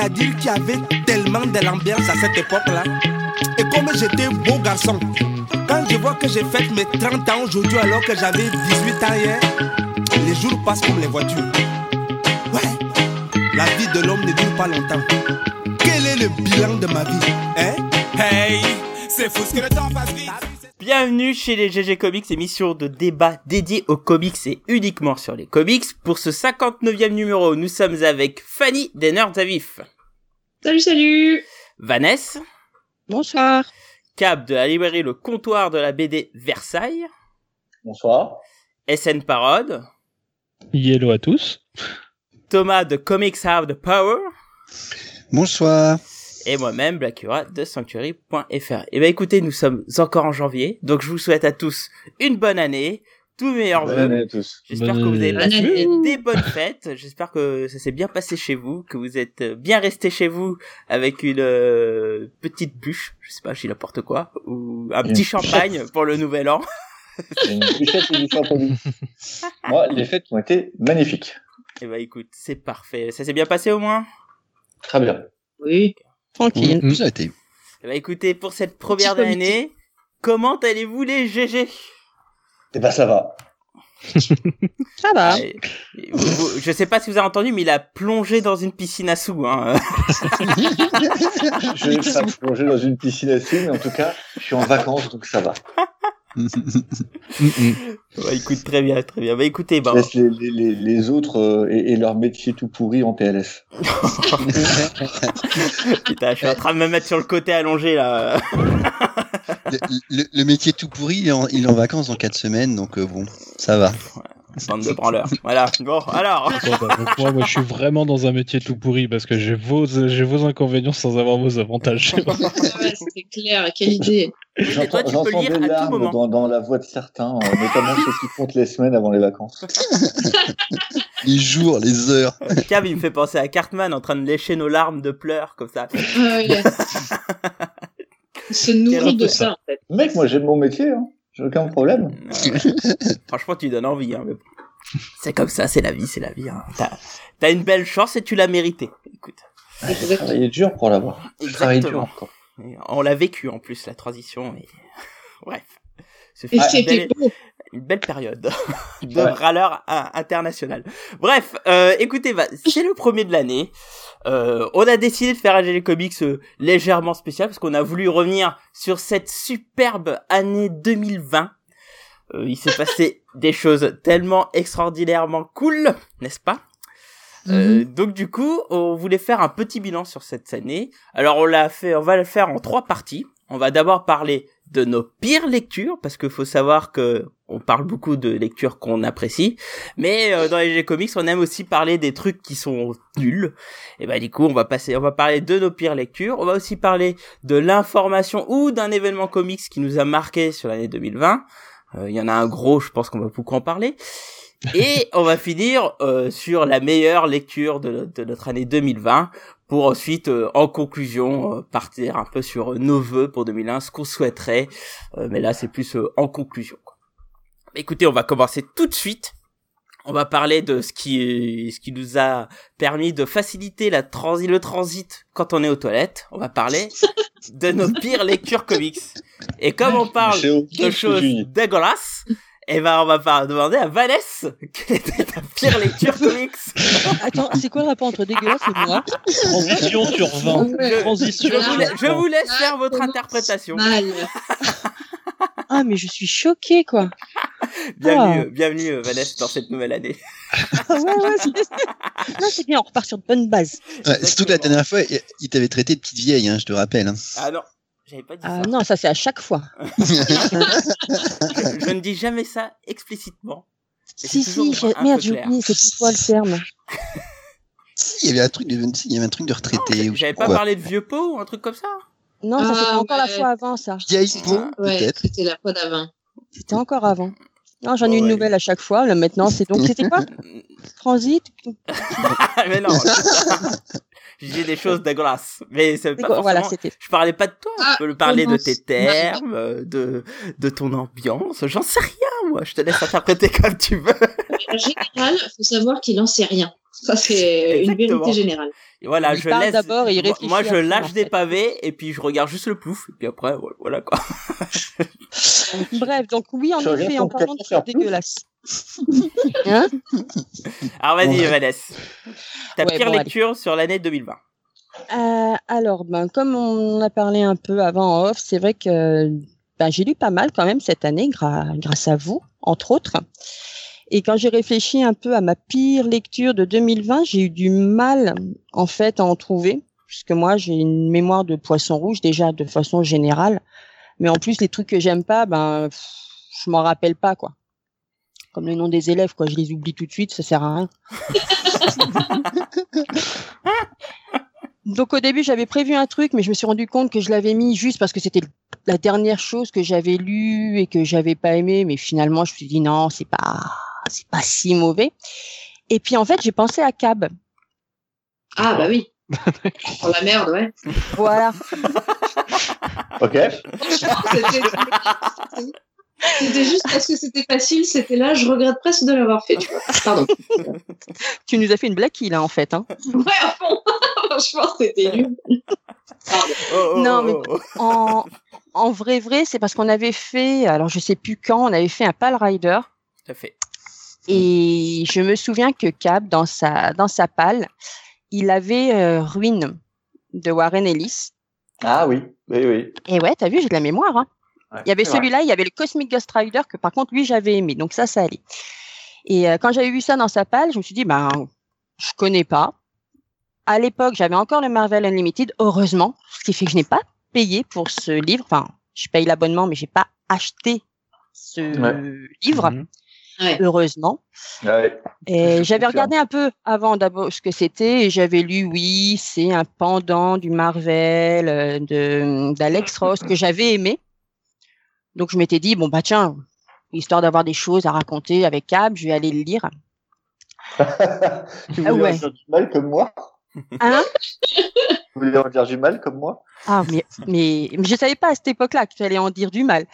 C'est-à-dire qu'il y avait tellement de l'ambiance à cette époque-là. Et comme j'étais beau garçon, quand je vois que j'ai fait mes 30 ans aujourd'hui alors que j'avais 18 ans hier, les jours passent comme les voitures. Ouais, la vie de l'homme ne dure pas longtemps. Quel est le bilan de ma vie Hein? Hey, c'est fou ce que le temps passe vite. Bienvenue chez les GG Comics, émission de débat dédiée aux comics et uniquement sur les comics. Pour ce 59e numéro, nous sommes avec Fanny des Nerds à vif. Salut, salut Vanessa. Bonsoir. Cap de la librairie Le Comptoir de la BD Versailles. Bonsoir. SN Parode. Hello à tous. Thomas de Comics Have the Power. Bonsoir. Et moi-même, Blackura de Sanctuary.fr. Et ben écoutez, nous sommes encore en janvier, donc je vous souhaite à tous une bonne année, tous meilleurs Bonne vœux. année à tous. J'espère que vous avez passé Bonne des bonnes fêtes. J'espère que ça s'est bien passé chez vous, que vous êtes bien resté chez vous avec une euh, petite bûche, je sais pas, je dis n'importe quoi, ou un Une petit bûchette. champagne pour le nouvel an. J'ai une bûchette et du champagne. Moi, les fêtes ont été magnifiques. Et ben écoute, c'est parfait. Ça s'est bien passé au moins? Très bien. Oui. Tranquille. Mmh, ça a été. Ben écoutez, pour cette première année, comment allez-vous les GG Eh ben, ça va. Ça va. Ah, et- et vous- vous- Je sais pas si vous avez entendu, mais il a plongé dans une piscine à sous. Hein. Je vais pas plonger dans une piscine à sous, mais en tout cas, je suis en vacances, donc ça va. Bah, écoute, très bien, très bien. Bah écoutez, Je bah, laisse les, les, les, les autres euh, et, et leur métier tout pourri en PLS. putain, je suis en train de me mettre sur le côté allongé là. le, le- le métier tout pourri, il est en, il est en vacances dans 4 semaines, donc euh, bon, ça va. Bande de branleurs. Voilà. Bon, alors. Bon, bah, donc moi, moi, je suis vraiment dans un métier tout pourri parce que j'ai vos, j'ai vos inconvénients sans avoir vos avantages. Ouais, c'est clair, quelle idée. Et toi, tu peux J'entends lire des à tout larmes moment. dans, dans la voix de certains, euh, notamment ceux qui comptent les semaines avant les vacances. Les jours, les heures. Cab, il me fait penser à Cartman en train de lécher nos larmes de pleurs comme ça. Ah ouais. Il se nourrit de ça, en fait. Mec, moi j'aime mon métier, hein. J'ai aucun problème. Ouais. Franchement, tu donnes envie. Hein, mais. C'est comme ça, c'est la vie, c'est la vie. Hein. T'as, t'as une belle chance et tu l'as mérité. Écoute. J'ai travaillé dur pour l'avoir. Je travaille dur encore. On l'a vécu en plus, la transition. Et... Bref. Ce Et une c'était beau. Une belle période de Ouais. râleur in- international. Bref, euh, écoutez, bah, c'est le premier de l'année. Euh, on a décidé de faire un GG Comics euh, légèrement spécial parce qu'on a voulu revenir sur cette superbe année 2020. Euh, il s'est passé des choses tellement extraordinairement cool, n'est-ce pas? Euh, donc du coup, on voulait faire un petit bilan sur cette année. Alors on l'a fait, on va le faire en trois parties. On va d'abord parler de nos pires lectures parce qu'il faut savoir que on parle beaucoup de lectures qu'on apprécie, mais euh, dans les G comics, on aime aussi parler des trucs qui sont nuls. Et ben du coup, on va passer, on va parler de nos pires lectures. On va aussi parler de l'information ou d'un événement comics qui nous a marqué sur l'année 2020. Euh, Il y en a un gros, je pense qu'on va beaucoup en parler. Et on va finir euh, sur la meilleure lecture de, de notre année 2020 pour ensuite, euh, en conclusion, euh, partir un peu sur nos vœux pour 2001, ce qu'on souhaiterait. Euh, mais là, c'est plus euh, en conclusion. Quoi. Écoutez, on va commencer tout de suite. On va parler de ce qui, ce qui nous a permis de faciliter la transi le transit quand on est aux toilettes. On va parler de nos pires lectures comics. Et comme on parle de choses dégueulasses, eh ben on va pas demander à Vanessa quelle était ta pire lecture comics. Attends, c'est quoi le rapport entre dégueulasse et moi? Transition sur 20. Ouais. Transition Je vous, sur la- je 20. vous laisse Ah, faire votre comment interprétation. Mal. Ah, mais je suis choquée, quoi. Bienvenue, Ah. bienvenue Vanessa dans cette nouvelle année. Ah ouais, ouais, c'est... Non, c'est bien, on repart sur de bonnes bases. Ouais, surtout que la dernière fois, il il t'avait traité de petite vieille, hein, je te rappelle. hein. Ah non, j'avais pas dit Ah ça. non, ça c'est à chaque fois. Je, je ne dis jamais ça explicitement. Si, si, merde, j'ai oublié, c'est quoi le terme Si, il y avait un truc de, si, il y avait un truc de retraité. J'avais pas parlé de vieux pot ou un truc comme ça Non, ça c'était Ah, encore la fois avant, ça. Vieille peau, Ouais, peut-être. c'était la fois d'avant. C'était encore avant. Non, j'en ai Ouais, une ouais. nouvelle à chaque fois. Là, maintenant, c'est donc, c'était quoi? Transit? Mais non. J'ai des choses dégueulasses. Mais c'est pas quoi forcément... Voilà, c'était. Je parlais pas de toi, Ah, je peux parler de tes termes, euh, de, de ton ambiance, j'en sais rien moi, je te laisse interpréter comme tu veux. En général, faut savoir qu'il en sait rien. Ça, c'est une vérité générale. Et voilà, Il je laisse. d'abord et il moi- réfléchit Moi, je après, lâche en des fait. pavés et puis je regarde juste le plouf. Et puis après, voilà quoi. Bref, donc oui, en effet, en parlant de dégueulasses. hein Alors vas-y, Ouais. Vanessa. Ta Ouais, pire bon, allez. lecture sur l'année 2020. Euh, alors, ben, comme on a parlé un peu avant en off, c'est vrai que ben, j'ai lu pas mal quand même cette année, grâce à vous, entre autres. Et quand j'ai réfléchi un peu à ma pire lecture de 2020, j'ai eu du mal, en fait, à en trouver, puisque moi, j'ai une mémoire de poisson rouge déjà de façon générale. Mais en plus, les trucs que j'aime pas, ben, pff, je m'en rappelle pas, quoi. Comme le nom des élèves, quoi. Je les oublie tout de suite, ça sert à rien. Donc au début, j'avais prévu un truc, mais je me suis rendu compte que je l'avais mis juste parce que c'était la dernière chose que j'avais lue et que j'avais pas aimé. Mais finalement, je me suis dit non, c'est pas, c'est pas si mauvais. Et puis en fait, j'ai pensé à Cab. Ah, bah oui. Oh la merde, ouais. Voilà. Ok. C'était- juste parce que c'était facile, c'était là, je regrette presque de l'avoir fait, tu vois. Pardon. tu nous as fait une blague là en fait. Hein. Ouais, à fond. Franchement, c'était nul. Pardon. Oh, oh, Non, oh, mais- oh. En, en vrai, vrai, c'est parce qu'on avait fait, alors je sais plus quand, on avait fait un Pal Rider. Tout à fait. Et je me souviens que Cab, dans sa, dans sa palle, il avait euh, Ruine de Warren Ellis. Ah oui, oui, oui. Et ouais, t'as vu, j'ai de la mémoire. Hein. Ouais, Il y avait celui-là, il y avait le Cosmic Ghost Rider que par contre lui j'avais aimé, donc ça, ça allait. Et euh, quand j'avais vu ça dans sa palle, je me suis dit, ben, je connais pas. À l'époque, j'avais encore le Marvel Unlimited, heureusement, ce qui fait que je n'ai pas payé pour ce livre. Enfin, je paye l'abonnement, mais j'ai pas acheté ce Ouais. livre, Mhm. Ouais. heureusement. Ouais. Et j'avais regardé un peu avant d'abord ce que c'était et j'avais lu oui, c'est un pendant du Marvel euh, de d'Alex Ross que j'avais aimé. Donc je m'étais dit bon bah tiens, histoire d'avoir des choses à raconter avec Cab, je vais aller le lire. tu Ah voulais ouais. en dire du mal comme moi? Hein? Tu voulais en dire du mal comme moi? Ah mais mais, mais je savais pas à cette époque-là que tu allais en dire du mal.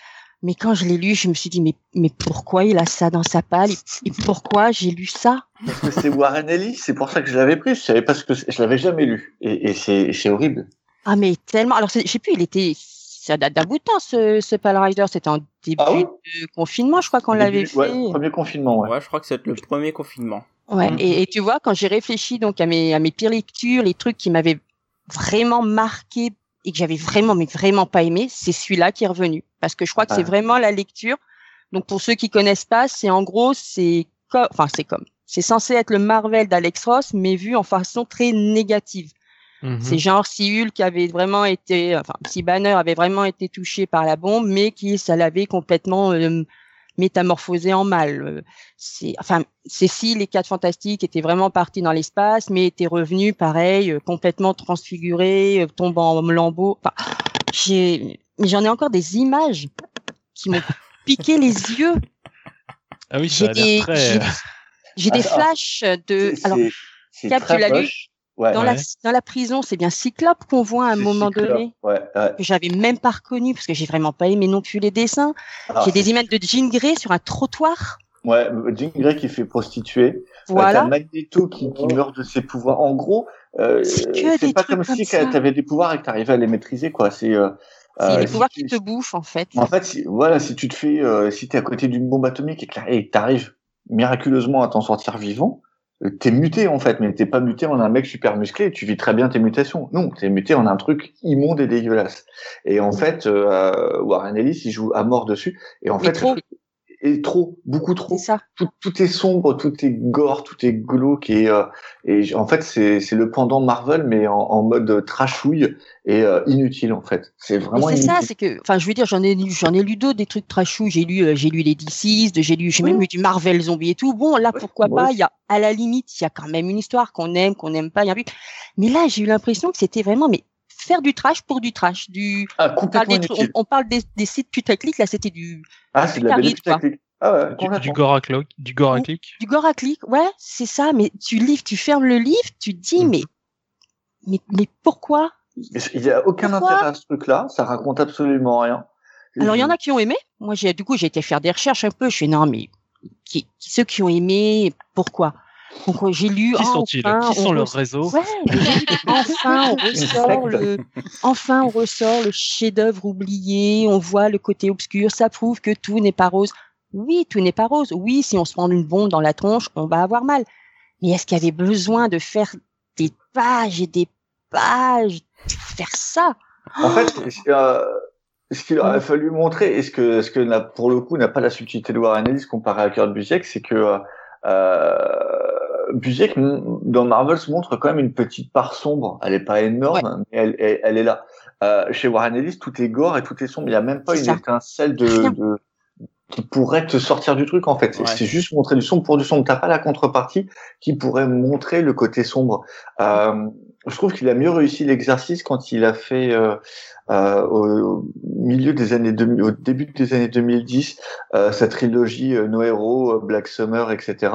Mais quand je l'ai lu, je me suis dit mais mais pourquoi il a ça dans sa palle? Et, pourquoi j'ai lu ça? Parce que c'est Warren Ellis, c'est pour ça que je l'avais pris. Je savais pas ce que je l'avais jamais lu. Et, et c'est horrible. Ah mais tellement. Alors je sais plus, il était ça date d'un bout de temps ce ce Pal Rider, c'était en début Ah oui de confinement, je crois qu'on l'avait fait. ouais, premier confinement, ouais. Ouais, je crois que c'est le premier confinement. Ouais. Mhm. Et, et tu vois, quand j'ai réfléchi donc à mes à mes pires lectures, les trucs qui m'avaient vraiment marqué et que j'avais vraiment mais vraiment pas aimé, c'est celui-là qui est revenu parce que je crois que Ah. c'est vraiment la lecture. Donc pour ceux qui connaissent pas, c'est en gros c'est comme enfin c'est comme c'est censé être le Marvel d'Alex Ross mais vu en façon très négative. Mhm. C'est genre si Hulk avait vraiment été, enfin si Banner avait vraiment été touché par la bombe, mais qui ça l'avait complètement euh, métamorphosé en mal. C'est, enfin, c'est si les quatre fantastiques étaient vraiment partis dans l'espace, mais étaient revenus pareil, euh, complètement transfigurés, euh, tombant en lambeaux. Enfin, j'ai, mais j'en ai encore des images qui m'ont piqué les yeux. Ah oui, J'ai ça a des, l'air très. j'ai, j'ai des Ah, flashs de. C'est- Alors, c'est- c'est Cap, tu l'as lu? Ouais. dans Ouais. la dans la prison, c'est bien Cyclope qu'on voit à un moment Cyclope. donné. Ouais, ouais. que j'avais même pas reconnu parce que j'ai vraiment pas aimé non plus les dessins. Alors, j'ai des images de Jean Grey sur un trottoir. Ouais, Jean Grey qui fait prostituer. Voilà. Euh, T'as Magneto qui, qui meurt de ses pouvoirs. En gros, euh, C'est des pas trucs comme comme si t'avais des pouvoirs et que t'arrivais à les maîtriser, quoi. C'est euh, c'est euh, les si pouvoirs tu- qui te bouffent en fait. En fait, si, voilà, si tu te fais, euh, si t'es à côté d'une bombe atomique et que t'arrives miraculeusement à t'en sortir vivant, euh, t'es muté en fait, mais t'es pas muté en un mec super musclé. Tu vis très bien tes mutations. Non, t'es muté en un truc immonde et dégueulasse. Et en fait, euh, Warren Ellis, il joue à mort dessus. Et en Mais fait, trop. le truc est trop, beaucoup trop ça. tout, tout est sombre, tout est gore, tout est glauque et, euh, et en fait c'est c'est le pendant Marvel mais en, en mode trashouille et euh, inutile en fait. C'est vraiment c'est inutile. ça, c'est que, enfin, je veux dire, j'en ai lu, j'en ai lu d'autres, des trucs trashou. J'ai lu, euh, j'ai lu les DC's, j'ai lu, j'ai même lu du Marvel zombie et tout. Bon, là, Ouais, pourquoi pas? Il y a, à la limite, il y a quand même une histoire qu'on aime, qu'on n'aime pas. il y a un but. Mais là, j'ai eu l'impression que c'était vraiment, mais faire du trash pour du trash, du. Ah On parle, des trucs- inutile. on, on parle des, des sites putaclic. Là, c'était du, Ah c'est de la belle putaclic. Ah ouais, Du, gore à cloque, du gore à clic. du gore à clic. Ouais, c'est ça. Mais tu livres, tu fermes le livre, tu te dis, Mhm. mais, mais, mais pourquoi? Il y a aucun Pourquoi? intérêt à ce truc-là, ça raconte absolument rien. Alors, il y en a qui ont aimé. Moi, j'ai, du coup, j'ai été faire des recherches un peu. Je suis non, mais qui, qui- ceux qui ont aimé, pourquoi? Donc euh, j'ai lu Qui sont-ils? enfin, Qui on sont leurs re- réseaux? Ouais, enfin on ressort le, enfin on ressort le chef-d'œuvre oublié. On voit le côté obscur. Ça prouve que tout n'est pas rose. Oui, tout n'est pas rose. Oui, si on se prend une bombe dans la tronche, on va avoir mal. Mais est-ce qu'il y avait besoin de faire des pages et des pages pour faire ça? En fait, euh, ce qu'il aurait fallu montrer, et ce que, ce que n'a- pour le coup n'a pas la subtilité de Warren Ellis comparé à Kurt Busiek, c'est que euh, Busiek dans Marvel se montre quand même une petite part sombre. Elle est pas énorme, mais elle, elle, elle est là. Euh, chez Warren Ellis, tout est gore et tout est sombre. Il y a même pas une ça. étincelle de, de qui pourrait te sortir du truc en fait. Ouais. C'est juste montrer du sombre pour du sombre. T'as pas la contrepartie qui pourrait montrer le côté sombre. Euh, je trouve qu'il a mieux réussi l'exercice quand il a fait euh, euh, au milieu des années 2000, au début des années 2010 euh, sa trilogie euh, No Hero, euh, Black Summer, etc.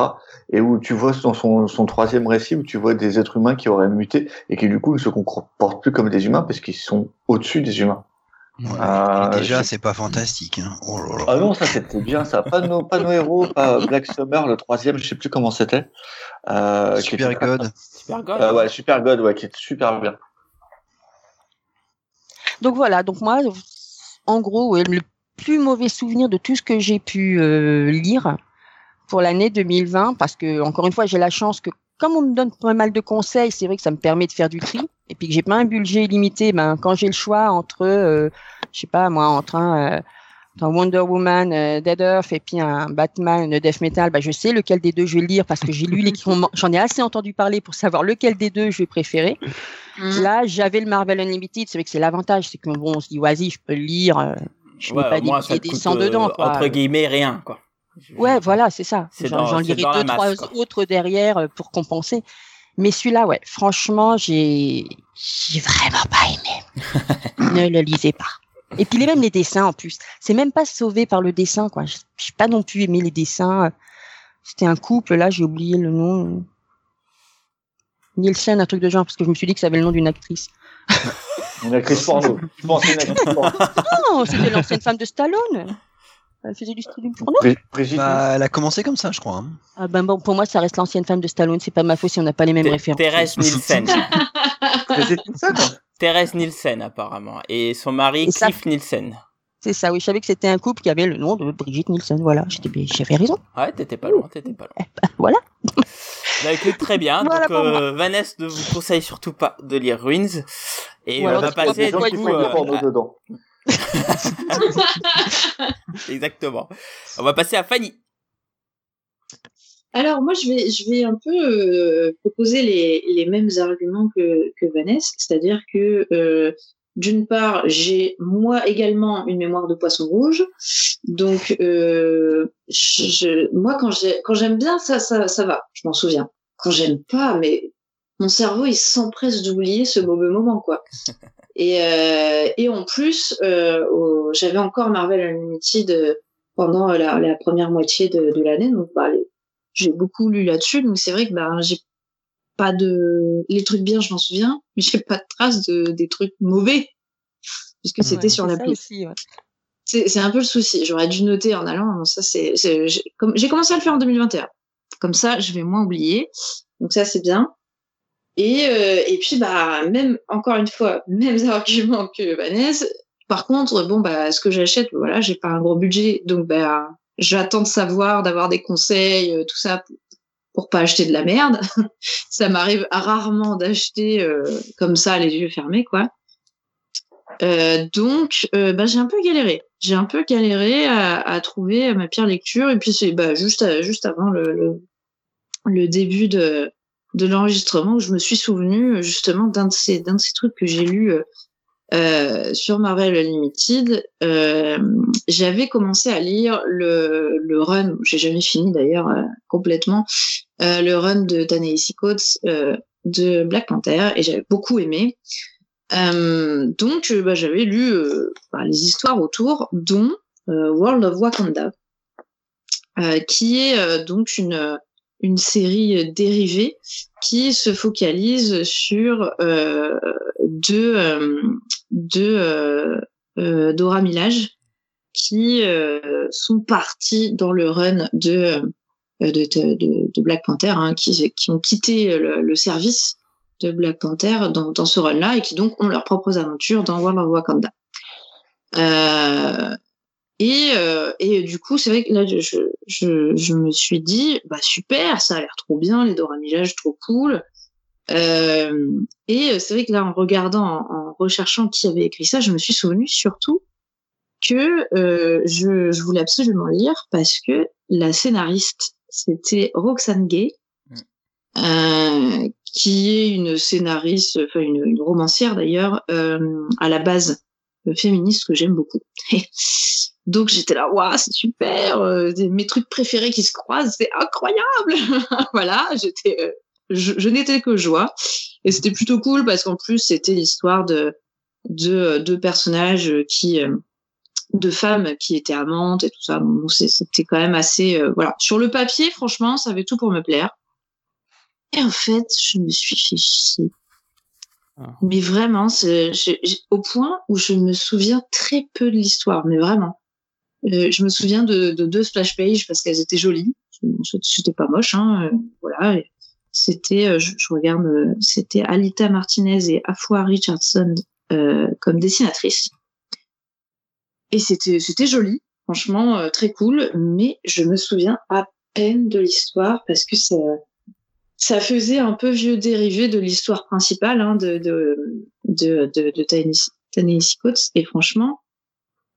Et où tu vois dans son, son troisième récit où tu vois des êtres humains qui auraient muté et qui du coup ne se comportent plus comme des humains parce qu'ils sont au-dessus des humains. Ouais, Euh, et déjà, c'est pas fantastique. Hein. Oh là là. Ah non, ça c'était bien ça. Pas no, pas no Hero, pas Black Summer, le troisième, je sais plus comment c'était. Euh, Super était- God. Super God. Euh, ouais, Super God, ouais, qui est super bien. Donc voilà, donc moi, en gros, ouais, le plus mauvais souvenir de tout ce que j'ai pu euh, lire pour l'année 2020, parce que encore une fois, j'ai la chance que comme on me donne pas mal de conseils, c'est vrai que ça me permet de faire du tri, et puis que j'ai pas un budget illimité. Ben quand j'ai le choix entre, euh, je sais pas moi, entre un, euh, un Wonder Woman, euh, Dead Earth et puis un Batman, euh, Death Metal, ben je sais lequel des deux je vais lire parce que j'ai lu les, j'en ai assez entendu parler pour savoir lequel des deux je vais préférer. Là, j'avais le Marvel Unlimited. C'est vrai que c'est l'avantage, c'est que bon, on se dit, vas-y, je peux le lire. euh, Je Ouais, mets pas moins, des ça des coûte, dedans, quoi. Entre guillemets, rien, quoi. Ouais, voilà, c'est ça. J'en lirai deux, masse, trois quoi. autres derrière euh, pour compenser. Mais celui-là, ouais, franchement, j'ai, j'ai vraiment pas aimé. ne le lisez pas. Et puis les même les dessins en plus. C'est même pas sauvé par le dessin, quoi. J'ai j'ai pas non plus aimé les dessins. C'était un couple, là, j'ai oublié le nom. Nielsen, un truc de genre, parce que je me suis dit que ça avait le nom d'une actrice. Une actrice porno. Je pense une actrice porno. Non, c'était l'ancienne femme de Stallone. Elle faisait du streaming porno. Bri- Brigitte. Bah, elle a commencé comme ça, je crois. hein. Ah ben bon, pour moi, ça reste l'ancienne femme de Stallone. C'est pas ma faute si on n'a pas les mêmes Thé- références. Thérèse Nielsen. Thérèse Nielsen, apparemment. Et son mari, Et ça- Cliff Nielsen. C'est ça, oui. Je savais que c'était un couple qui avait le nom de Brigitte Nielsen. Voilà, j'étais, ben, j'avais raison. Ouais, t'étais pas loin, t'étais pas loin. voilà. Bah écoute, très bien. Voilà Donc, pour euh, Vanessa ne vous conseille surtout pas de lire Ruins. Et Ou on alors va tu vois passer, du gens qui coup, euh, dedans. exactement. On va passer à Fanny. Alors moi je vais je vais un peu euh, proposer les, les mêmes arguments que, que Vanessa, c'est-à-dire que euh, d'une part j'ai moi également une mémoire de poisson rouge, donc euh, je, moi quand j'aime bien ça ça ça va, je m'en souviens. Quand j'aime pas, mais mon cerveau il s'empresse d'oublier ce mauvais moment quoi. Et euh, et en plus euh, au- j'avais encore Marvel Unlimited euh, pendant la, la première moitié de, de l'année, donc bah, les- j'ai beaucoup lu là-dessus, donc c'est vrai que bah, j'ai pas de les trucs bien, je m'en souviens, mais j'ai pas de traces de des trucs mauvais puisque c'était sur l'appli. aussi. ouais. C'est un peu le souci. J'aurais dû noter en allant. bon, Ça c'est j'ai commencé à le faire en 2021. Comme ça, je vais moins oublier. Donc ça c'est bien. Et euh, et puis bah même encore une fois mêmes arguments que Vanessa. Par contre bon bah ce que j'achète voilà j'ai pas un gros budget donc bah j'attends de savoir d'avoir des conseils euh, tout ça pour, pour pas acheter de la merde. ça m'arrive rarement d'acheter euh, comme ça les yeux fermés quoi. Euh, donc, euh, bah, j'ai un peu galéré. J'ai un peu galéré à, à trouver ma pire lecture. Et puis, c'est bah, juste, juste avant le, le, le début de, de l'enregistrement où je me suis souvenu justement d'un de ces, d'un de ces trucs que j'ai lu euh, euh, sur Marvel Unlimited. Euh, J'avais commencé à lire le, le run, j'ai jamais fini d'ailleurs euh, complètement, euh, le run de Ta-Nehisi Coates euh, de Black Panther et j'avais beaucoup aimé. Donc, bah, j'avais lu bah, les histoires autour, dont World of Wakanda, qui est donc une une série dérivée qui se focalise sur euh, deux euh, deux euh, euh, Dora Milaje qui euh, sont partis dans le run de euh, de, Black Panther hein, qui, qui ont quitté le, service de Black Panther dans, ce run-là et qui donc ont leurs propres aventures dans World of Wakanda. Euh, et, euh, et du coup, c'est vrai que là, je, je, je me suis dit, bah super, ça a l'air trop bien, les Dora Milaje, trop cool. Euh, et c'est vrai que là, en regardant, en, en, recherchant qui avait écrit ça, je me suis souvenu surtout que euh, je, je, voulais absolument lire parce que la scénariste, c'était Roxane Gay, euh, qui est une scénariste, enfin une, une romancière d'ailleurs, euh, à la base féministe que j'aime beaucoup. Donc j'étais là, waouh, c'est super, euh, mes trucs préférés qui se croisent, c'est incroyable. voilà, j'étais, euh, je, je n'étais que joie, et c'était plutôt cool parce qu'en plus c'était l'histoire de de deux personnages qui, euh, de femmes qui étaient amantes et tout ça. Donc c'était quand même assez, euh, voilà, sur le papier, franchement, ça avait tout pour me plaire. Et en fait, je me suis fait chier. Ah. Mais vraiment, c'est au point où je me souviens très peu de l'histoire, mais vraiment. Euh, je me souviens de, de deux splash pages parce qu'elles étaient jolies. C'était pas moche, hein. Euh, voilà. C'était, euh, je, je, regarde, euh, c'était Alita Martinez et Afua Richardson euh, comme dessinatrices. Et c'était, c'était joli, franchement très cool. Mais je me souviens à peine de l'histoire parce que ça, ça faisait un peu vieux dérivé de l'histoire principale hein, de de de de, de Coates. Et franchement,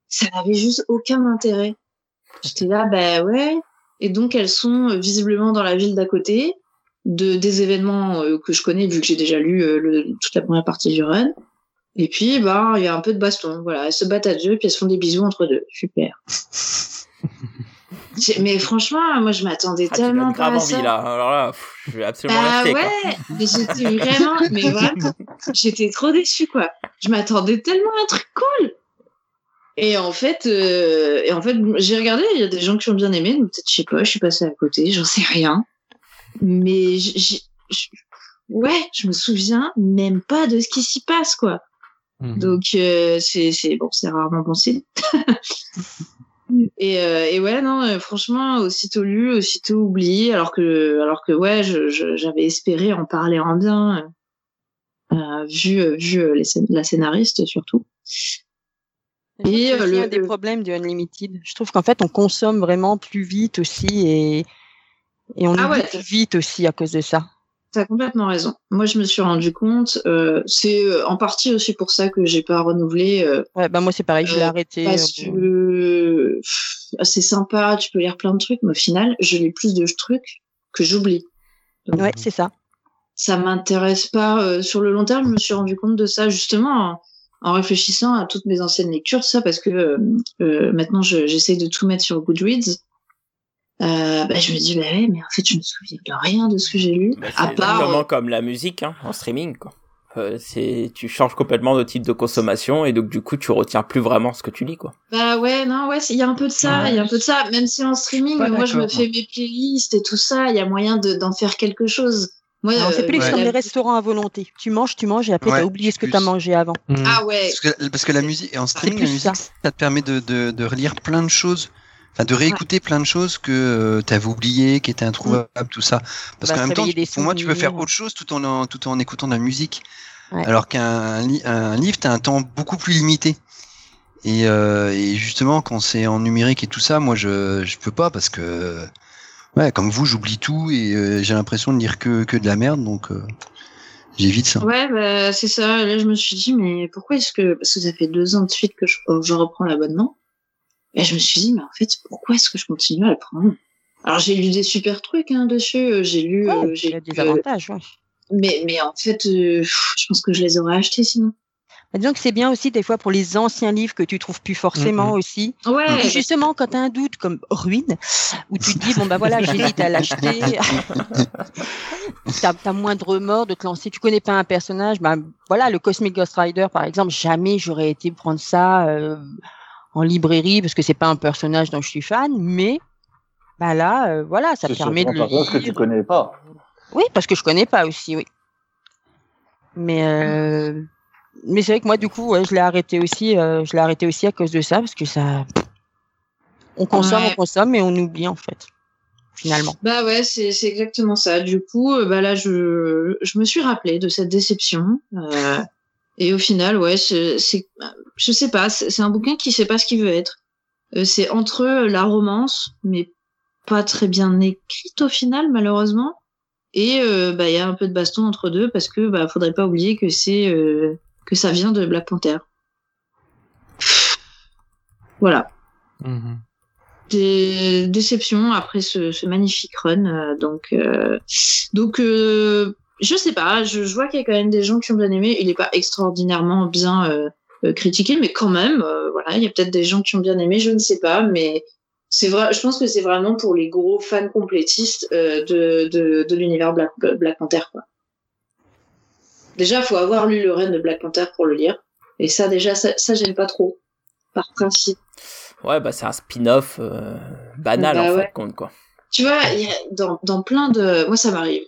ça n'avait juste aucun intérêt. J'étais là, bah ouais. Et donc elles sont euh, visiblement dans la ville d'à côté, de des événements euh, que je connais vu que j'ai déjà lu euh, le, toute la première partie du run. Et puis bah il y a un peu de baston, voilà. Elles se battent à deux puis elles se font des bisous entre deux. Super. mais franchement, moi je m'attendais Ah, tellement pas à envie ça. là. Alors là, pff, je vais absolument Ah l'acheter. quoi. ouais, mais j'étais vraiment, mais vraiment, j'étais trop déçue quoi. Je m'attendais tellement à un truc cool. Et en fait, euh, et en fait, j'ai regardé, il y a des gens qui ont bien aimé, donc peut-être je sais pas, je suis passée à côté, j'en sais rien. Mais j'- j'- j'- ouais, je me souviens même pas de ce qui s'y passe quoi. Mhm. Donc euh, c'est c'est bon, c'est rarement bon signe. et, euh, et ouais non, euh, franchement, aussitôt lu, aussitôt oublié, alors que alors que ouais, je- je- j'avais espéré en parler en bien, euh, euh, vu euh, vu les scén- la scénariste surtout. Je Et, euh, aussi le- un des le- problèmes du Unlimited. Je trouve qu'en fait, on consomme vraiment plus vite aussi et, et on Ah oublie ouais. plus vite aussi à cause de ça. T'as complètement raison. Moi, je me suis rendu compte. Euh, c'est euh, en partie aussi pour ça que j'ai pas renouvelé. euh, Ouais, bah moi c'est pareil, je l'ai Euh, arrêté. parce que c'est sympa, tu peux lire plein de trucs, mais au final, je lis plus de trucs que j'oublie. Donc, Ouais, c'est ça. ça m'intéresse pas. sur le long terme, je me suis rendu compte de ça justement en, en réfléchissant à toutes mes anciennes lectures, ça parce que maintenant je- j'essaye de tout mettre sur Goodreads. Euh, bah, je me dis bah ouais, mais en fait je me souviens de rien de ce que j'ai lu, Bah, à c'est part exactement euh, comme la musique hein, en streaming. Quoi. Euh, c'est tu changes complètement de type de consommation et donc du coup tu retiens plus vraiment ce que tu lis quoi. Bah ouais, non, ouais, il y a un peu de ça, il y a un peu de ça. Même si en streaming, moi je me fais mes playlists et tout ça, il y a moyen de- d'en faire quelque chose. Moi, Non, c'est euh, plus ouais. comme la- les restaurants à volonté. Tu manges, tu manges et après Ouais, t'as oublié ce que t'as mangé avant. Ah ouais, Parce que, parce que la musique, et en streaming, la musique, ça. ça. te permet de, de, de relire plein de choses, enfin de réécouter plein de choses que tu avais oubliées, qui étaient introuvables, tout ça. Parce Bah, qu'en même temps, pour moi, tu peux faire autre chose tout en, en- tout en écoutant de la musique. Ouais. Alors qu'un un livre, tu as un temps beaucoup plus limité. Et, euh, et justement, quand c'est en numérique et tout ça, moi, je je peux pas parce que, ouais, comme vous, j'oublie tout et euh, j'ai l'impression de lire que, que de la merde, donc euh, j'évite ça. ouais, bah, c'est ça. Là, je me suis dit, mais pourquoi est-ce que, parce que ça fait deux ans de suite que je, je reprends l'abonnement. Et je me suis dit, mais en fait, pourquoi est-ce que je continue à le prendre? Alors, j'ai lu des super trucs, hein, dessus. Euh, J'ai lu, Ouais, euh, j'ai il y a des euh, avantages. Ouais. mais, mais en fait, euh, je pense que je les aurais achetés sinon. Disons que c'est bien aussi des fois pour les anciens livres que tu trouves plus forcément aussi. Ouais, Et justement, quand tu as un doute comme Ruine, où tu te dis, bon, bah voilà, j'hésite à l'acheter, tu as, moins de remords de te lancer, tu connais pas un personnage, bah voilà, le Cosmic Ghost Rider, par exemple, jamais j'aurais été prendre ça euh, en librairie parce que c'est pas un personnage dont je suis fan, mais bah là, euh, voilà, ça C'est permet de surtout un le personnage que tu lire. connais pas. Oui, parce que je connais pas aussi, oui. Mais euh, mais c'est vrai que moi du coup, ouais, je l'ai arrêté aussi, euh, je l'ai arrêté aussi à cause de ça parce que ça, on consomme, Ouais. on consomme et on oublie en fait. finalement. Bah ouais, c'est c'est exactement ça. Du coup, bah là, je je me suis rappelé de cette déception. Et au final, ouais, c'est je sais pas, c'est un bouquin qui sait pas ce qu'il veut être. Euh, c'est entre la romance, mais pas très bien écrite au final, malheureusement. Et euh, bah il y a un peu de baston entre deux parce que bah faudrait pas oublier que c'est euh, que ça vient de Black Panther. Voilà. Mhm. des déceptions après ce, ce magnifique run. euh, donc, euh, donc euh, je sais pas. Je, je vois qu'il y a quand même des gens qui ont bien aimé. Il est pas extraordinairement bien euh, euh, critiqué, mais quand même, euh, voilà, il y a peut-être des gens qui ont bien aimé. Je ne sais pas, mais c'est vrai. Je pense que c'est vraiment pour les gros fans complétistes euh, de, de, de l'univers Black, Black Panther. Quoi. Déjà, faut avoir lu le run de Black Panther pour le lire. Et ça, déjà, ça, ça j'aime pas trop. Par principe. Ouais, bah c'est un spin-off banal Bah en ouais. fait, compte quoi. tu vois, il y a- dans, dans plein de... Moi, ça m'arrive.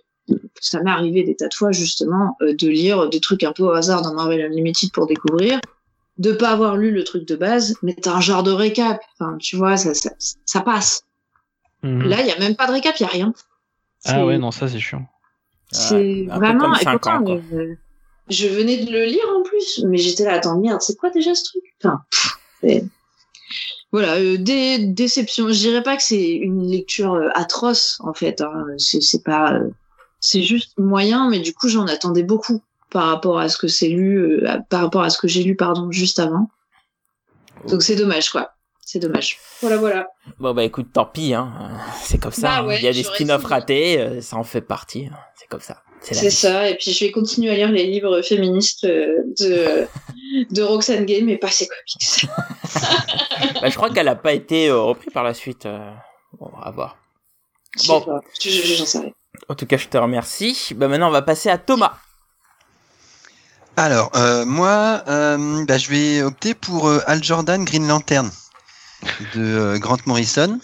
Ça m'est arrivé des tas de fois, justement, euh, de lire des trucs un peu au hasard dans Marvel Unlimited pour découvrir, de pas avoir lu le truc de base, mais t'as un genre de récap. Enfin, tu vois, ça, ça, ça passe. Mhm. Là, il y a même pas de récap, il y a rien. Ah ouais, non, ça c'est chiant. C'est Ouais, un peu vraiment... comme et 5 pourtant, ans, quoi. euh, je venais de le lire en plus, mais j'étais là, attends, merde, c'est quoi déjà ce truc? Enfin, pff, Voilà, euh, des déceptions. Je dirais pas que c'est une lecture euh, atroce en fait. Hein. C'est c'est pas, euh, c'est juste moyen, mais du coup j'en attendais beaucoup par rapport à ce que c'est lu, euh, par rapport à ce que j'ai lu pardon juste avant. Donc c'est dommage quoi. C'est dommage. Voilà voilà. Bon bah écoute, tant pis, hein. c'est comme ça. Bah hein. ouais, Il y a des spin-offs ratés, euh, ça en fait partie. hein. C'est comme ça. C'est ça. Et puis je vais continuer à lire les livres féministes euh, de de Roxane Gay, mais pas ses comics. Bah, je crois qu'elle a pas été reprise par la suite. Bon, à voir. Bon. J'en sais rien. En tout cas, je te remercie. Bah maintenant, on va passer à Thomas. Alors, euh, moi, euh, bah, je vais opter pour euh, Al Jordan Green Lantern de euh, Grant Morrison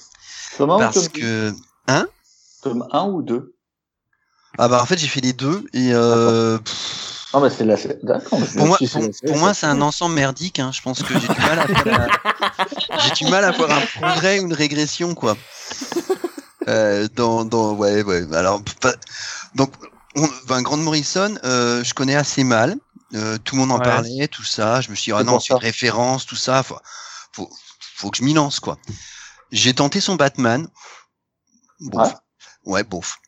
Thomas parce ou tome, que tome 1 ou 2 ah bah en fait j'ai fait les deux et euh, pff, Ah bah c'est la sé- D'accord. mais je pour moi pour, moi c'est un ensemble merdique hein. je pense que j'ai du mal à j'ai du mal à voir un progrès ou une régression quoi euh, dans dans ouais ouais alors pas- donc on, ben, Grant Morrison euh, je connais assez mal Euh, tout le monde en Ouais. parlait tout ça je me suis dit ah non c'est une référence tout ça faut, faut faut que je m'y lance quoi j'ai tenté son Batman Bof. Ouais. Ouais, bof.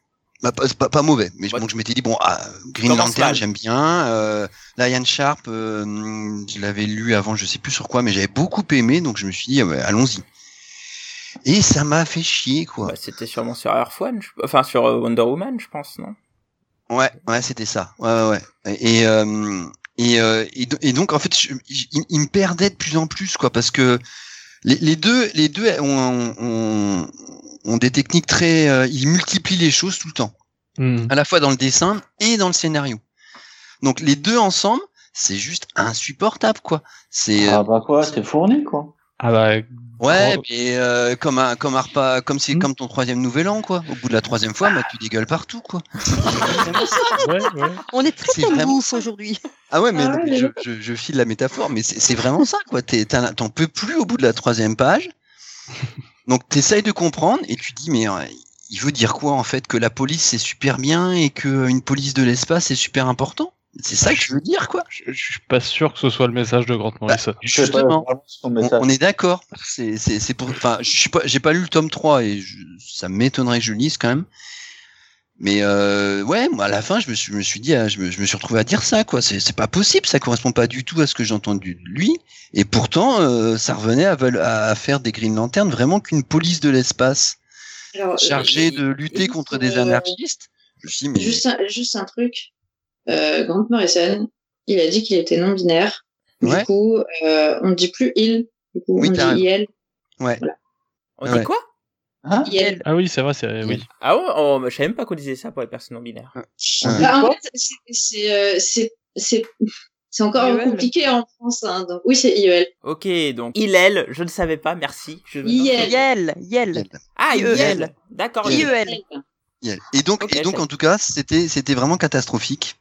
Bah, pas, pas, pas mauvais, mais Ouais. bon, je m'étais dit, bon, ah, Green Lantern, j'aime bien. Euh, Lion Sharp, euh, je l'avais lu avant, je sais plus sur quoi, mais j'avais beaucoup aimé, donc je me suis dit, ah ouais, allons-y. Et ça m'a fait chier, quoi. Bah, C'était sûrement sur Earth One, je- enfin sur euh, Wonder Woman, je pense, non? Ouais, ouais, c'était ça. Ouais, ouais, ouais. Et, euh, et, euh, et, do- et donc, en fait, je- il, il me perdait de plus en plus, quoi, parce que les, les deux, les deux ont, ont, ont des techniques très, euh, ils multiplient les choses tout le temps. Mhm. à la fois dans le dessin et dans le scénario. Donc les deux ensemble, c'est juste insupportable quoi. C'est euh, Ah bah quoi, c'est fourni quoi. Ah bah, ouais, mais euh, comme un comme un repas, comme c'est Hmm. comme ton troisième nouvel an quoi. Au bout de la troisième fois, bah, tu dégueules partout quoi. ouais, ouais. On est très vraiment aujourd'hui. Ah ouais, mais, Ah ouais, mais mais je, je, je file la métaphore, mais c'est vraiment ça quoi. T'es- t'en peux plus au bout de la troisième page. Donc t'essayes de comprendre et tu dis mais euh, il veut dire quoi en fait? Que la police c'est super bien et que une police de l'espace c'est super important? C'est ça que je veux dire quoi. Je, je suis pas sûr que ce soit le message de Grant Morrison. Je sais pas Justement. On, on est d'accord. C'est c'est c'est pour. Enfin, je suis pas. J'ai pas lu le tome 3 et je- ça m'étonnerait que je le lise quand même. Mais euh, ouais, moi à la fin, je me suis, je me suis dit, ah, je me, je me suis retrouvé à dire ça quoi. C'est c'est pas possible. Ça correspond pas du tout à ce que j'ai entendu de lui. Et pourtant, euh, ça revenait à, à faire des Green Lantern vraiment qu'une police de l'espace euh, chargée je- de lutter contre des euh, anarchistes. Je me suis dit, mais Juste un, juste un truc. Euh, Grant Morrison, il a dit qu'il était non binaire. Ouais. Du coup, euh, on ne dit plus il. Du coup, Oui, on dit il. On Ouais. dit quoi Hein Il. Ah oui, c'est vrai, c'est oui. Ah ouais, oh, bah, je savais même pas qu'on disait ça pour les personnes non binaires. Ouais. Bah, en fait, c'est- c'est euh, c'est c'est encore IEL. compliqué en France. Hein, donc, oui, c'est IEL. Ok, donc il, elle, je ne savais pas, merci. Je... IEL. Yel. Ah, IEL. IEL. D'accord. IEL. IEL. IEL. Et donc, et donc en tout cas, c'était c'était vraiment catastrophique.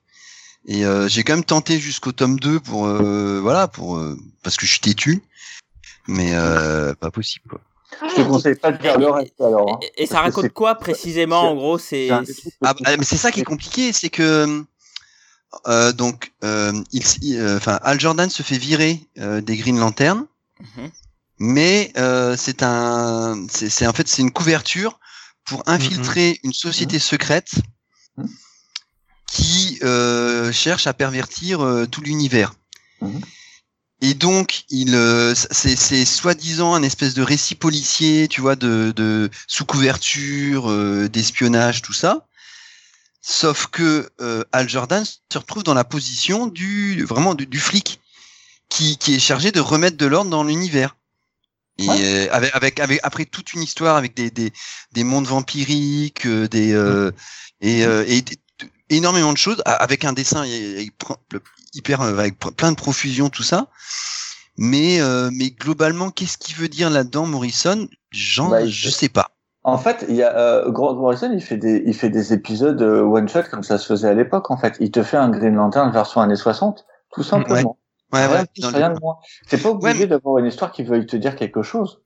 Et euh, j'ai quand même tenté jusqu'au tome 2 pour euh, voilà pour euh, parce que je suis têtu, mais euh, pas possible quoi. Je te conseille pas de faire le reste alors. hein. Et, et ça raconte quoi précisément c'est- En gros, c'est. Ah, bah, mais c'est ça qui est compliqué, c'est que euh, donc euh, il, il- euh, enfin Al Jordan se fait virer euh, des Green Lantern, Mhm. mais euh, c'est un, c'est c'est- en fait c'est une couverture pour infiltrer une société secrète Mhm. Qui euh, cherche à pervertir euh, tout l'univers. Mhm. Et donc, il, euh, c'est, c'est soi-disant un espèce de récit policier, tu vois, de, de sous couverture, euh, d'espionnage, tout ça. Sauf que euh, Al Jordan se retrouve dans la position du vraiment du, du flic qui, qui est chargé de remettre de l'ordre dans l'univers. Et euh, avec, avec, avec après toute une histoire avec des, des, des mondes vampiriques, euh, des euh, et, euh, et énormément de choses avec un dessin hyper euh, avec plein de profusion tout ça. Mais euh, mais globalement, qu'est-ce qu'il veut dire là-dedans, Morrison? J'en, Bah, je sais pas. En fait, il y a euh, Grant Morrison, il fait des, il fait des épisodes euh, one shot comme ça se faisait à l'époque. En fait, il te fait un Green Lantern version années 60, tout simplement. Ouais, ouais, le- rien de moins. C'est pas obligé Ouais, d'avoir une histoire qui veuille te dire quelque chose.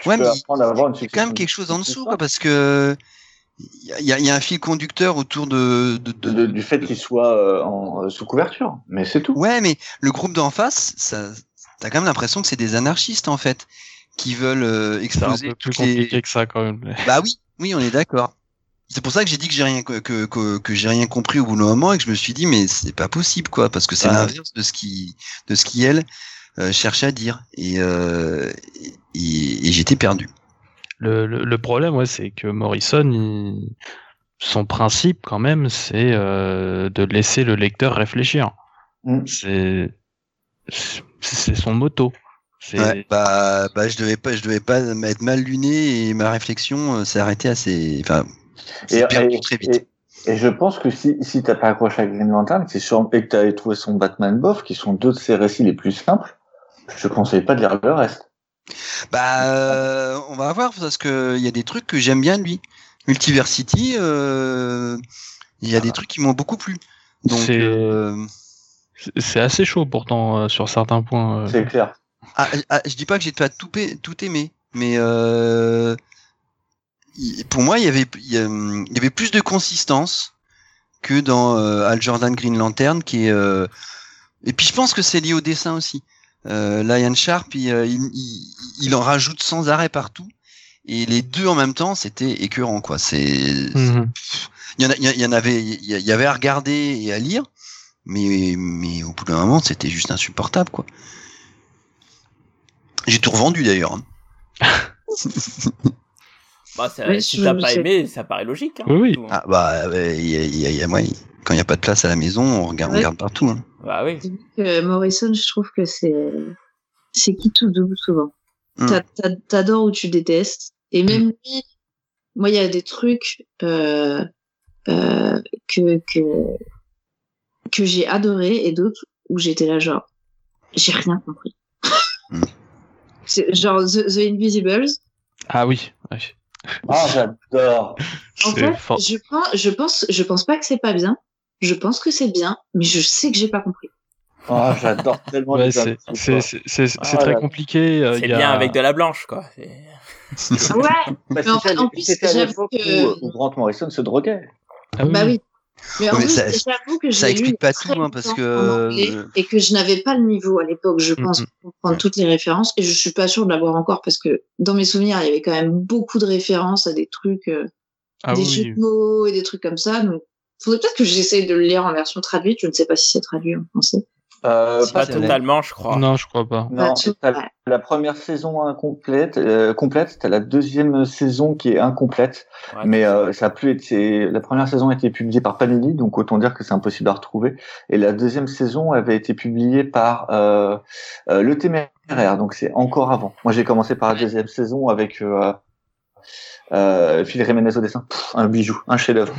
Tu Ouais, mais Il y a quand même quelque chose en de- dessous, quoi, parce que il y a, y un fil conducteur autour de, de, de- de- du fait qu'il soit euh, en, euh, sous couverture, mais c'est tout. Ouais, mais le groupe d'en face, ça, t'as quand même l'impression que c'est des anarchistes en fait, qui veulent euh, C'est un exploser peu plus les- compliqué que ça quand même. Bah oui, oui, on est d'accord. C'est pour ça que j'ai dit que j'ai rien que, que, que, que j'ai rien compris au bout d'un moment et que je me suis dit mais c'est pas possible quoi parce que c'est l'inverse de ce qui de ce qui elle euh, cherchait à dire et euh, et, et j'étais perdu. Le, le, le problème, ouais, c'est que Morrison, il- son principe quand même, c'est euh, de laisser le lecteur réfléchir. Mm. C'est son moto. Ouais, bah bah je devais pas je devais pas être mal luné et ma réflexion euh, s'est arrêtée assez enfin Et, c'est perdu et- très vite. et- et je pense que si, si t'as pas accroché à Green Lantern, c'est sûr, et que t'avais trouvé son Batman bof, qui sont deux de ses récits les plus simples, je te conseille pas de lire le reste. Bah, euh, on va voir parce que il y a des trucs que j'aime bien de lui. Multiversity, euh, il y a des trucs qui m'ont beaucoup plu. Donc, C'est- euh, c'est assez chaud pourtant euh, sur certains points. euh. C'est clair. ah, ah, je dis pas que j'ai pas tout, pa- tout aimé, mais euh, pour moi, il y avait, il y, avait plus de consistance que dans euh, Al Jordan Green Lantern, qui est. euh, et puis je pense que c'est lié au dessin aussi. Euh, Lion Sharp, il, euh, il, il- il en rajoute sans arrêt partout. Et les deux en même temps, c'était écœurant, quoi. C'est, il y en, a- il y en avait, il y- avait à regarder et à lire, mais, mais au bout d'un moment, c'était juste insupportable, quoi. J'ai tout revendu d'ailleurs. hein. Bah, ça- Ouais, si t'as pas sais. aimé, ça paraît logique. hein, Oui, oui. Ah bah, y a- il y a- il y a- ouais, quand il n'y a pas de place à la maison, on regarde, on regarde partout. hein. Bah oui. Euh, Morrison, je trouve que c'est c'est qui tout double souvent. Mm. T'a- T'adores ou tu détestes. Et même lui, moi, il y a des trucs euh, euh, que que que j'ai adoré et d'autres où j'étais là genre j'ai rien compris. Mm. C'est genre The, The Invisibles. Ah oui. ouais. Ah, j'adore. En fait, je pense, je pense, je pense pas que c'est pas bien. Je pense que c'est bien, mais je sais que j'ai pas compris. Ah, j'adore tellement Ouais, les c'est Ah, très là. compliqué. euh, C'est a- bien avec de la blanche, quoi. C'est- Ouais, Bah, Mais en fait, en plus, j'avoue que- où, où Grant Morrison se droguait. Ah oui, bah oui. Mais en Ouais, mais plus, ça- j'avoue que je ça explique pas tout, hein, parce que- et que je n'avais pas le niveau à l'époque, je pense, mm. pour comprendre toutes les références. Et je suis pas sûre de l'avoir encore parce que dans mes souvenirs, il y avait quand même beaucoup de références à des trucs, euh, Ah des oui, jeux de mots et des trucs comme ça. Donc, faudrait peut-être que j'essaye de le lire en version traduite. Je ne sais pas si c'est traduit en français. Euh, Pas totalement, je crois. Non, je crois pas. Non, Pas ouais. la première saison incomplète, euh, complète, t'as la deuxième saison qui est incomplète, Ouais, mais euh, ça a plus été. La première saison a été publiée par Panini, donc autant dire que c'est impossible à retrouver. Et la deuxième saison avait été publiée par euh, euh, Le Téméraire, donc c'est encore avant. Moi, j'ai commencé par la deuxième saison avec euh, Phil Jiménez au dessin, Pff, un bijou, un chef-d'œuvre.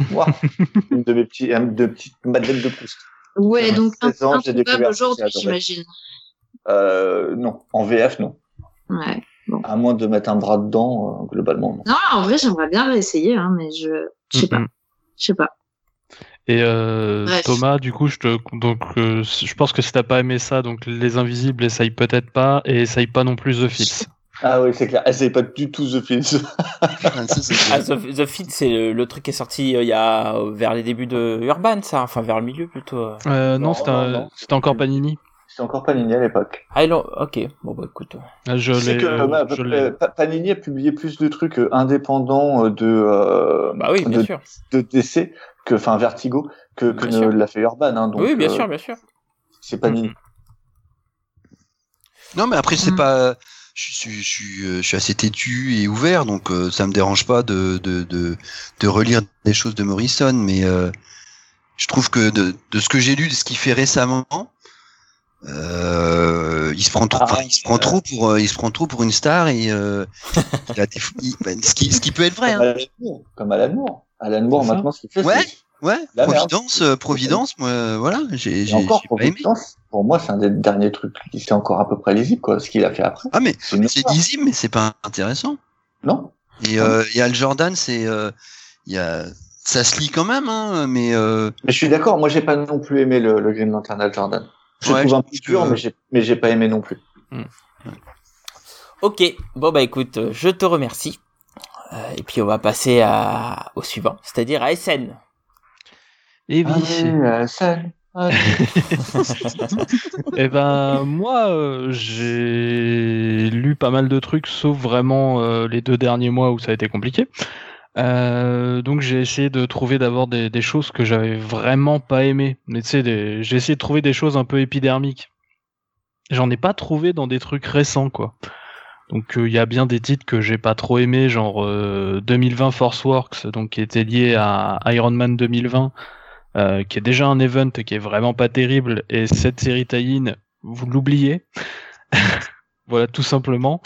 Une de mes petits, une de petites madeleines de Proust. Ouais, donc un 16 ans, découvert aujourd'hui, j'imagine. Euh, non, en VF, non. Ouais. À moins de mettre un bras dedans, euh, globalement, non. Non, en vrai, j'aimerais bien réessayer, hein, mais je, je sais pas, je sais pas. Et euh. Thomas, du coup, je te donc euh, je pense que si t'as pas aimé ça, donc les Invisibles, essaye peut-être pas et essaye pas non plus The Fields. Ah oui, c'est clair. Elle savait pas du tout The Fields. Ah, c'est Ah. The, The Fit, c'est le, le truc qui est sorti euh, il y a vers les débuts de Urban, ça, enfin vers le milieu plutôt. euh. Non, Non, c'était non, non. encore Panini. C'était encore Panini à l'époque. Ah, l'ont- ok, bon bah écoute. Ah, Je sais l'ai. que bah, je euh, Panini a publié plus de trucs indépendants de, euh, Bah oui, bien de, sûr. de DC que, enfin, Vertigo, que, que ne l'a fait Urban. Hein, donc, oui, bien euh, sûr, bien sûr. C'est Panini. Non, mais après, c'est Mm. pas. Je suis, je, suis, euh, je suis assez têtu et ouvert, donc euh, ça me dérange pas de, de, de, de relire des choses de Morrison, mais euh, je trouve que de, de ce que j'ai lu, de ce qu'il fait récemment, euh, il se prend trop, Ah, enfin, il se prend trop pour, euh, il se prend trop pour une star et euh, il a des, il- bah, ce qui, ce qui peut être vrai. Comme Hein. Alan Moore. Alan Moore. Alan maintenant, ce qu'il fait, Ouais. Ouais, La. Providence, euh, Providence, moi, euh, voilà, j'ai, encore, aimé. Providence, pour moi, c'est un des derniers trucs qui c'est encore à peu près lisible, quoi, ce qu'il a fait après. Ah mais C'est lisible, mais c'est pas intéressant. Non? Et euh, et Al Jordan, c'est, euh, il y a, ça se lit quand même, hein, mais euh, Mais je suis d'accord, moi, j'ai pas non plus aimé le, le Green Lantern Al Jordan. Je Ouais, le trouve un peu dur, que- mais j'ai, mais j'ai pas aimé non plus. Ok, bon bah écoute, je te remercie. Euh, et puis on va passer à, au suivant, c'est-à-dire à SN. Et oui. euh, salut. Eh ben moi euh, j'ai lu pas mal de trucs sauf vraiment euh, les deux derniers mois où ça a été compliqué. Euh, donc j'ai essayé de trouver d'abord des, des choses que j'avais vraiment pas aimées. Mais tu sais, des- j'ai essayé de trouver des choses un peu épidermiques. J'en ai pas trouvé dans des trucs récents quoi. Donc euh, il y a bien des titres que j'ai pas trop aimés, genre euh, 2020 Force Works, donc qui était lié à Iron Man 2020 euh, qui est déjà un event qui est vraiment pas terrible, et cette série tie-in, vous l'oubliez. voilà, tout simplement.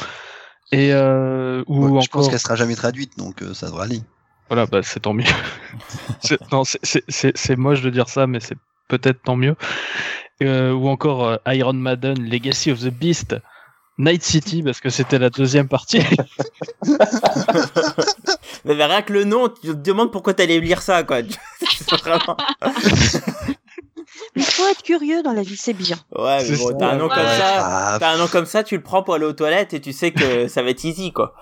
Et euh, ou ouais, je encore, pense qu'elle sera jamais traduite, donc euh, ça devrait aller. voilà, bah c'est tant mieux. C'est- non, c'est- c'est c'est- c'est moche de dire ça, mais c'est peut-être tant mieux. Euh, ou encore euh, Iron Maiden, Legacy of the Beast, Night City, parce que c'était la deuxième partie. Mais rien que le nom, tu te demandes pourquoi t'allais lire ça, quoi. Vraiment... Il faut être curieux dans la vie, c'est bien. Ouais, mais bon, t'as un nom Ouais, comme ouais. ça, Ah, t'as un nom comme ça, tu le prends pour aller aux toilettes et tu sais que ça va être easy, quoi.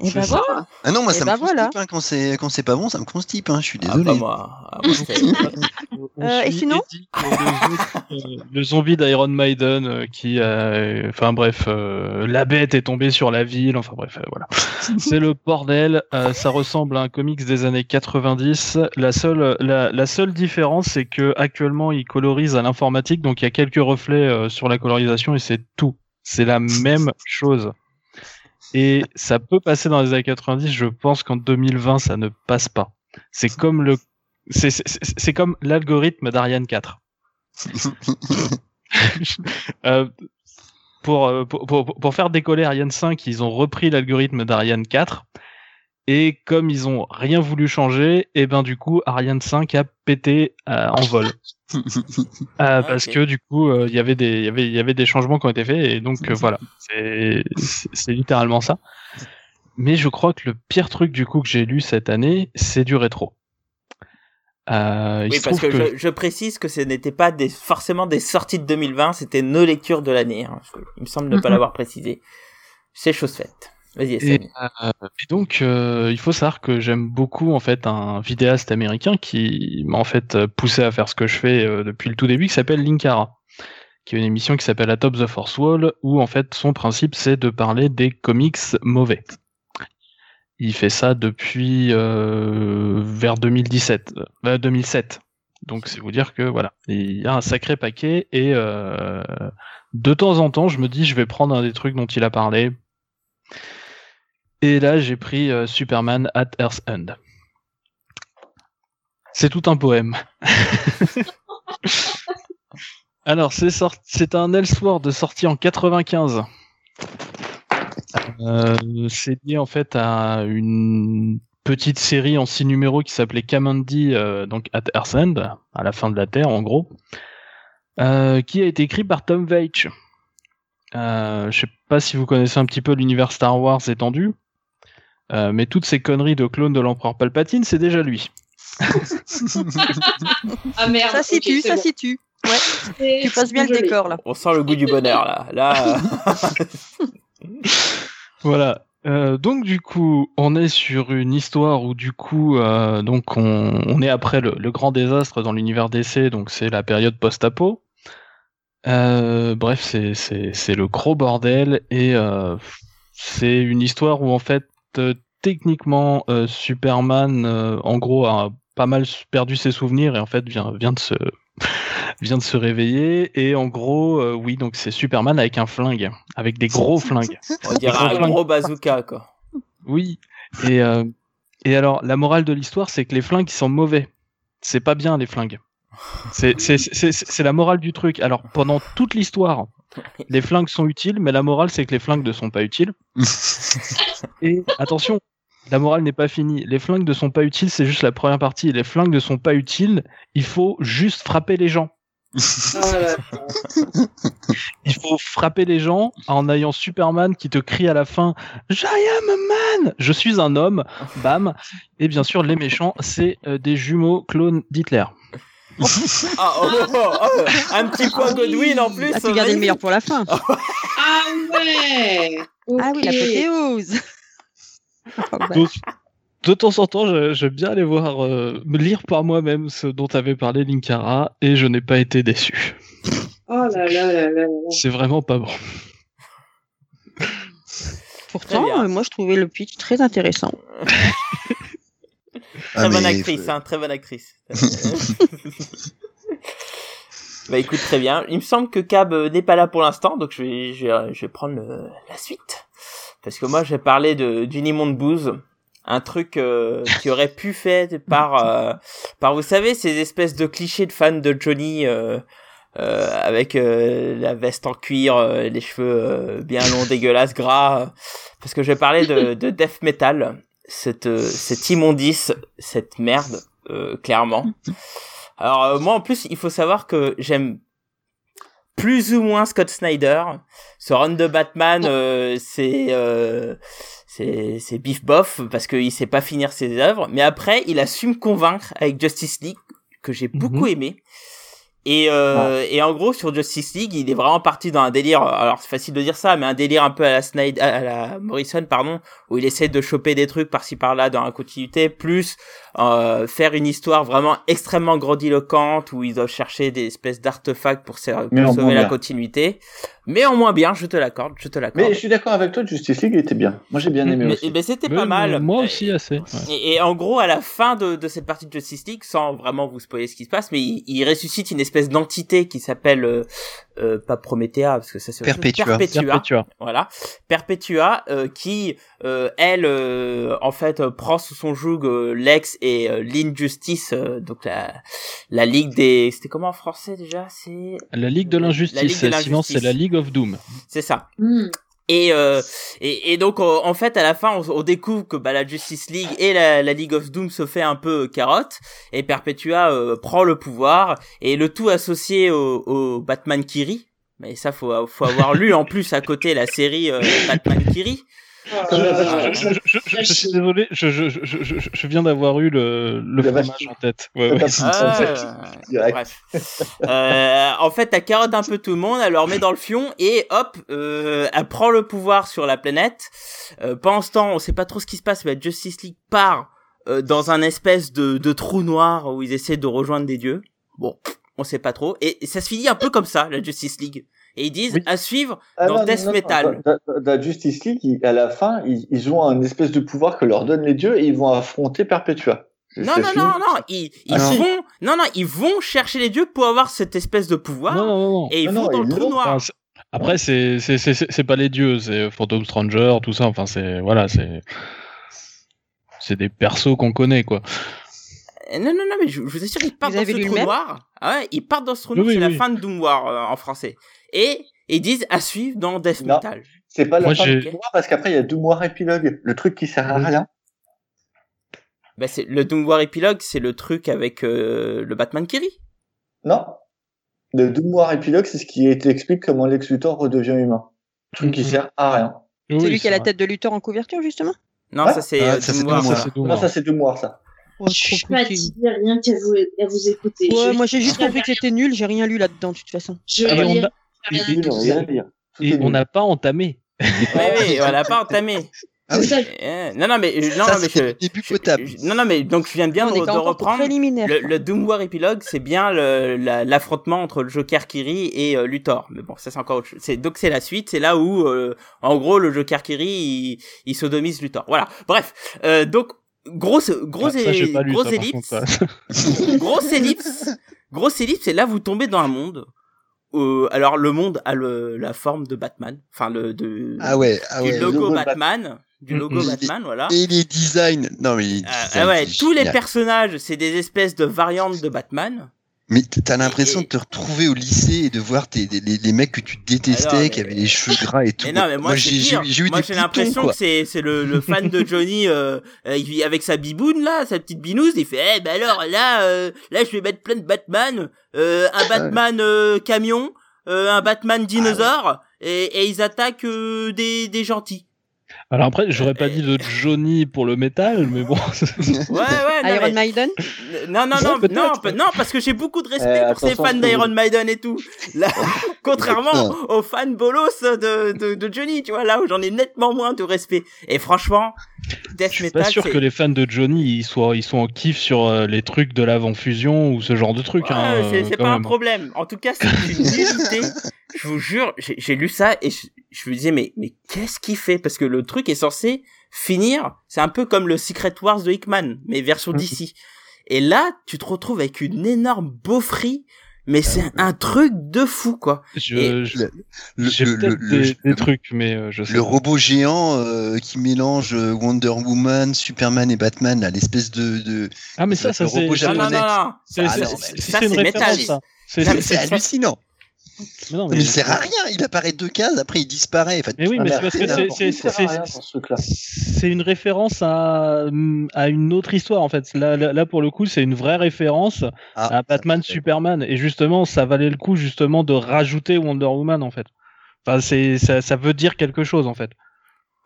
Et ben C'est ça. voilà. ah non, moi Eh ça ben me constipe voilà. hein, quand c'est quand c'est pas bon, ça me constipe. Hein, je suis Ah, désolé. pas moi. Ah, moi, Euh, et sinon Eddie, le, zombie- euh, le zombie d'Iron Maiden euh, qui, euh, enfin bref, euh, la bête est tombée sur la ville. Enfin bref, euh, voilà. C'est le bordel. euh, ça ressemble à un comics des années 90. La seule, la, la seule différence, c'est que actuellement, il colorise à l'informatique, donc il y a quelques reflets euh, sur la colorisation et c'est tout. C'est la même chose. Et ça peut passer dans les années 90. Je pense qu'en 2020, ça ne passe pas. C'est comme le c'est- c'est c'est- c'est comme l'algorithme d'Ariane 4. Euh, pour, euh, pour, pour, pour faire décoller Ariane 5, ils ont repris l'algorithme d'Ariane 4. Et comme ils ont rien voulu changer, et ben du coup Ariane 5 a pété euh, en vol. Euh, parce ok. que du coup euh, il y avait des il y avait il y avait des changements qui ont été faits et donc euh, voilà c'est littéralement ça. Mais je crois que le pire truc du coup que j'ai lu cette année c'est du rétro. Euh, Oui, parce que, Je, je précise que ce n'était pas des, forcément des sorties de 2020, c'était nos lectures de l'année. Hein, parce il me semble ne pas Mhm. l'avoir précisé. C'est chose faite. Et, euh, et donc, euh, il faut savoir que j'aime beaucoup en fait un vidéaste américain qui m'a en fait poussé à faire ce que je fais euh, depuis le tout début, qui s'appelle Linkara, qui a une émission qui s'appelle Atop the Force Wall, où en fait son principe c'est de parler des comics mauvais. Il fait ça depuis vers 2017, euh, 2007. Donc c'est vous dire que voilà, il y a un sacré paquet et de temps en temps je me dis je vais prendre un des trucs dont il a parlé, et là, j'ai pris euh, Superman at Earth's End. C'est tout un poème. Alors, c'est sorti, un Elseworld sorti en 95. Euh, c'est lié en fait à une petite série en six numéros qui s'appelait Kamandi, euh, donc at Earth's End, à la fin de la Terre en gros, euh, qui a été écrit par Tom Veitch. Euh, je sais pas si vous connaissez un petit peu l'univers Star Wars étendu, euh, mais toutes ces conneries de clones de l'empereur Palpatine, c'est déjà lui. Ah merde. Ça situe, c'est ça bon. situe. Ouais, tu passes bien le décor là. On sent le goût du bonheur là. Là. Voilà. Euh, donc du coup, on est sur une histoire où du coup, euh, donc on, on est après le, le grand désastre dans l'univers DC, donc c'est la période post-apo. Euh, bref, c'est le gros bordel et euh, c'est une histoire où en fait euh, techniquement euh, Superman euh, en gros a pas mal perdu ses souvenirs et en fait vient vient de se vient de se réveiller et en gros euh, oui donc c'est Superman avec un flingue avec des gros flingues. On dirait un gros bazooka, quoi. Oui. Et, euh, et alors, la morale de l'histoire, c'est que les flingues, ils sont mauvais. C'est pas bien, les flingues. C'est la morale du truc. Alors, pendant toute l'histoire, les flingues sont utiles, mais la morale, c'est que les flingues ne sont pas utiles. Et attention, la morale n'est pas finie. Les flingues ne sont pas utiles, c'est juste la première partie. Les flingues ne sont pas utiles, il faut juste frapper les gens. Il faut frapper les gens en ayant Superman qui te crie à la fin I am a man Je suis un homme Bam Et bien sûr, les méchants, c'est euh, des jumeaux clones d'Hitler. Ah, oh, oh, oh, un petit point Godwin en plus. Ah, tu gardes le meilleur pour la fin. Ah ouais Ah oui, Ok. l'apothéose. Oh, bah. Donc, de temps en temps, j'aime bien aller voir, euh, me lire par moi-même ce dont avait parlé Linkara, et je n'ai pas été déçu. Oh là là là là là. C'est vraiment pas bon. Pourtant, euh, moi, je trouvais le pitch très intéressant. Très Ah, bonne mais actrice, hein, très bonne actrice. bah écoute, très bien. Il me semble que Cab euh, n'est pas là pour l'instant, donc je vais, je vais, je vais prendre le- la suite. Parce que moi, j'ai parlé de d'Unimonde Booze, un truc euh, qui aurait pu faire par, euh, par, vous savez, ces espèces de clichés de fans de Johnny euh, euh, avec euh, la veste en cuir, euh, les cheveux euh, bien longs, dégueulasses, gras. euh, parce que je vais parler de, de death metal, cette, euh, cette immondice, cette merde, euh, clairement. Alors euh, moi en plus, il faut savoir que j'aime plus ou moins Scott Snyder. Ce run de Batman, euh, c'est euh, c'est c'est bif bof parce qu'il sait pas finir ses œuvres. Mais après, il a su me convaincre avec Justice League que j'ai beaucoup aimé. Et, euh, et en gros, sur Justice League, il est vraiment parti dans un délire. Alors, c'est facile de dire ça, mais un délire un peu à la Snyder, à la Morrison, pardon, où il essaie de choper des trucs par-ci par-là dans la continuité, plus euh, faire une histoire vraiment extrêmement grandiloquente où ils doivent chercher des espèces d'artefacts pour, sauver la continuité. Mais en moins bien, je te l'accorde, je te l'accorde. Mais je suis d'accord avec toi, Justice League était bien. Moi j'ai bien aimé Mais, aussi. mais c'était pas mal. Moi aussi, assez. ouais. Et, et en gros, à la fin de, de cette partie de Justice League, sans vraiment vous spoiler ce qui se passe, mais il, il ressuscite une espèce d'entité qui s'appelle euh, euh, pas Promethea parce que ça c'est. Perpetua. Perpetua. Perpetua. Voilà, Perpetua euh, qui euh, elle euh, en fait euh, prend sous son joug euh, Lex et euh, l'Injustice, euh, donc la la ligue des c'était comment en français déjà? C'est La Ligue de Ligue l'Injustice, sinon c'est la League of Doom. c'est ça. Hmm. Et, euh, et, et donc euh, en fait à la fin on, on découvre que bah, la Justice League et la, la League of Doom se fait un peu euh, carotte et Perpetua euh, prend le pouvoir et le tout associé au, au Batman Kiri. Mais ça faut faut avoir lu en plus à côté la série euh, Batman Kiri. Oh Je, je- je- je- suis désolé, je, je, je, je, je- je viens d'avoir eu le, le fromage en tête. Ouais, ouais. Ah, bref. Euh, en fait, elle carotte un peu tout le monde, elle leur met dans le fion et hop, euh, elle prend le pouvoir sur la planète. Euh, pendant ce temps, on sait pas trop ce qui se passe, mais Justice League part euh, dans un espèce de, de trou noir où ils essaient de rejoindre des dieux. Bon, on sait pas trop. Et, et ça se finit un peu comme ça, la Justice League. Et ils disent Oui. à suivre Ah dans non, Death non, Metal. Dans, Justice League, ils- à la fin, ils, ils ont un espèce de pouvoir que leur donnent les dieux et ils vont affronter Perpetua. Non, non, non, non, ils, ils Ah, si. vont, non, non, ils vont chercher les dieux pour avoir cette espèce de pouvoir. Non, non, non. Et ils vont non, dans ils le trou noir. Enfin, après, c'est c'est c'est c'est- c'est pas les dieux, c'est Phantom Stranger, tout ça. Enfin, c'est voilà, c'est c'est des persos qu'on connaît, quoi. Euh, Non, non, non, mais je, je vous assure, ils partent Vous dans ce trou noir. Ah ouais, ils partent dans ce trou noir, oui, c'est la oui. fin de Doom War euh, en français. Et ils disent à suivre dans Death Non. Metal. C'est pas la Moi, fin du Doom War parce qu'après il y a Doom War épilogue, le truc qui sert à Oui. rien. Bah, c'est, le Doom War épilogue, c'est le truc avec euh, le Batman Kiri. Non. Le Doom War épilogue, c'est ce qui explique comment Lex Luthor redevient humain. Truc qui Mhm. sert à rien. Oui, Celui qui a la tête de Luthor en couverture, justement? Non, Ouais. ça c'est Ah, euh, ça, Doom c'est War. Doom Ça, War. c'est Doom Non, ça c'est Doom War, ça. Je suis fatiguée rien qu'à vous, à vous écouter. Ouais, Je- moi j'ai juste compris que c'était nul, j'ai rien lu là-dedans de toute façon. Je Ah, rien et- rien dire. On n'a pas entamé. Oui, oui, on l'a pas entamé. Ah oui. Eh, Non, non, mais non, Ça, non, mais je, le début je- potable. je- non, non, mais donc je viens bien de, est de reprendre le, le Doom War Epilogue, c'est bien la- l'affrontement entre le Joker Kiri et euh, Luthor. Mais bon, ça c'est encore autre chose. Donc c'est la suite, c'est là où euh, en gros le Joker Kiri il, il sodomise Luthor. Voilà. Bref, euh, donc grosse grosse Ah, ça, lu, grosse ça, ellipse, contre, ça. grosse ellipse, grosse ellipse. Et là vous tombez dans un monde. Où- alors le monde a le, la forme de Batman, enfin le de Ah ouais, ah du logo Batman, du Mm, logo mm. Batman, voilà. Et les designs. Non, mais les Euh, designs, ah ouais, tous les personnages, c'est des espèces de variantes de Batman. Mais t'as l'impression de te retrouver au lycée et de voir tes, les, les- mecs que tu détestais, Alors, mais- qui avaient les cheveux gras et tout. Mais non, mais moi, c'est j'ai pire. j'ai- j'ai eu moi, des j'ai l'impression que c'est c'est le, le fan de Johnny euh, euh, avec sa biboune là, sa petite binouse, il fait eh ben alors là euh, là je vais mettre plein de Batman, euh, un Batman euh, camion, euh, un Batman dinosaure et, et ils attaquent euh, des des gentils. Alors après, j'aurais pas dit de Johnny pour le métal, mais bon. Ouais ouais non, Iron mais- Maiden non non non non non parce que j'ai beaucoup de respect Eh, pour ces fans d'Iron Maiden et tout. Là, contrairement aux fans bolos de, de de Johnny, tu vois là où j'en ai nettement moins de respect. Et franchement, Death Je suis Metal pas sûr que les fans de Johnny ils soient ils sont en kiff sur euh, les trucs de l'avant-fusion ou ce genre de trucs. Ouais, hein, c'est euh, pas un problème. En tout cas, c'est une nullité. Je vous jure, j'ai j'ai lu ça et je, me disais mais mais qu'est-ce qu'il fait? Parce que le truc est censé finir. C'est un peu comme le Secret Wars de Hickman, mais version Mhm. d'ici. Et là, tu te retrouves avec une énorme beaufrie, mais c'est un truc de fou quoi. Je- je- Le, J'ai le- peut-être le- des, le- des trucs, mais euh, je sais. le pas. robot géant euh, qui mélange euh, Wonder Woman, Superman et Batman, là, l'espèce de, de... Ah mais ça, ça c'est. robot c'est- Non non japonais. non Ah c'est- non, c'est- mais c'est ça, une c'est référence, métal. c'est- hallucinant. Mais non, Mais mais- il sert à rien. Il apparaît deux cases, après il disparaît. Enfin, Mais oui, mais mais c'est parce que une référence à, à une autre histoire en fait. Là, là, là, pour le coup, c'est une vraie référence ah, à Batman Superman et justement, ça valait le coup justement de rajouter Wonder Woman en fait. Enfin, c'est ça, ça veut dire quelque chose en fait.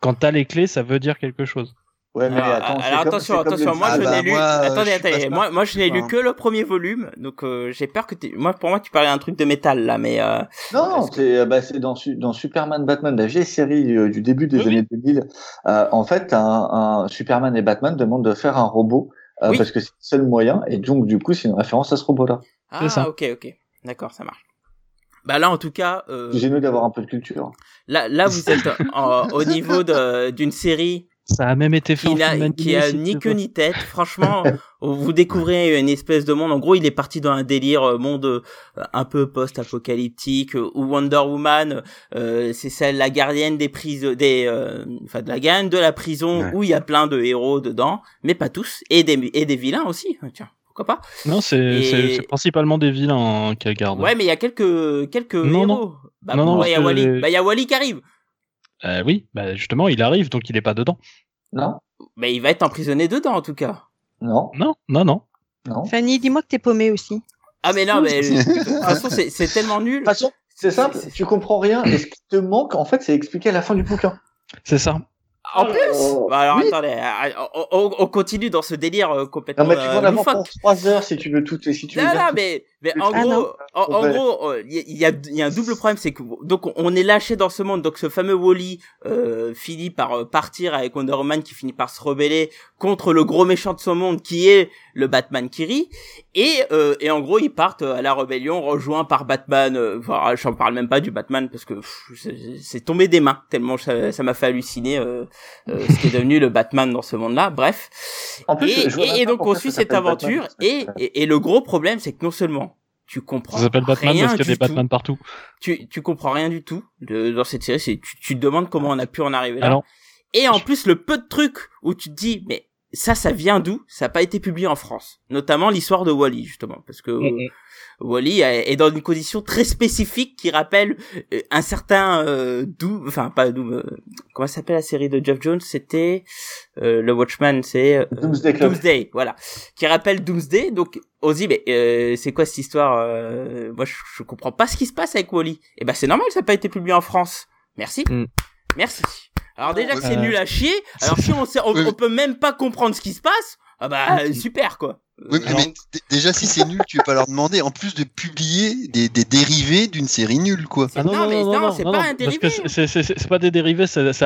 Quand t'as les clés, ça veut dire quelque chose. Ouais, mais Alors, attends, alors comme- attention, comme attention, moi Ah je bah, n'ai lu. moi, euh, attendez, je attendez, moi, moi je n'ai lu que le premier volume, donc euh, j'ai peur que tu. Moi, pour moi, tu parlais d'un truc de métal là, mais. Euh... Non, que- c'est bah, c'est dans, dans Superman Batman, la vieille série euh, du début des Oui, années 2000. Euh, en fait, un, un Superman et Batman demandent de faire un robot euh, Oui. parce que c'est le seul moyen. Et donc, du coup, c'est une référence à ce robot-là. Ah, ça. ok, ok, d'accord, ça marche. Bah là, en tout cas, euh, génial d'avoir un peu de culture. là, là, vous êtes en- au niveau de- d'une série Ça a même été fait qui en n'a film animé, qui a si ni queue ni tête. Franchement, vous découvrez une espèce de monde. En gros, il est parti dans un délire euh, monde euh, un peu post-apocalyptique euh, où Wonder Woman, euh, c'est celle la gardienne des prisons, des, euh, enfin de la gardienne de la prison Ouais. où il y a plein de héros dedans, mais pas tous, et des et des vilains aussi. Tiens, pourquoi pas Non, c'est Et- c'est- c'est principalement des vilains hein, qu'elle garde. Ouais, mais il y a quelques quelques Non, héros. non. Bah, Non, non, pourquoi il y a que Wally les- Bah il y a Wally qui arrive. Euh, oui, bah justement, il arrive, donc il est pas dedans. Non, Bah il va être emprisonné dedans en tout cas. non, Non, non, non. non. Fanny, dis-moi que t'es paumé aussi. Ah mais non, mais de toute façon c'est c'est tellement nul. toute façon, c'est simple, tu comprends rien. Et ce qui te manque, en fait, c'est expliqué à la fin du bouquin. C'est ça. En plus Oh, Bah alors oui. attendez, euh, on, on- on continue dans ce délire euh, complètement Non, mais tu euh, vas en avoir loufoque. pour trois heures si tu veux tout. Si tu Non, non, tout. mais, mais en Ah, gros, en, en Ouais. gros, euh, il y, a- il y a, y a un double problème, c'est que donc on est lâché dans ce monde, donc ce fameux Wally euh, finit par euh, partir avec Wonder Woman qui finit par se rebeller contre le gros méchant de son monde qui est le Batman Kiri, et euh, et en gros ils partent à la rébellion rejoints par Batman. Euh, enfin, j'en parle même pas du Batman parce que c'est- tombé des mains tellement ça m'a fait halluciner euh, euh, ce qui est devenu le Batman dans ce monde-là. Bref. En plus, et, je et- donc on suit cette aventure Batman, et, et le gros problème c'est que non seulement tu comprends Ça s'appelle Batman rien parce qu'il y a du des Batman tout, partout. tu, tu comprends rien du tout de, dans cette série, c'est tu, tu te demandes comment on a pu en arriver là. Alors, et en plus le peu de trucs où tu te dis mais ça ça vient d'où? Ça n'a pas été publié en France, notamment l'histoire de Wally justement parce que Mm, Wally est dans une condition très spécifique qui rappelle euh, un certain euh, Doom, enfin pas Doom, euh, comment s'appelle la série de Jeff Jones? C'était euh, le Watchman, c'est euh, Doomsday Clock. Doomsday, voilà, qui rappelle Doomsday. Donc Ozzy, mais euh, c'est quoi cette histoire euh, Moi, je, je comprends pas ce qui se passe avec Wally. Et ben c'est normal, ça n'a pas été publié en France. Merci, Mm. merci. Alors déjà que c'est Euh, nul à chier. Alors si on, sait, on, Oui. on peut même pas comprendre ce qui se passe, ah bah Ah. super quoi. Oui, mais, déjà, si c'est nul, tu vas pas leur demander en plus de publier des, des dérivés d'une série nulle, quoi. C'est- non, mais non, c'est pas un dérivé. c'est- c'est c'est- c'est pas des dérivés, c'est c'est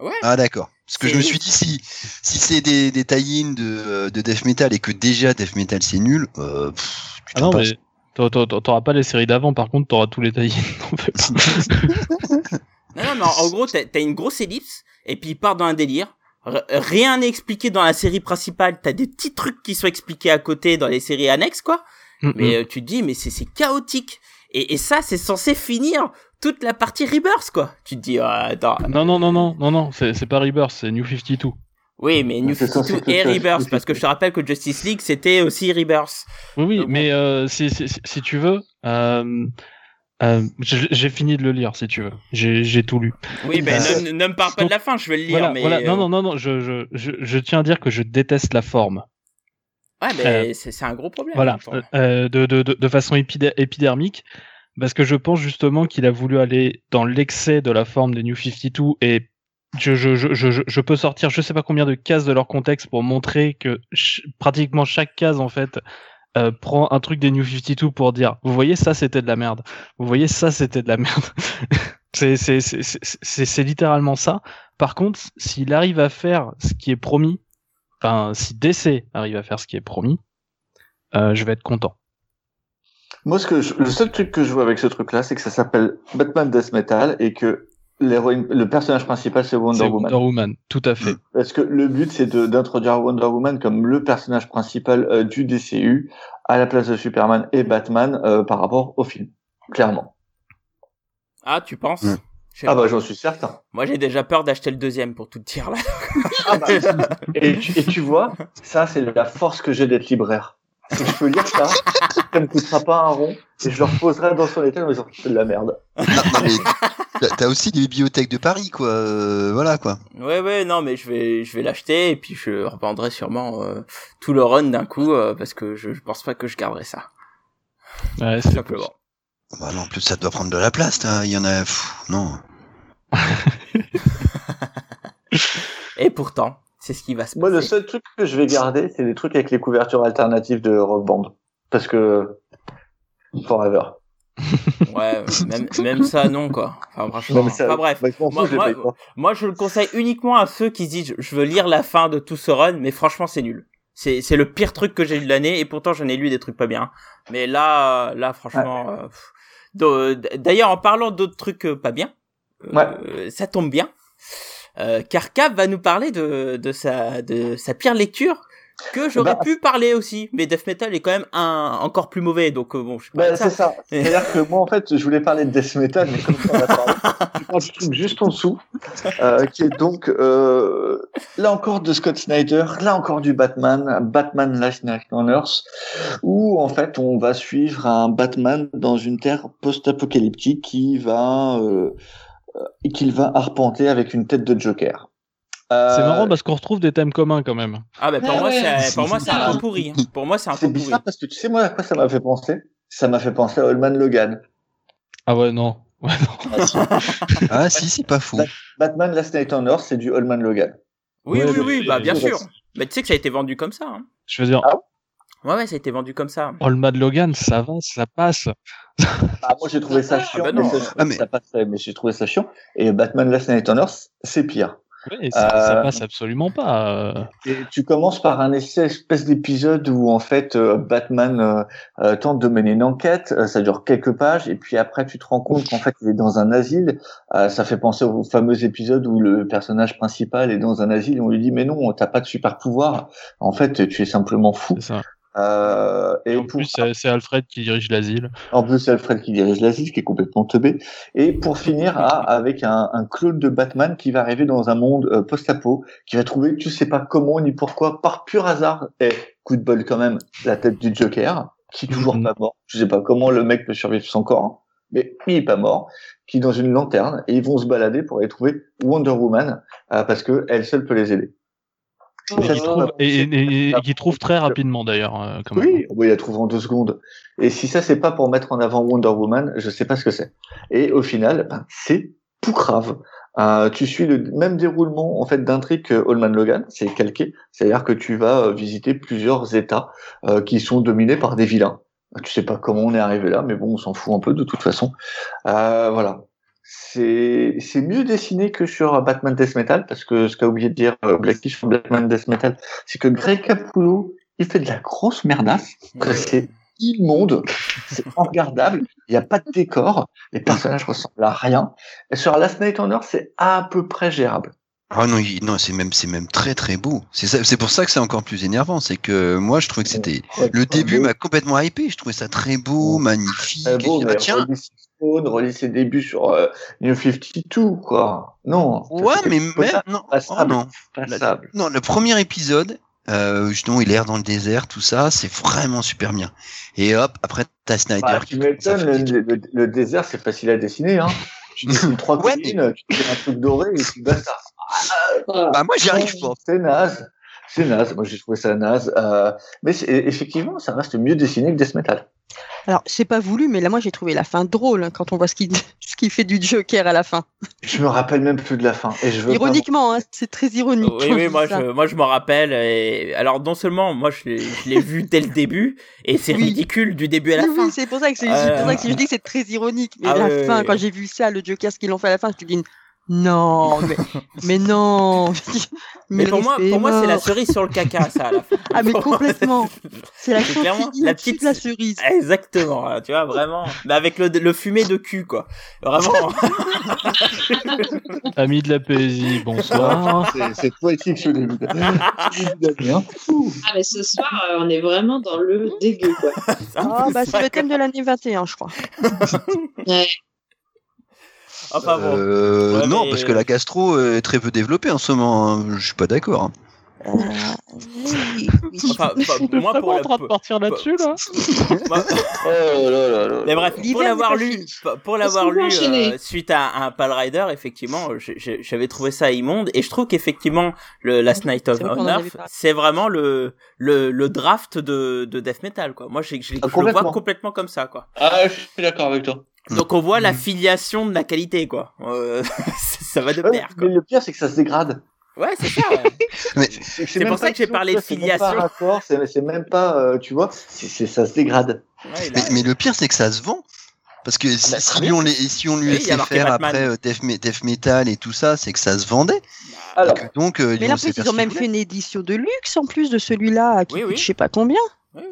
avant. Ah, d'accord. Parce que je me suis dit, si, si c'est des, des tie-in de, de death metal et que déjà death metal c'est nul, euh, pff, tu Ah non, passes. mais t'a- t'a- t'auras pas les séries d'avant, par contre, t'auras tous les pas. Non, non, mais en, en gros, t'as as une grosse ellipse, et puis il part dans un délire. R- rien n'est expliqué dans la série principale. T'as des petits trucs qui sont expliqués à côté dans les séries annexes, quoi. Mm, Mais mm. euh, tu te dis, mais c'est c'est chaotique. Et, et ça, c'est censé finir toute la partie Rebirth, quoi. Tu te dis, ah, attends. Non, non, non, non, non, non, c'est pas Rebirth, c'est New 52. Oui, mais New C'est censé 52 tout et Rebirth, parce que je te rappelle que Justice League, c'était aussi Rebirth. Oui, oui, Donc, mais euh, si, si, si- si tu veux, euh, euh, j'ai fini de le lire, si tu veux. J'ai tout lu. Oui, ben, ne, ne me parle pas de la fin, je vais le lire, Voilà, mais. voilà. Non, non, non, non, je, je, je, je tiens à dire que je déteste la forme. Ouais, mais c'est c'est un gros problème. Voilà, euh, de, de, de, façon épidermique, parce que je pense justement qu'il a voulu aller dans l'excès de la forme des New 52 et je, je, je, je, je peux sortir je sais pas combien de cases de leur contexte pour montrer que pratiquement chaque case en fait euh, prend un truc des New 52 pour dire vous voyez ça c'était de la merde. Vous voyez ça c'était de la merde. C'est c'est c'est c'est- c'est c'est littéralement ça. Par contre s'il arrive à faire ce qui est promis enfin si DC arrive à faire ce qui est promis euh, je vais être content Moi, ce que je- le seul truc que je vois avec ce truc-là, c'est que ça s'appelle Batman Death Metal et que le personnage principal, c'est Wonder C'est Woman. Wonder Woman, tout à fait. Parce que le but, c'est de- d'introduire Wonder Woman comme le personnage principal euh, du DCU à la place de Superman et Batman euh, par rapport au film. Clairement. Ah, tu penses? Ah bah, j'en suis certain. Moi, j'ai déjà peur d'acheter le deuxième, pour tout dire, là. Ah bah, et, tu, et tu vois, ça, c'est la force que j'ai d'être libraire. Je peux lire ça, ça me coûtera pas un rond, et je le reposerai dans son état en disant c'est de la merde. Mais t'as- aussi des bibliothèques de Paris, quoi. euh, voilà, quoi. Ouais, ouais, non, mais je vais, je vais l'acheter, et puis je revendrai sûrement euh, tout le run d'un coup, euh, parce que je, je pense pas que je garderai ça. Ouais, c'est simplement. Bah non, en plus ça doit prendre de la place, là. il y en a... pff, non. Et pourtant, c'est ce qui va se Moi, le passer. seul truc que je vais garder, c'est les trucs avec les couvertures alternatives de Rock Band. Parce que, forever. Ouais, même, même ça, non, quoi. Enfin, franchement. Non, ça- enfin, bref. bah, je Moi- je moi-. Moi, le conseille uniquement à ceux qui se disent, je veux lire la fin de tout ce run, mais franchement, c'est nul. C'est, le pire truc que j'ai lu de l'année, et pourtant, j'en ai lu des trucs pas bien. Mais là, là, franchement, euh, d'ailleurs, en parlant d'autres trucs euh, pas bien, euh, ça tombe bien. Euh, car Cap va nous parler de, de sa, de sa pire lecture, que j'aurais Bah, pu parler aussi, mais Death Metal est quand même un, encore plus mauvais, donc euh, bon, je Bah, c'est ça. C'est-à-dire que moi, en fait, je voulais parler de Death Metal, mais comme ça, on a parlé, je truc juste en dessous, euh, qui est donc, euh, là encore de Scott Snyder, là encore du Batman, Batman Last Night on Earth, où, en fait, on va suivre un Batman dans une terre post-apocalyptique qui va, euh, euh, et qu'il va arpenter avec une tête de Joker. Euh, C'est marrant parce qu'on retrouve des thèmes communs quand même. Ah, bah, pour Ah moi, ouais. c'est, pour moi, c'est un peu pourri. hein. Pour moi, c'est un peu pourri. bizarre parce que tu sais, moi, à quoi ça m'a fait penser? Ça m'a fait penser à Holman Logan. Ah ouais, non. Ouais, non. Ah si, c'est pas fou. Batman Last Night on Earth, c'est du Holman Logan. Oui, Ouais, oui, oui, bah, bien sûr. Mais tu sais que ça a été vendu comme ça, hein. Je veux dire, Ah Ouais, ouais, ça a été vendu comme ça. Olmad Logan, ça va, ça passe. Ah, moi j'ai trouvé ça chiant, bah non. mais, ça, Ah, mais- ça passait, mais j'ai trouvé ça chiant. Et Batman Last Night on Earth, c'est pire. Ouais, ça, ça Euh, passe absolument pas. euh. Et tu commences par un essai, espèce d'épisode où en fait euh, Batman euh, euh, tente de mener une enquête, ça dure quelques pages, et puis après tu te rends compte qu'en fait il est dans un asile. Euh, ça fait penser au fameux épisode où le personnage principal est dans un asile et on lui dit mais non, t'as pas de super pouvoir. En fait, tu es simplement fou. C'est ça. Euh, et Et en pour- plus, c'est Alfred qui dirige l'asile. En plus, c'est Alfred qui dirige l'asile, qui est complètement teubé. Et pour finir, à- avec un, un clone de Batman qui va arriver dans un monde euh, post-apo, qui va trouver, tu sais pas comment ni pourquoi, par pur hasard, et coup de bol quand même, la tête du Joker, qui est toujours Mhm. pas mort. Je sais pas comment le mec peut survivre sans corps, hein. mais il est pas mort, qui est dans une lanterne, et ils vont se balader pour aller trouver Wonder Woman, euh, parce que elle seule peut les aider. Et ça, qui c'est trouve, et, et- et qui trouve très rapidement d'ailleurs. euh, oui, oui, il la trouve en deux secondes. Et si ça, c'est pas pour mettre en avant Wonder Woman, je sais pas ce que c'est. Et au final, ben, c'est tout grave. Euh, tu suis le même déroulement en fait d'intrigue que Allman Logan, c'est calqué, c'est-à-dire que tu vas euh, visiter plusieurs États euh, qui sont dominés par des vilains. Tu sais pas comment on est arrivé là, mais bon, on s'en fout un peu de toute façon. Euh, voilà, c'est c'est mieux dessiné que sur Batman Death Metal parce que ce qu'a oublié de dire euh, Blacky sur Batman Death Metal, c'est que Greg Capullo il fait de la grosse merdasse. que C'est immonde, c'est regardable. Il n'y a pas de décor, les personnages ressemblent à rien. Et sur Last Night on Earth, c'est à peu près gérable. Ah non, il- non, c'est même, c'est même très très beau. C'est pour ça que c'est encore plus énervant. C'est que moi, je trouvais que c'était le début m'a complètement hypé. Je trouvais ça très beau, magnifique. Très Et je beau, dis, mais bah, tiens, relis ses Spawn, relis ses débuts sur euh, New 52, quoi. Non. ouais, mais même non, oh, passable. non, passable. non, le premier épisode, euh, justement, il est dans le désert, tout ça, c'est vraiment super bien. Et hop, après t'as Snyder. Bah, qui tu m'étonnes, le, désert, c'est facile à dessiner. Hein. Tu dessines trois Ouais, collines, tu fais un truc doré et puis basta. Bah moi, j'y arrive pas. C'est naze. C'est naze. Moi, j'ai trouvé ça naze. Euh, mais effectivement, ça reste mieux dessiné que Death Metal. Alors, c'est pas voulu, mais là, moi, j'ai trouvé la fin drôle hein, quand on voit ce qu'il ce qu'il fait du Joker à la fin. Je me rappelle même plus de la fin. Et je veux Ironiquement, hein, c'est très ironique. Oui, oui, je moi ça. je, moi je m'en rappelle. Et... Alors non seulement moi je l'ai je l'ai vu dès le début et c'est Oui. ridicule du début à la Oui, fin. oui, c'est pour ça que c'est Euh, c'est pour ça que je dis que c'est très ironique. Mais Ah la fin, quand j'ai vu ça, le Joker, ce qu'ils l'ont fait à la fin, je me dis non, mais, mais non. Mais pour moi, pour moi c'est la cerise sur le caca ça à la fin. Ah, mais complètement. C'est la clairement petite- la cerise. Exactement, hein, tu vois vraiment. Mais avec le, le fumé de cul quoi. Vraiment. Amis de la poésie, bonsoir. C'est- poétique ce début. Ah, mais ce soir, euh, on est vraiment dans le dégueu, quoi. Ah, bah, c'est le thème de l'année 21, je crois. Ouais. Enfin bon. Euh, Ouais, non, mais- parce que la gastro est très peu développée en ce moment. hein. Je suis pas d'accord. hein. Euh, oui, oui. Enfin, enfin, On est moi pour la, en train de partir là-dessus, là Oh là là là. Mais bref, pour l'avoir lu, pour- l'avoir lu euh, suite à, à un Pal Rider, effectivement, j'avais trouvé ça immonde et je trouve qu'effectivement le Last Night of parlé. c'est vraiment le, le le draft de de death metal quoi. Moi, je, je, je Ah, le vois complètement. complètement comme ça quoi. Ah, je suis d'accord avec toi. Donc on voit la Mm. filiation de la qualité quoi. Euh, ça va de pair quoi. mais le pire, c'est que ça se dégrade. Ouais, c'est ça. ouais. C'est pour ça que j'ai parlé de c'est même pas filiation. C'est même pas, euh, tu vois, ça se dégrade. Ouais, Mais, là- mais le pire, c'est que ça se vend. Parce que si, bah, on, les, si on lui Oui, laissait faire après euh, death, me- death metal et tout ça, c'est que ça se vendait. Alors, que donc, euh, Mais là, ils ont même fait une édition de luxe en plus de celui-là, qui Oui, coûte oui. je sais pas combien.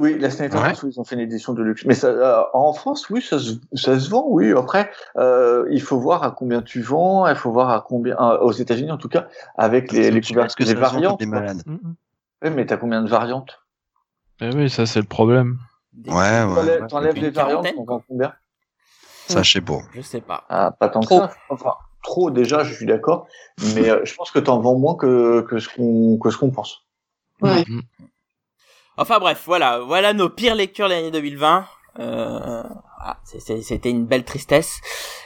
Oui, la Ouais. ils ont fait une édition de luxe. Mais ça, euh, en France, oui, ça se, ça se vend, oui. Après, euh, il faut voir à combien tu vends, il faut voir à combien, euh, aux États-unis en tout cas, avec les, les Parce couvertures, que les variantes. des malades. Oui, mais t'as combien de variantes? Eh oui, ça c'est le problème. des- Ouais, ouais. T'enlèves ouais, les variantes, on vend combien? Ça, je sais pas. Je sais pas. Ah, pas tant Trop. que ça. Enfin, trop déjà, je suis d'accord. Mais euh, je pense que t'en vends moins que, que ce qu'on que ce qu'on pense. Ouais. Mhm. Enfin bref, voilà, voilà nos pires lectures de l'année 2020. Euh, ah, c'est- c'est- c'était une belle tristesse.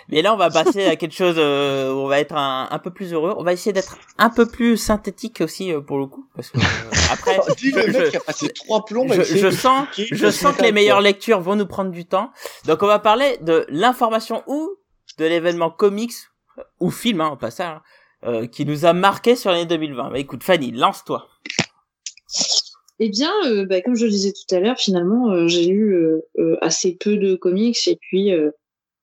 Mais là, on va passer à quelque chose euh, où on va être un, un peu plus heureux. On va essayer d'être un peu plus synthétique aussi euh, pour le coup, parce que euh, après, Dis je, sens, je sens que les meilleures lectures vont nous prendre du temps. Donc, on va parler de l'information ou de l'événement comics ou film, hein, en passant, hein, euh, qui nous a marqué sur l'année 2020. Bah, écoute, Fanny, lance-toi. Eh bien, euh, bah, comme je le disais tout à l'heure, finalement, euh, j'ai lu euh, assez peu de comics et puis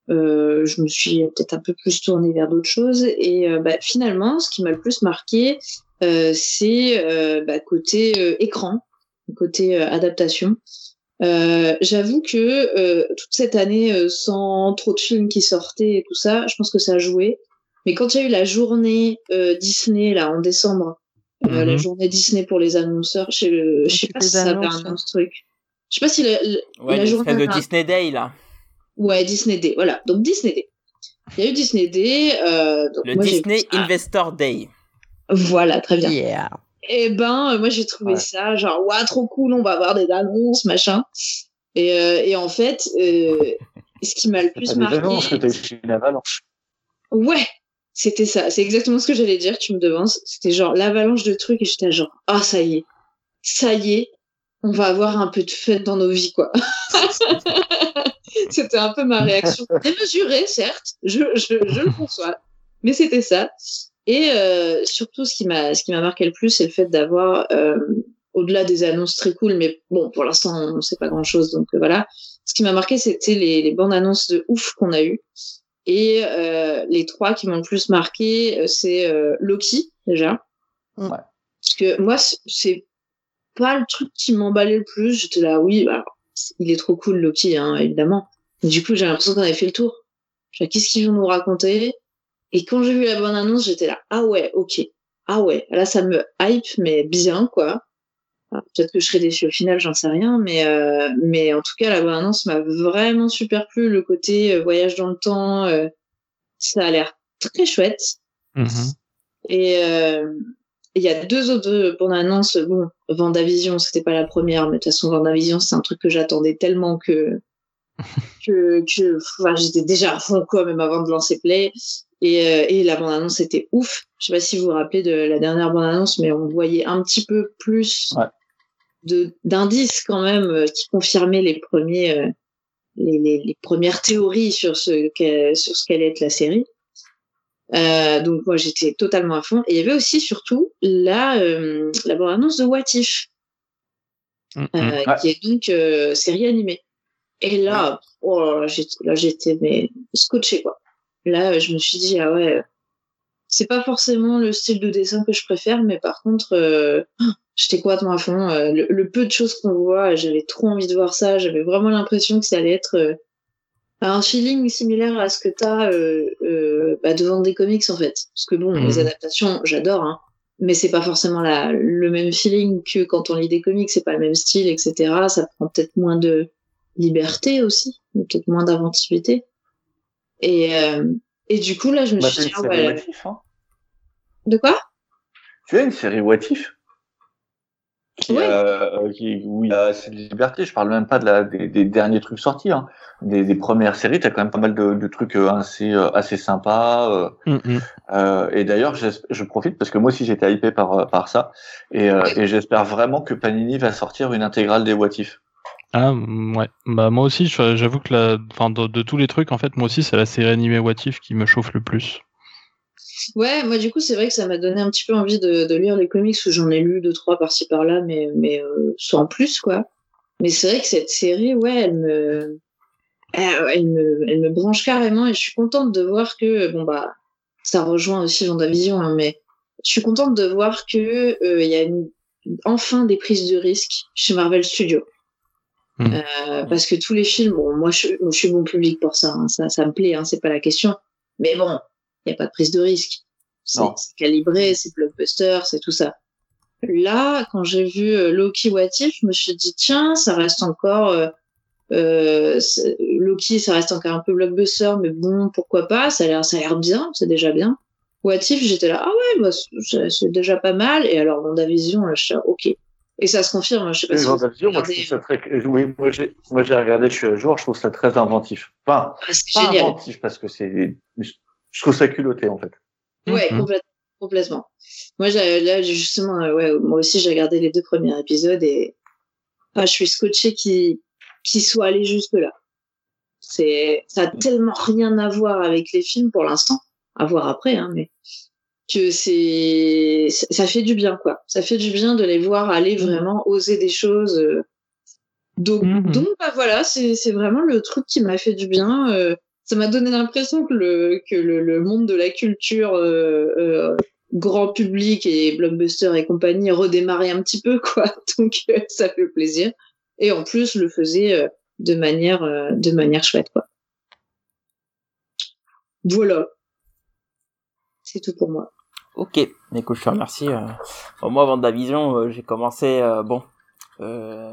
je me suis peut-être un peu plus tournée vers d'autres choses. Et bah, finalement, ce qui m'a le plus marqué, c'est bah, côté écran, côté adaptation. J'avoue que toute cette année, sans trop de films qui sortaient et tout ça, je pense que ça a joué. Mais quand il y a eu la journée Disney là en décembre, euh, la Mhm. journée Disney pour les annonceurs, je sais, je sais toutes pas les si ça annonces, un hein. autre truc. Je sais pas si la, la- Ouais, la journée de Disney Day, là. Ouais, Disney Day. Voilà. Donc Disney Day. Il y a eu Disney Day. Euh, donc Le moi, Disney ça. Investor Day. Voilà, très bien. Yeah. Et ben, euh, moi j'ai trouvé Ouais. ça genre ouah trop cool, on va avoir des annonces, machin. Et, euh, et en fait, euh, ce qui m'a le plus marqué, annonces que t'as une avalanche. ouais, c'était ça. C'est exactement ce que j'allais dire. Tu me devances. C'était genre l'avalanche de trucs et j'étais genre ah ça y est, ça y est, on va avoir un peu de fun dans nos vies quoi. c'était un peu ma réaction démesurée certes, je je, je le conçois. mais c'était ça. Et euh, surtout, ce qui m'a ce qui m'a marqué le plus, c'est le fait d'avoir euh, au-delà des annonces très cool, mais bon, pour l'instant, on ne sait pas grand-chose, donc euh, voilà. Ce qui m'a marqué, c'était les, les bandes annonces de ouf qu'on a eues. Et euh, les trois qui m'ont le plus marqué, euh, c'est euh, Loki déjà. Ouais. Parce que moi, c'est pas le truc qui m'emballait le plus. J'étais là, oui, bah, il est trop cool Loki, hein, évidemment. Et du coup, j'ai l'impression qu'on avait fait le tour. Qu'est-ce qu'ils vont nous raconter? Et quand j'ai vu la bonne annonce, j'étais là, ah ouais, ok, ah ouais, là ça me hype, mais bien quoi. Peut-être que je serai déçue au final, j'en sais rien, mais euh, mais en tout cas la bonne annonce m'a vraiment super plu. Le côté euh, voyage dans le temps, euh, ça a l'air très chouette. Mhm. Et euh, il y a deux autres bandes annonces. Bon, Vendavision, c'était pas la première, mais de toute façon Vendavision, c'est un truc que j'attendais tellement que que, que enfin, j'étais déjà à fond quoi, même avant de lancer Play. Et, euh, et la bande annonce était ouf. Je sais pas si vous vous rappelez de la dernière bande annonce, mais on voyait un petit peu plus Ouais. D'indices quand même euh, qui confirmaient les premiers euh, les, les, les premières théories sur ce sur ce qu'allait être la série. Euh, donc moi j'étais totalement à fond. Et il y avait aussi surtout la euh, la bande annonce de What If, Mhm. euh, Ouais. qui est donc euh, série animée. Et là, oh là, j'étais là j'étais mais scotché quoi. Là je me suis dit ah ouais, c'est pas forcément le style de dessin que je préfère, mais par contre euh, j'étais complètement à fond. Euh, le, le peu de choses qu'on voit, j'avais trop envie de voir ça. J'avais vraiment l'impression que ça allait être euh, un feeling similaire à ce que t'as euh, bah, devant des comics en fait. Parce que bon, Mhm. les adaptations, j'adore, hein, mais c'est pas forcément la, le même feeling que quand on lit des comics. C'est pas le même style, etc. Ça prend peut-être moins de liberté aussi, peut-être moins d'inventivité. Et et du coup là, je me Bah, suis dit ah If, hein. de quoi? Tu as une série What If? Qui, Ouais. euh, qui, où il y a assez de liberté. Je parle même pas de la, des, des derniers trucs sortis. Hein. Des, des premières séries, tu as quand même pas mal de, de trucs euh, assez, euh, assez sympas. euh, Mhm. Euh, et d'ailleurs, je profite parce que moi aussi j'étais hypé par, par ça. Et, euh, et j'espère vraiment que Panini va sortir une intégrale des What If. Ah mm, ouais, bah moi aussi, j'avoue que la, enfin de, de tous les trucs, en fait, moi aussi, c'est la série animée What If qui me chauffe le plus. Ouais, moi du coup c'est vrai que ça m'a donné un petit peu envie de, de lire les comics où j'en ai lu deux trois par-ci par-là, mais mais euh, sans plus quoi. Mais c'est vrai que cette série, ouais, elle me, elle, me, elle me branche carrément et je suis contente de voir que bon bah ça rejoint aussi Vendavision, hein, mais je suis contente de voir que euh, il y a une, enfin des prises de risques chez Marvel Studios. Mm. Euh, parce que tous les films, bon, moi je, moi, je suis bon public pour ça, hein, ça, ça me plaît, hein, c'est pas la question. Mais bon, il n'y a pas de prise de risque. C'est calibré, c'est blockbuster, c'est tout ça. Là, quand j'ai vu euh, Loki What If, je me suis dit, tiens, ça reste encore... euh, euh, Loki, ça reste encore un peu blockbuster, mais bon, pourquoi pas, ça a l'air ça a l'air bien, c'est déjà bien. What If, j'étais là, ah ouais, bah, c'est déjà pas mal. Et alors, Vendavision, là, je suis là, ok. Et ça se confirme, je sais pas si Vendavision, moi, je trouve ça très, oui, moi, j'ai, regardé, je suis à jour, je trouve ça très inventif. Enfin, Ah, pas génial. inventif parce que c'est, je trouve ça culotté, en fait. Ouais, Mhm. complètement. complètement. Moi, j'ai- là, justement, euh, ouais, moi aussi, j'ai regardé les deux premiers épisodes et ah, je suis scotché qui qui soit allé jusque là. C'est, ça a tellement rien à voir avec les films pour l'instant, à voir après, hein, mais que c'est, ça fait du bien, quoi. Ça fait du bien de les voir aller vraiment oser des choses. euh. Donc, donc, bah voilà, c'est, c'est vraiment le truc qui m'a fait du bien. euh, ça m'a donné l'impression que le que le, monde de la culture euh, euh, grand public et blockbuster et compagnie redémarrait un petit peu quoi donc euh, ça fait plaisir et en plus le faisait de manière de manière chouette quoi voilà c'est tout pour moi Ok, écoute, je te remercie. moi, Vendavision, j'ai commencé, bon,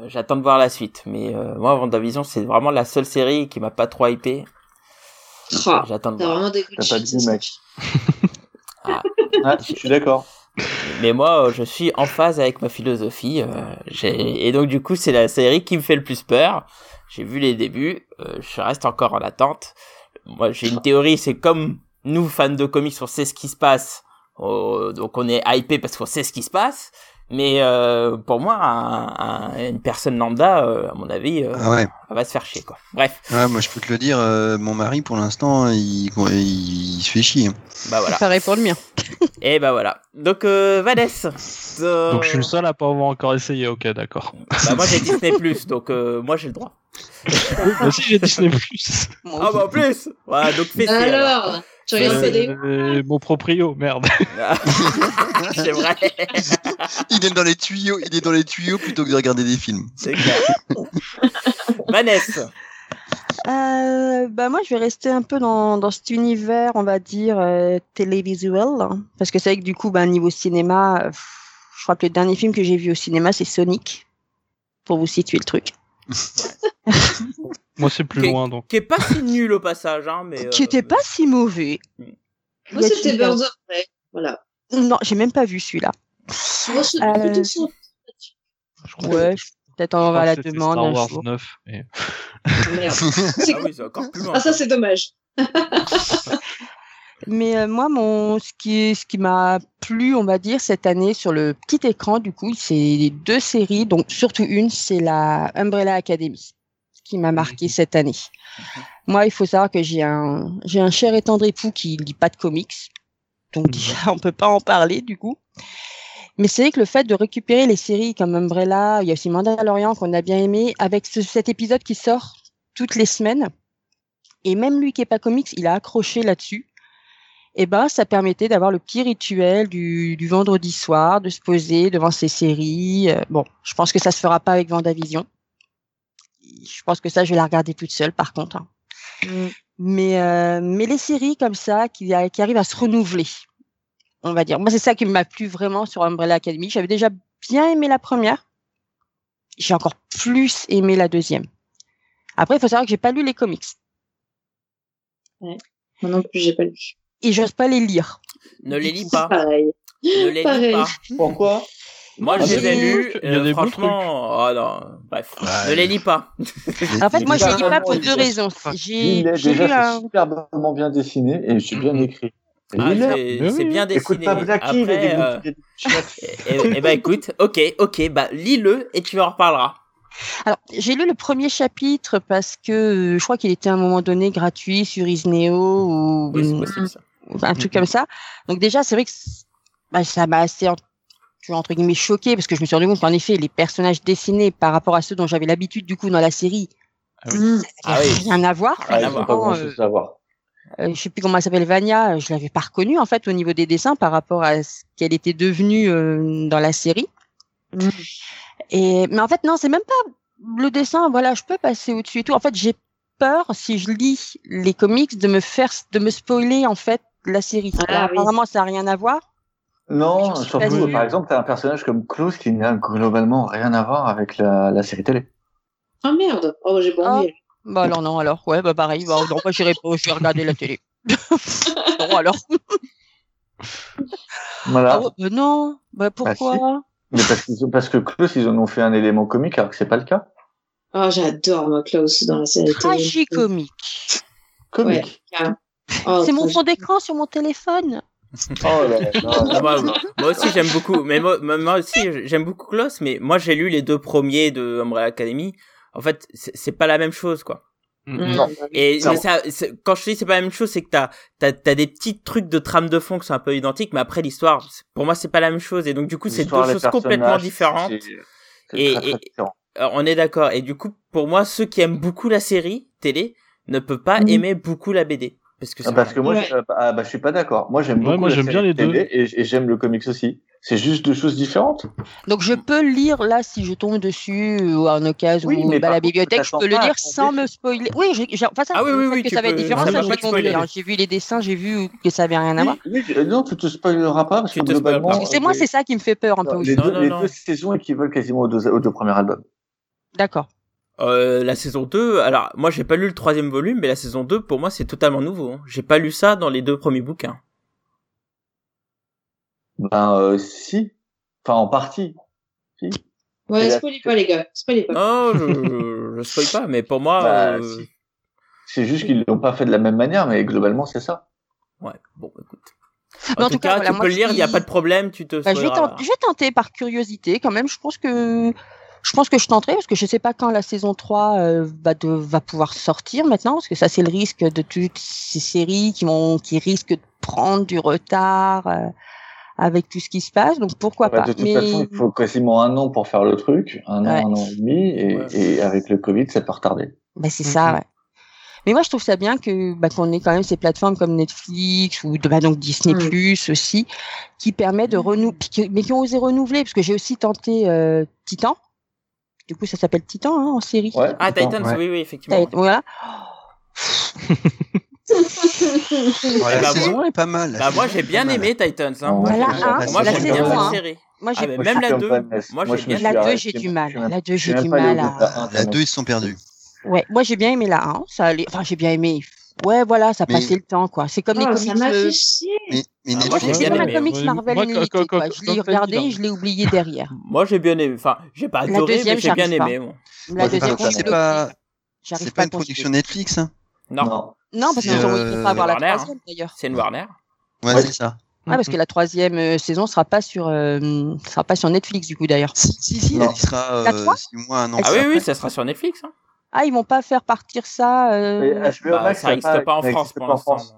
j'attends de voir la suite. Mais moi, Vendavision, c'est vraiment la seule série qui m'a pas trop hypé. Ah, J'attends de voir. T'as pas dit, mec. Ah. Ah, je suis d'accord. Mais moi, euh, je suis en phase avec ma philosophie. euh, et donc, du coup, c'est la série qui me fait le plus peur. J'ai vu les débuts. euh, je reste encore en attente. Moi, j'ai une théorie. C'est comme nous, fans de comics, on sait ce qui se passe. donc, on est hypé parce qu'on sait ce qui se passe. Mais euh, pour moi, un, un- une personne lambda, euh, à mon avis, euh, Ah ouais. elle va se faire chier quoi. Bref, Ouais, moi je peux te le dire, euh, mon mari pour l'instant il, il, il se fait chier. bah voilà. Pareil pour le mien. Et bah voilà. Donc euh, Vanessa. euh, Donc je suis le seul à pas avoir encore essayé, ok, d'accord. Bah moi j'ai Disney Plus, donc euh, moi j'ai le droit. Moi aussi j'ai Disney Plus. Ah bah en plus. Voilà, donc fais alors. Tu regardes pas des. Euh, mon proprio, merde. C'est vrai. Il est dans les tuyaux, il est dans les tuyaux plutôt que de regarder des films. C'est clair. Vanessa. Euh, bah moi, je vais rester un peu dans, dans cet univers, on va dire, euh, télévisuel. hein. Parce que c'est vrai que du coup, bah, niveau cinéma, euh, je crois que le dernier film que j'ai vu au cinéma, c'est Sonic. Pour vous situer le truc. Moi c'est plus loin donc. Qui est pas si nul au passage, hein, mais. Qui euh, était pas si mauvais. Moi, c'était Birds of Prey. Voilà. Non, j'ai même pas vu celui-là. Moi, c'était Euh, plutôt. Je crois Ouais, peut-être on je va à la demande Star un Wars jour. 9. mais- Merde. Ah oui, c'est encore plus loin. Ah, ça, c'est dommage. Mais euh, moi, mon ce qui ce qui m'a plu, on va dire cette année sur le petit écran, du coup, c'est deux séries. Donc surtout une, c'est la Umbrella Academy, qui m'a marqué cette année. Moi, il faut savoir que j'ai un j'ai un cher et tendre époux qui lit pas de comics, donc déjà on peut pas en parler du coup. Mais c'est vrai que le fait de récupérer les séries comme Umbrella, il y a aussi Mandalorian qu'on a bien aimé, avec ce- cet épisode qui sort toutes les semaines, et même lui qui est pas comics, il a accroché là-dessus et ben ça permettait d'avoir le petit rituel du, du vendredi soir, de se poser devant ces séries. Euh, bon, je pense que ça se fera pas avec Vendavision. Je pense que ça, je vais la regarder toute seule, par contre. hein. Mm. Mais euh, mais les séries comme ça qui, a- qui arrivent à se renouveler, on va dire. Moi, c'est ça qui m'a plu vraiment sur Umbrella Academy. J'avais déjà bien aimé la première. J'ai encore plus aimé la deuxième. Après, il faut savoir que j'ai pas lu les comics Moi non plus, j'ai pas lu. et j'ose pas les lire. Ne les lis C'est pas. pareil. Ne les lis pas. Pourquoi? Moi, Ah, je les ai il y a des lus. il y a euh, des franchement, ah non, bref. Ouais. Ne les lis pas. En fait, moi, je les lis pas pour deux raisons. J'ai Il est j'ai lu un... superbement bien dessiné et c'est bien écrit. Ah, c'est bien dessiné. Écoute pas Blacky, il euh, goûts- il a des chiottes. et, et bah écoute, ok, ok, bah lis-le et tu en reparleras. Alors, j'ai lu le premier chapitre parce que euh, je crois qu'il était à un moment donné gratuit sur Isneo ou, Oui, possible ça. un truc comme ça. Donc déjà, c'est vrai que bah, ça m'a assez en- tu vois, entre guillemets choqué parce que je me suis rendu compte qu'en effet, les personnages dessinés par rapport à ceux dont j'avais l'habitude du coup dans la série, Ah oui. Ah oui. rien à voir. Ah, ils pas grand Euh, chose à voir. Euh, je sais plus comment elle s'appelle Vania, euh, je l'avais pas reconnue en fait au niveau des dessins par rapport à ce qu'elle était devenue euh, dans la série. Mm. Et mais en fait non, c'est même pas le dessin. Voilà, je peux passer au-dessus et tout. En fait, j'ai peur si je lis les comics de me faire de me spoiler en fait la série. Ah, Alors, oui. apparemment, ça a rien à voir. Non, surtout, par exemple, t'as un personnage comme Klaus qui n'a globalement rien à voir avec la, la série télé. Ah merde. Oh, j'ai pas Ah. envie. Bah alors non, alors ouais, bah pareil. Bah, non, moi j'irai pas, je vais regarder la télé. non alors. Voilà. Ah ouais, bah non. Bah pourquoi? Mais parce, qu'ils parce que Klaus, ils en ont fait un élément comique alors que c'est pas le cas. Oh, j'adore, moi, Klaus, dans la série télé. Tragicomique. Comique. Oh, c'est mon fond d'écran sur mon téléphone. Oh là là. Ah, moi, moi aussi j'aime beaucoup, mais moi, aussi j'aime beaucoup Klaus, mais moi j'ai lu les deux premiers de Umbrella Academy. En fait, c'est pas la même chose quoi. Mm. Non. Et mais ça, quand je te dis c'est pas la même chose, c'est que t'as t'as t'as des petits trucs de trame de fond qui sont un peu identiques, mais après l'histoire, pour moi c'est pas la même chose. Et donc du coup c'est deux choses complètement différentes. Et- très, très et- différent. Euh, on est d'accord. Et du coup pour moi ceux qui aiment beaucoup la série télé ne peuvent pas Mhm. aimer beaucoup la BD parce que Ah, c'est- parce que moi, Ouais. je, ah, bah, je suis pas d'accord. Moi, j'aime Ouais, beaucoup moi, la j'aime série bien les deux. et, et j'aime le comics aussi. C'est juste deux choses différentes. Donc je peux le lire là si je tombe dessus euh, ou en occasion Oui, ou bah, par la bibliothèque, je peux le à lire sans me spoiler. Oui, j'ai, enfin ça, Ah oui, que ça va être différent, ça j'ai compris. vu les dessins, j'ai vu que ça avait rien à voir. Euh, non, tu te spoileras pas parce que globalement. C'est moi, les- c'est ça qui me fait peur un peu aussi. les, deux, saisons équivalent quasiment aux deux premiers albums. D'accord. Euh, la saison 2, alors moi j'ai pas lu le troisième volume, mais la saison 2 pour moi c'est totalement nouveau. hein. J'ai pas lu ça dans les deux premiers bouquins. Ben, euh, si. Enfin, en partie. Si. Ouais, spoilez pas, les gars. Spoilez pas. Non, je, je spoil pas, mais pour moi, Bah, euh, si. C'est juste qu'ils l'ont pas fait de la même manière, mais globalement, c'est ça. ouais, bon, écoute. En tout cas, cas, voilà, tu peux le lire, il n'y a pas de problème, tu te Bah, je, vais spoileras. tenter, je vais tenter par curiosité quand même. Je pense que je pense que je tenterai parce que je sais pas quand la saison 3 euh, va, de, va pouvoir sortir maintenant parce que ça c'est le risque de toutes ces séries qui vont qui risquent de prendre du retard euh, avec tout ce qui se passe. Donc pourquoi pas. de toute Mais façon, il faut quasiment un an pour faire le truc, un an, Ouais. un an et demi, et, Ouais. et avec le Covid, ça peut retarder. bah, c'est ça. Mhm. Ouais. Mais moi je trouve ça bien que bah, qu'on ait quand même ces plateformes comme Netflix ou bah, donc Disney Mm. Plus aussi qui permet de renouveler mais qui ont osé renouveler parce que j'ai aussi tenté euh, Titan. Du coup ça s'appelle Titan hein, en série. Ouais, Ah, Titan. Titans, Ouais. oui, oui, effectivement. T'as- Voilà. Ouais, la bah, moi- est pas mal. Bah, moi, j'ai bien aimé Titans. Hein. Bah, la moi, saison bien cette un. série. Moi, Ah, j'ai Moi, même la suis comme 2, Vanessa. moi, j'ai bien la aimé. deux, arrêté, j'ai je du mal. La 2, je suis j'ai du mal la à. un, La tellement 2, ils sont perdus. Ouais, moi j'ai bien aimé la 1. Ça allait... Enfin, j'ai bien aimé. Ouais, voilà, ça Mais- passait le temps, quoi. C'est comme les Oh, ça comics. m'a euh, fait chier. Mais, mais Ah, moi, Netflix, j'ai C'est bien comme un aimé. comics Marvel moi, quand- quoi. Je l'ai regardé, là. je l'ai oublié derrière. Moi, j'ai bien aimé. Enfin, j'ai pas La adoré, mais deuxième, j'ai bien aimé. moi. La Moi, j'ai deuxième, pas c'est pas, c'est pas une production Netflix. Hein? Non, Non. Non, parce qu'ils ont euh, ils vont pas avoir la Warner, hein. troisième d'ailleurs. c'est une Warner. Ouais, c'est ça. Ouais, parce que la troisième euh, saison sera pas sur, euh, sera pas sur Netflix du coup d'ailleurs. Si, si, si, Non. elle sera La euh, six mois, un an. Ah oui, oui, ça sera sur Netflix. Hein. Ah, ils vont pas faire partir ça. Euh... HBO Bah, Max, ça n'existe pas en France existe pour pas en l'instant. France.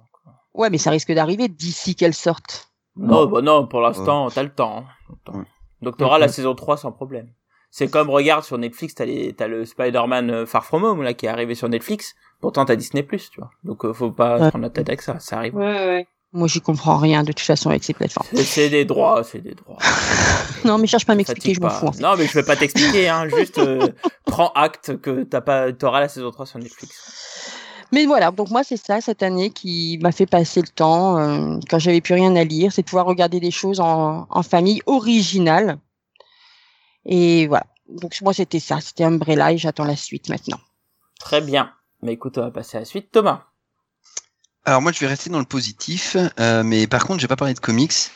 Ouais, mais ça risque d'arriver d'ici qu'elle sorte. Non, bah non, pour l'instant, t'as le temps. hein. Ouais. Donc t'auras la saison 3 sans problème. C'est comme, regarde, sur Netflix, t'as, les, t'as le Spider-Man euh, Far From Home, là, qui est arrivé sur Netflix. Pourtant, t'as Disney+, tu vois. Donc, euh, faut pas Ouais. prendre la tête avec ça, ça arrive. Ouais, ouais. Moi, j'y comprends rien de toute façon avec ces plateformes. C'est, des droits, c'est des droits. Non, mais cherche pas à m'expliquer, je m'en fous. en fait. Non, mais je vais pas t'expliquer, hein. Juste, euh, prends acte que t'as pas, t'auras la saison 3 sur Netflix. Mais voilà, donc moi c'est ça cette année qui m'a fait passer le temps euh, quand j'avais plus rien à lire, c'est de pouvoir regarder des choses en, en famille originales. Et voilà. Donc moi c'était ça, c'était Umbrella et j'attends la suite maintenant. Très bien. Mais écoute, on va passer à la suite. Thomas. Alors moi je vais rester dans le positif, euh, mais par contre je vais pas parler de comics.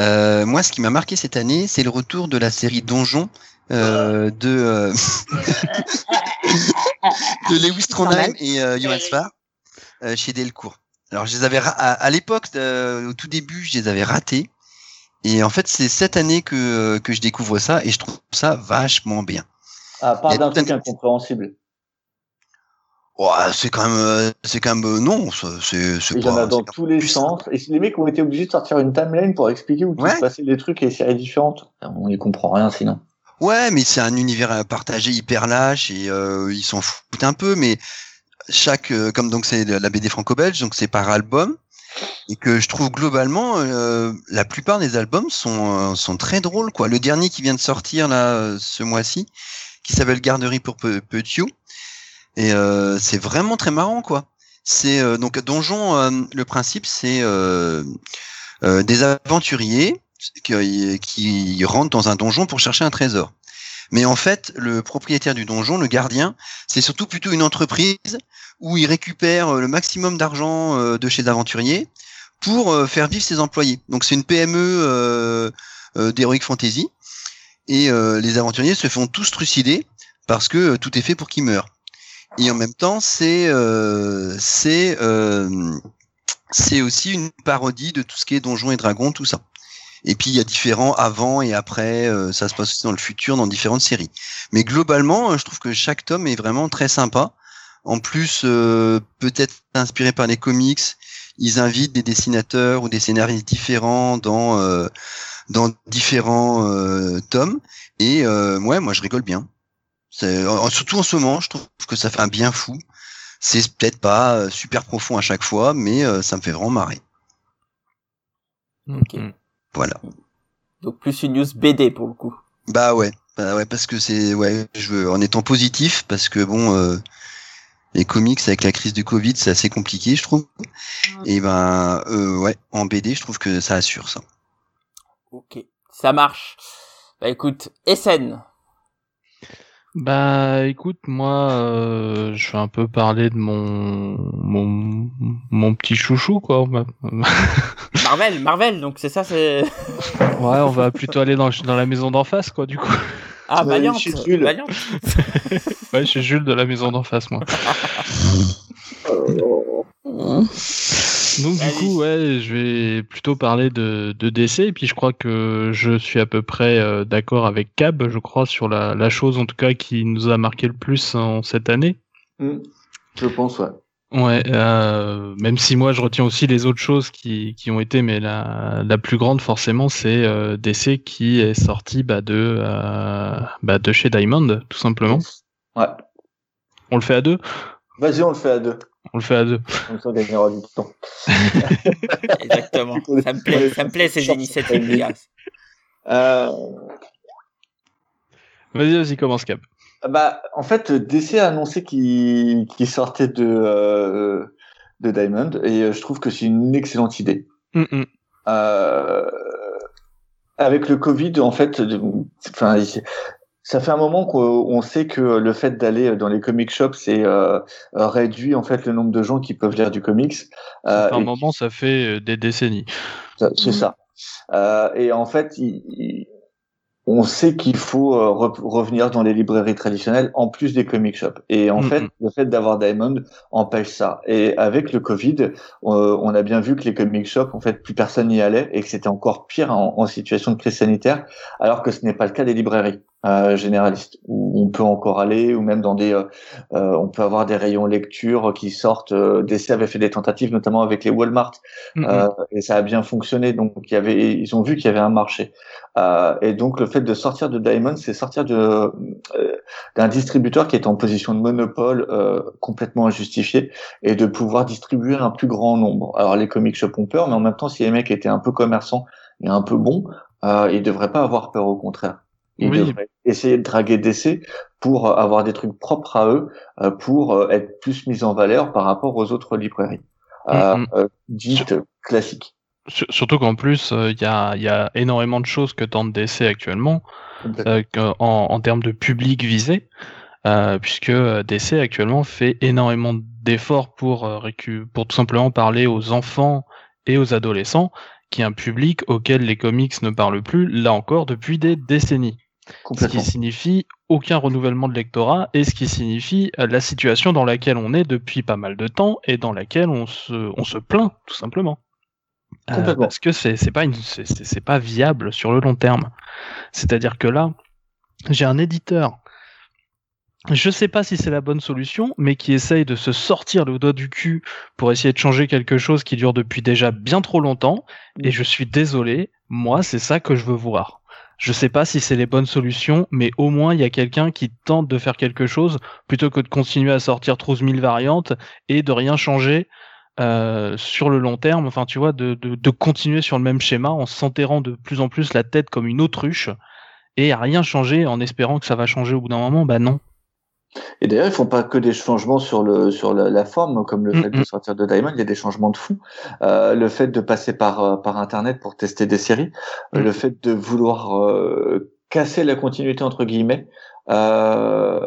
Euh, moi ce qui m'a marqué cette année, c'est le retour de la série Donjon euh, de euh, de Lewis Trondheim et euh, Johan euh, chez Delcourt. Alors je les avais à, à l'époque, euh, au tout début, je les avais ratés. Et en fait, c'est cette année que que je découvre ça et je trouve ça vachement bien. Ah, part d'un truc incompréhensible. Ouais, c'est quand même, euh, c'est quand même euh, non, c'est c'est Il y en pas- a dans tous les centres. Et les mecs ont été obligés de sortir une timeline pour expliquer où Ouais. se passait des trucs et des séries différentes. On y comprend rien sinon. Ouais, mais c'est un univers à partager hyper lâche et euh, ils s'en foutent un peu, mais chaque, euh, comme donc c'est la BD franco-belge, donc c'est par album, et que je trouve globalement euh, la plupart des albums sont euh, sont très drôles quoi. Le dernier qui vient de sortir là euh, ce mois-ci, qui s'appelle Garderie pour Pe- Petiot, et euh, c'est vraiment très marrant quoi. C'est euh, donc Donjon, euh, le principe c'est des aventuriers qui, rentrent dans un donjon pour chercher un trésor. Mais en fait, le propriétaire du donjon, le gardien, c'est surtout plutôt une entreprise où il récupère le maximum d'argent de chez aventuriers pour faire vivre ses employés. Donc c'est une PME euh, d'Heroic Fantasy et les aventuriers se font tous trucider parce que tout est fait pour qu'ils meurent. Et en même temps, c'est euh, c'est euh, c'est aussi une parodie de tout ce qui est Donjons et Dragons, tout ça. Et puis il y a différents avant et après, euh, ça se passe aussi dans le futur dans différentes séries. Mais globalement, euh, je trouve que chaque tome est vraiment très sympa. En plus, euh, peut-être inspiré par les comics, ils invitent des dessinateurs ou des scénaristes différents dans euh, dans différents tomes. Et ouais, moi je rigole bien. Surtout en ce moment, je trouve que ça fait un bien fou. C'est peut-être pas euh, super profond à chaque fois, mais euh, ça me fait vraiment marrer. Ok. Mm. Voilà. Donc plus une news BD pour le coup. Bah ouais, bah ouais, parce que c'est ouais, je veux en étant positif, parce que bon, euh, les comics avec la crise du Covid, c'est assez compliqué, je trouve. Et ben euh, ouais, en BD, je trouve que ça assure ça. Ok. Ça marche. Bah écoute, SN. Bah écoute, moi euh, je vais un peu parler de mon mon, mon petit chouchou quoi. Marvel, Marvel, donc c'est ça, c'est... Ouais, on va plutôt aller dans, dans la maison d'en face quoi du coup. Ah, Euh, Valiant. chez Jules. Valiant. Ouais, je suis Jules de la maison d'en face moi. Donc du coup, ouais, je vais plutôt parler de, de DC, et puis je crois que je suis à peu près euh, d'accord avec Cab, je crois, sur la, la chose en tout cas qui nous a marqué le plus en cette année. Hmm. Je pense, ouais. Ouais, euh, même si moi je retiens aussi les autres choses qui, qui ont été, mais la, la plus grande forcément c'est euh, DC qui est sorti bah, de, bah, de chez Diamond, tout simplement. Ouais. On le fait à deux? Vas-y, on le fait à deux. On le fait à deux. Comme ça, on gagnera du temps. Exactement. Ça me plaît, ça me plaît ces initiatives, les gars. Euh, Vas-y, vas-y, commence Cap. bah, en fait, DC a annoncé qu'il sortait de, euh, de Diamond et euh, je trouve que c'est une excellente idée. Hum. Euh, avec le Covid, en fait, enfin, ça fait un moment qu'on on sait que le fait d'aller dans les comic shops, c'est euh, euh, réduit en fait le nombre de gens qui peuvent lire du comics. Ça Euh, fait un et moment, ça fait euh, des décennies. C'est ça. Euh, et en fait, il- il- on sait qu'il faut euh, re- revenir dans les librairies traditionnelles en plus des comic shops. Et en Mhm. fait, le fait d'avoir Diamond empêche ça. Et avec le Covid, euh, on a bien vu que les comic shops, en fait, plus personne n'y allait et que c'était encore pire en, en situation de crise sanitaire, alors que ce n'est pas le cas des librairies euh, généralistes où on peut encore aller ou même dans des, euh, euh, on peut avoir des rayons lecture qui sortent. Euh, DC avait fait des tentatives, notamment avec les Walmart euh, et ça a bien fonctionné. Donc, il y avait, ils ont vu qu'il y avait un marché. Euh, et donc, le fait de sortir de Diamond, c'est sortir de euh, d'un distributeur qui est en position de monopole euh, complètement injustifié et de pouvoir distribuer un plus grand nombre. Alors, les comic shops ont peur, mais en même temps, si les mecs étaient un peu commerçants et un peu bons, euh, ils devraient pas avoir peur. Au contraire, ils Oui. devraient essayer de draguer DC pour euh, avoir des trucs propres à eux, euh, pour euh, être plus mis en valeur par rapport aux autres librairies. Mhm. euh, dites classiques. Sur- Surtout qu'en plus, euh, il y, a, il y a énormément de choses que tente DC actuellement euh, en, en termes de public visé, euh, puisque DC actuellement fait énormément d'efforts pour, récu- pour tout simplement parler aux enfants et aux adolescents, qui est un public auquel les comics ne parlent plus, là encore, depuis des décennies. Ce qui signifie aucun renouvellement de lectorat et ce qui signifie euh, la situation dans laquelle on est depuis pas mal de temps et dans laquelle on se, on se plaint, tout simplement. Euh, parce que c'est pas une pas viable sur le long terme. C'est-à-dire que là, j'ai un éditeur. Je sais pas si c'est la bonne solution, mais qui essaye de se sortir le doigt du cul pour essayer de changer quelque chose qui dure depuis déjà bien trop longtemps. Et je suis désolé, moi, c'est ça que je veux voir. Je sais pas si c'est les bonnes solutions, mais au moins il y a quelqu'un qui tente de faire quelque chose plutôt que de continuer à sortir 12 000 variantes et de rien changer euh, sur le long terme. Enfin, tu vois, de, de, de continuer sur le même schéma en s'enterrant de plus en plus la tête comme une autruche et à rien changer en espérant que ça va changer au bout d'un moment. Bah non. Et d'ailleurs, ils font pas que des changements sur le sur la, la forme, comme le Mm, fait de mm. sortir de Diamond. Il y a des changements de fond. Euh, le fait de passer par euh, par internet pour tester des séries, Mm. le fait de vouloir euh, casser la continuité entre guillemets. Euh,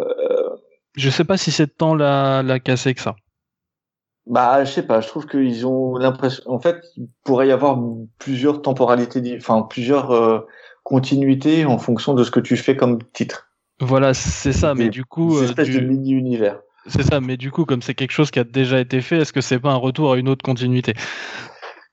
Je sais pas si c'est tant la, la casser que ça. bah, je sais pas. Je trouve qu'ils ont l'impression. En fait, il pourrait y avoir plusieurs temporalités, enfin plusieurs euh, continuités en fonction de ce que tu fais comme titre. Voilà, c'est ça, mais du coup, Une euh, espèce de du- mini univers. c'est ça, mais du coup, comme c'est quelque chose qui a déjà été fait, est-ce que c'est pas un retour à une autre continuité?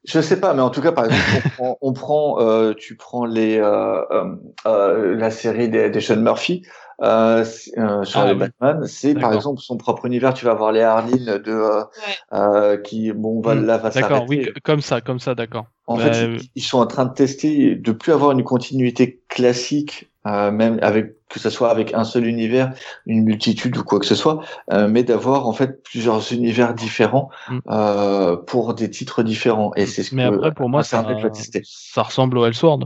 Je sais pas, mais en tout cas, par exemple, on prend, on prend euh, tu prends les euh, euh, euh, la série des, des Sean Murphy euh, euh, sur Ah les oui. Batman, c'est par exemple son propre univers. Tu vas avoir les Harleen de euh, euh, qui bon va Hmm, là va D'accord, oui, comme ça, comme ça, d'accord. En Bah, fait, ils, ils sont en train de tester de plus avoir une continuité classique, euh, même avec que ce soit avec un seul univers, une multitude ou quoi que ce soit, euh, mais d'avoir en fait plusieurs univers différents Mm. euh, pour des titres différents. Et c'est ce mais que après, pour moi, ça, Internet va tester. ça ressemble au Elseworld.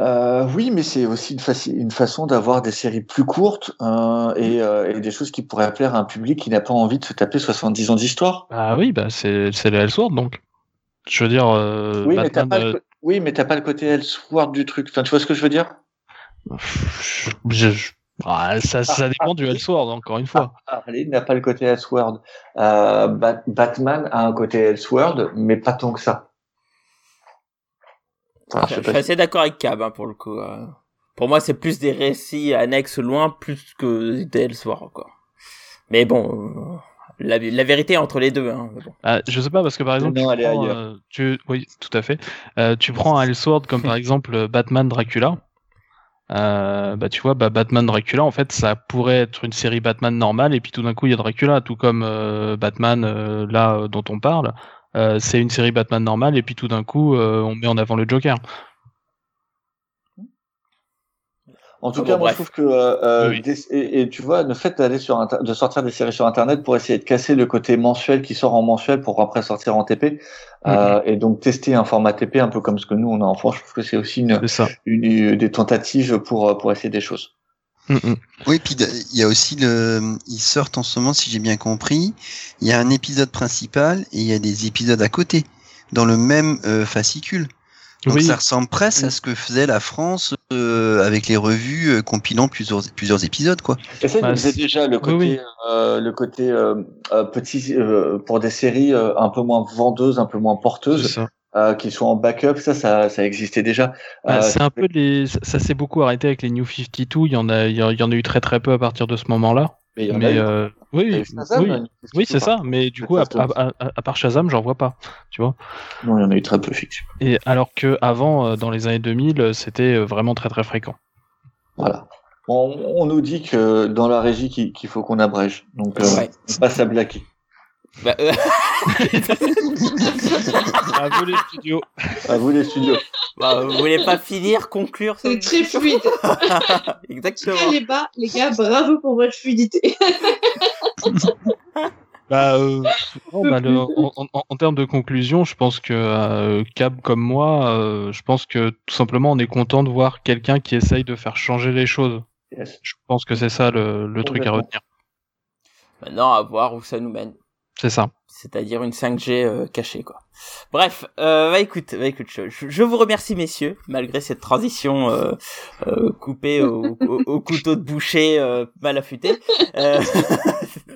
Euh, oui, mais c'est aussi une, façon d'avoir des séries plus courtes euh, et, euh, et des choses qui pourraient plaire à un public qui n'a pas envie de se taper 70 ans d'histoire. Ah oui, bah c'est le Elseworld donc. Je veux dire, Oui, Batman, oui, mais t'as pas le côté Elseworld du truc. Enfin, tu vois ce que je veux dire? Je- je- ah, ça, ça dépend du Elseworld encore une fois. Harley n'a pas le côté Elseworld. Euh, Bat- Batman a un côté Elseworld, mais pas tant que ça. Enfin, je suis pas assez d'accord avec Cab hein, pour le coup. euh. Pour moi, c'est plus des récits annexes loin plus que des Elseworlds, quoi. Mais bon, euh, la, la vérité est entre les deux. Hein. bon. Ah, je sais pas parce que par exemple, Non, tu elle est prends, ailleurs. euh, tu- oui, tout à fait. Euh, tu prends un Elseworld comme par exemple Batman Dracula. Euh, bah tu vois, bah, Batman Dracula, en fait, ça pourrait être une série Batman normale et puis tout d'un coup il y a Dracula, tout comme euh, Batman euh, là euh, dont on parle. Euh, c'est une série Batman normale et puis tout d'un coup euh, on met en avant le Joker. En tout Ah cas, bon, moi, bref. je trouve que euh, euh, Oui. des- et, et tu vois, le fait d'aller sur Inter- de sortir des séries sur Internet pour essayer de casser le côté mensuel qui sort en mensuel pour après sortir en TP, euh, et donc tester un format TP un peu comme ce que nous on a en France, je trouve que c'est aussi une, des tentatives pour euh, pour essayer des choses. Mm, mm. Oui, puis il y a aussi le, ils sortent en ce moment, si j'ai bien compris, il y a un épisode principal et il y a des épisodes à côté dans le même euh, fascicule. Donc Oui. ça ressemble presque à ce que faisait la France euh, avec les revues euh, compilant plusieurs plusieurs épisodes, quoi. Et ça, Bah, c'est déjà le côté, oui, oui. euh, le côté euh, euh, petit euh, pour des séries euh, un peu moins vendeuses, un peu moins porteuses, euh, qui sont en backup. Ça, ça, ça existait déjà. Bah, Euh, c'est un peu les, ça, s'est beaucoup arrêté avec les New 52. Il y en a, il y en a eu très très peu à partir de ce moment-là. mais il y en a Mais euh, eu oui, Shazam, oui. hein, Oui, c'est ça. Mais du coup, à, ça, à- à- à part Shazam, j'en vois pas. Tu vois. Non, il y en a eu très peu, effectivement. Et alors que avant, euh, dans les années 2000, euh, c'était euh, vraiment très très fréquent. Voilà. On, on nous dit que dans la régie qu'il faut qu'on abrège. Donc, euh, Ouais. on passe à Blacky. Bah, euh, À vous les studios. À vous les studios. bah, vous voulez pas finir, conclure C'est très fluide. Exactement. Allez bas, les gars, bravo pour votre fluidité. Bah, euh, non, bah, le- en, en- en termes de conclusion, je pense que euh, Cab comme moi, euh, je pense que tout simplement on est content de voir quelqu'un qui essaye de faire changer les choses. Yes. Je pense que c'est ça le, le truc à retenir. Maintenant, à voir où ça nous mène. C'est ça. C'est-à-dire une 5G euh, cachée, quoi. Bref, euh, bah écoute, bah écoute, je, vous remercie messieurs, malgré cette transition euh, euh, coupée au, au- au couteau de boucher euh, mal affûté.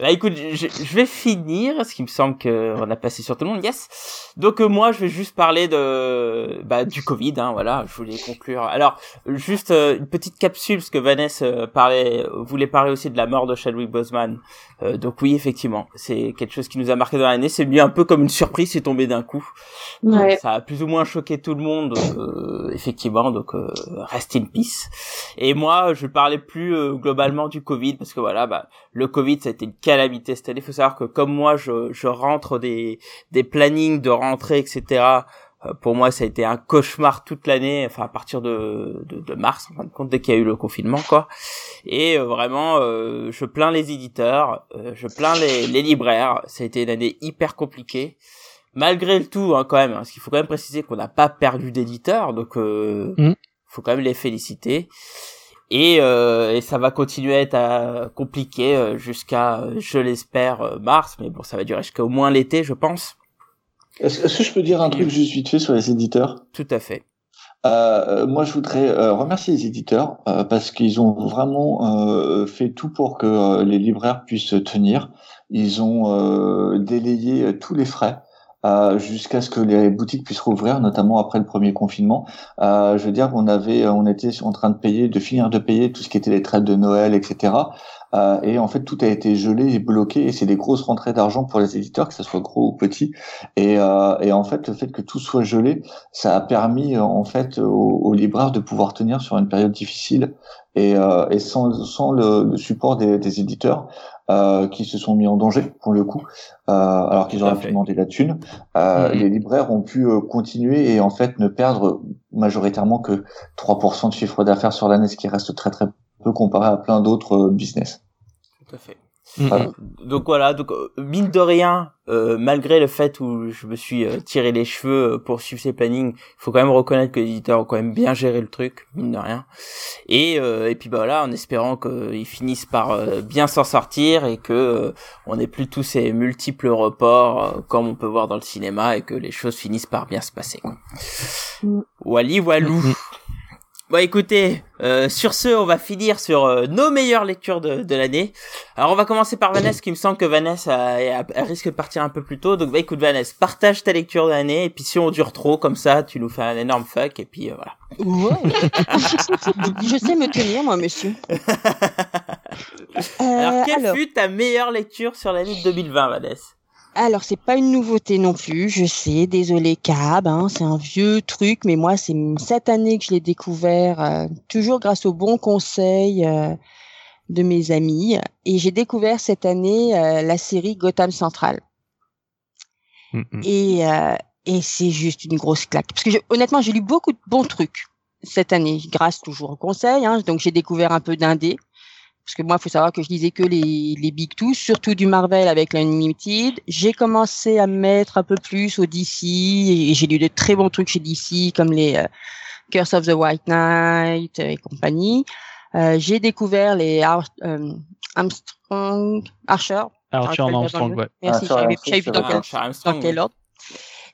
Bah écoute, je, je vais finir, ce qui me semble qu'on a passé sur tout le monde, yes. Donc euh, moi, je vais juste parler de bah, du Covid, hein, voilà, je voulais conclure. Alors, juste euh, une petite capsule, parce que Vanessa euh, parlait, voulait parler aussi de la mort de Chadwick Boseman. Euh, donc oui, effectivement, c'est quelque chose qui nous a marqué dans l'année. C'est venu un peu comme une surprise, c'est tombé d'un coup. Ouais. Ça a plus ou moins choqué tout le monde, euh, effectivement. Donc euh, rest in peace. Et moi, je parlais plus euh, globalement du Covid parce que voilà, bah le Covid, ça a été une calamité cette année. Il faut savoir que comme moi, je, je rentre des des plannings de rentrée, etc. euh, Pour moi, ça a été un cauchemar toute l'année, enfin à partir de, de, de mars, en fin de compte, dès qu'il y a eu le confinement, quoi. Et euh, vraiment, euh, je plains les éditeurs, euh, je plains les, les libraires. Ça a été une année hyper compliquée. Malgré le tout, hein, quand même, parce qu'il faut quand même préciser qu'on n'a pas perdu d'éditeurs, donc euh, Mhm. faut quand même les féliciter. Et, euh, et ça va continuer à être euh, compliqué euh, jusqu'à, je l'espère, mars, mais bon, ça va durer jusqu'à au moins l'été, je pense. Est-ce que je peux dire un truc juste vite fait sur les éditeurs? Tout à fait. Euh, moi, je voudrais euh, remercier les éditeurs euh, parce qu'ils ont vraiment fait tout pour que les libraires puissent tenir. Ils ont délayé tous les frais euh, jusqu'à ce que les boutiques puissent rouvrir, notamment après le premier confinement. Euh, je veux dire qu'on avait, on était en train de payer, de finir de payer tout ce qui était les traites de Noël, etc. Euh, et en fait, tout a été gelé et bloqué. Et c'est des grosses rentrées d'argent pour les éditeurs, que ce soit gros ou petit. Et, euh, et en fait, le fait que tout soit gelé, ça a permis euh, en fait aux, aux libraires de pouvoir tenir sur une période difficile et, euh, et sans, sans le, le support des, des éditeurs euh, qui se sont mis en danger pour le coup, euh, alors qu'ils auraient pu demander la thune. Euh, Mhm. Les libraires ont pu euh, continuer et en fait ne perdre majoritairement que 3% de chiffre d'affaires sur l'année, ce qui reste très très peu comparé à plein d'autres euh, business. Tout à fait. Mm, Voilà. mm. Donc voilà, donc euh, mine de rien, euh, malgré le fait où je me suis euh, tiré les cheveux euh, pour suivre ces plannings, il faut quand même reconnaître que les éditeurs ont quand même bien géré le truc, mine de rien. Et, euh, et puis bah voilà, en espérant qu'ils finissent par euh, bien s'en sortir et que euh, on n'ait plus tous ces multiples reports euh, comme on peut voir dans le cinéma et que les choses finissent par bien se passer. Quoi. Mm. Wally Walou. Bon écoutez, euh, sur ce, on va finir sur euh, nos meilleures lectures de, de l'année. Alors on va commencer par Vanessa, qui me semble que Vanessa a- a- elle risque de partir un peu plus tôt. Donc bah écoute Vanessa, partage ta lecture de l'année et puis si on dure trop comme ça, tu nous fais un énorme fuck et puis euh, voilà. Ouais. je sais me tenir, moi, monsieur. Alors, quelle alors, fut ta meilleure lecture sur l'année 2020, Vanessa? Alors c'est pas une nouveauté non plus, je sais, désolé Cab, hein, c'est un vieux truc, mais moi c'est cette année que je l'ai découvert, euh, toujours grâce aux bons conseils euh, de mes amis, et j'ai découvert cette année euh, la série Gotham Central. Mm. Et, et c'est juste une grosse claque. Parce que je- honnêtement, j'ai lu beaucoup de bons trucs cette année, grâce toujours aux conseils. Hein, donc j'ai découvert un peu d'indé. Parce que moi, il faut savoir que je lisais que les, les Big Two, surtout du Marvel avec l'Unlimited. J'ai commencé à me mettre un peu plus au DC et j'ai lu de très bons trucs chez DC comme les euh, Curse of the White Knight et compagnie. Euh, j'ai découvert les Ar- euh, Armstrong, Archer. Arthur Archer, Armstrong, le- ouais. Merci, Archer j'avais Armstrong, j'avais vu dans quel Ah, Armstrong, quel ordre.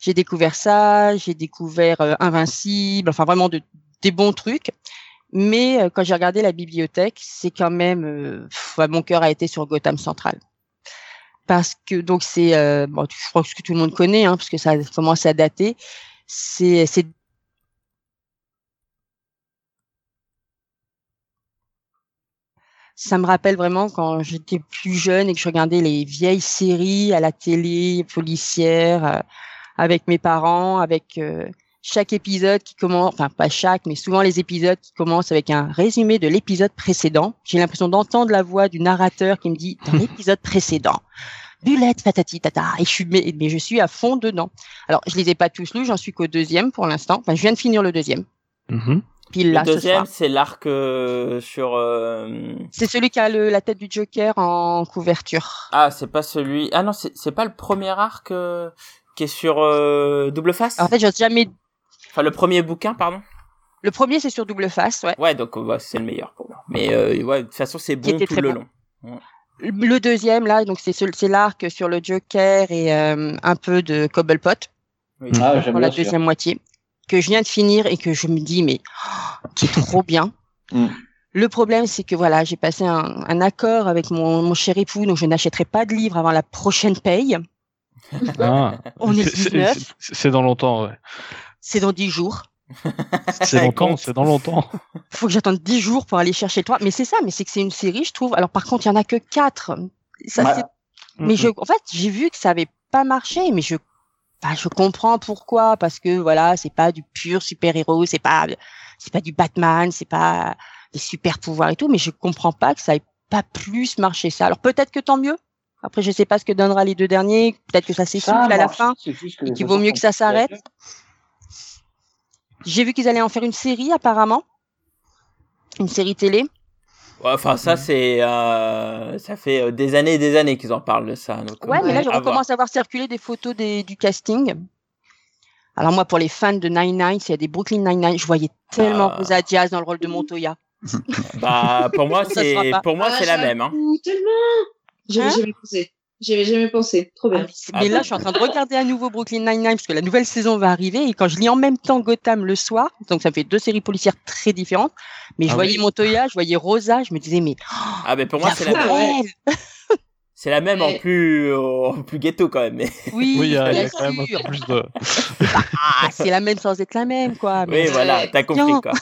J'ai découvert ça, j'ai découvert euh, Invincible, enfin vraiment de, des bons trucs. Mais euh, quand j'ai regardé la bibliothèque, c'est quand même euh, mon cœur a été sur Gotham Central. Parce que donc c'est euh, bon, je crois que tout le monde connaît hein, parce que ça commence à dater. C'est c'est ça me rappelle vraiment quand j'étais plus jeune et que je regardais les vieilles séries à la télé policières euh, avec mes parents, avec euh, chaque épisode qui commence, enfin pas chaque, mais souvent les épisodes qui commencent avec un résumé de l'épisode précédent. J'ai l'impression d'entendre la voix du narrateur qui me dit dans l'épisode précédent. Bulette, patati, tata. Et je suis, mais, mais je suis à fond dedans. Alors, je les ai pas tous lus, j'en suis qu'au deuxième pour l'instant. Enfin, je viens de finir le deuxième. Mhm. Pile là, Le deuxième, c'est l'arc euh, sur. euh, C'est celui qui a le, la tête du Joker en couverture. Ah, c'est pas celui. Ah non, c'est c'est pas le premier arc euh, qui est sur euh, double face? En fait, j'ai jamais. Enfin, le premier bouquin, pardon. Le premier, c'est sur double face, ouais. Ouais, donc ouais, c'est le meilleur pour moi. Mais euh, ouais, de toute façon, c'est bon était tout très le bon. long. Le deuxième, là, donc c'est ce- c'est l'arc sur le Joker et euh, un peu de Cobblepot Oui. Ah, j'aime pour la deuxième moitié que je viens de finir et que je me dis mais oh, qui est trop bien. Mm. Le problème, c'est que voilà, j'ai passé un, un accord avec mon, mon cher époux, donc je n'achèterai pas de livre avant la prochaine paye. Ah. On est le C'est- 19, c'est- c'est- C'est dans longtemps, ouais. C'est dans 10 jours. C'est longtemps, compte. c'est dans longtemps. faut que j'attende 10 jours pour aller chercher le 3. Mais c'est ça, mais c'est que c'est une série, je trouve. Alors par contre, il y en a que 4. Ça, Ouais. c'est- Mais je, en fait, j'ai vu que ça avait pas marché, mais je, enfin, je comprends pourquoi, parce que voilà, c'est pas du pur super-héros, c'est pas, c'est pas du Batman, c'est pas des super pouvoirs et tout, mais je comprends pas que ça ait pas plus marché ça. Alors peut-être que tant mieux. Après, je sais pas ce que donnera les deux derniers. Peut-être que ça s'essouffle à la fin. c'est juste que et qu'il vaut mieux que ça s'arrête. J'ai vu qu'ils allaient en faire une série apparemment, une série télé. Ouais, enfin, ça, c'est. Euh, ça fait euh, des années et des années qu'ils en parlent de ça. Donc, Ouais, euh, mais là, je voir. recommence à voir circuler des photos des, du casting. Alors moi, pour les fans de Nine-Nine, s'il y a des Brooklyn Nine-Nine, je voyais tellement Ah. Rosa Diaz dans le rôle de Montoya. Bah, pour moi, c'est. Pour moi, Ah, c'est la même. Hein. Tellement J'avais Hein pensé. J'avais jamais pensé. Trop Ah, bien. mais Ah mais bon là, je suis en train de regarder à nouveau Brooklyn Nine-Nine parce que la nouvelle saison va arriver et quand je lis en même temps Gotham le soir, donc ça me fait deux séries policières très différentes, mais je Ah voyais Montoya, je voyais Rosa, je me disais, mais Ah, mais pour moi, c'est la même. C'est la même en plus, en plus ghetto quand même. Mais... Oui, Oui, il y a, il y a bien quand même un sûr. peu plus de. Ah, c'est la même sans être la même, quoi. Oui, Mais- voilà, t'as compris quoi.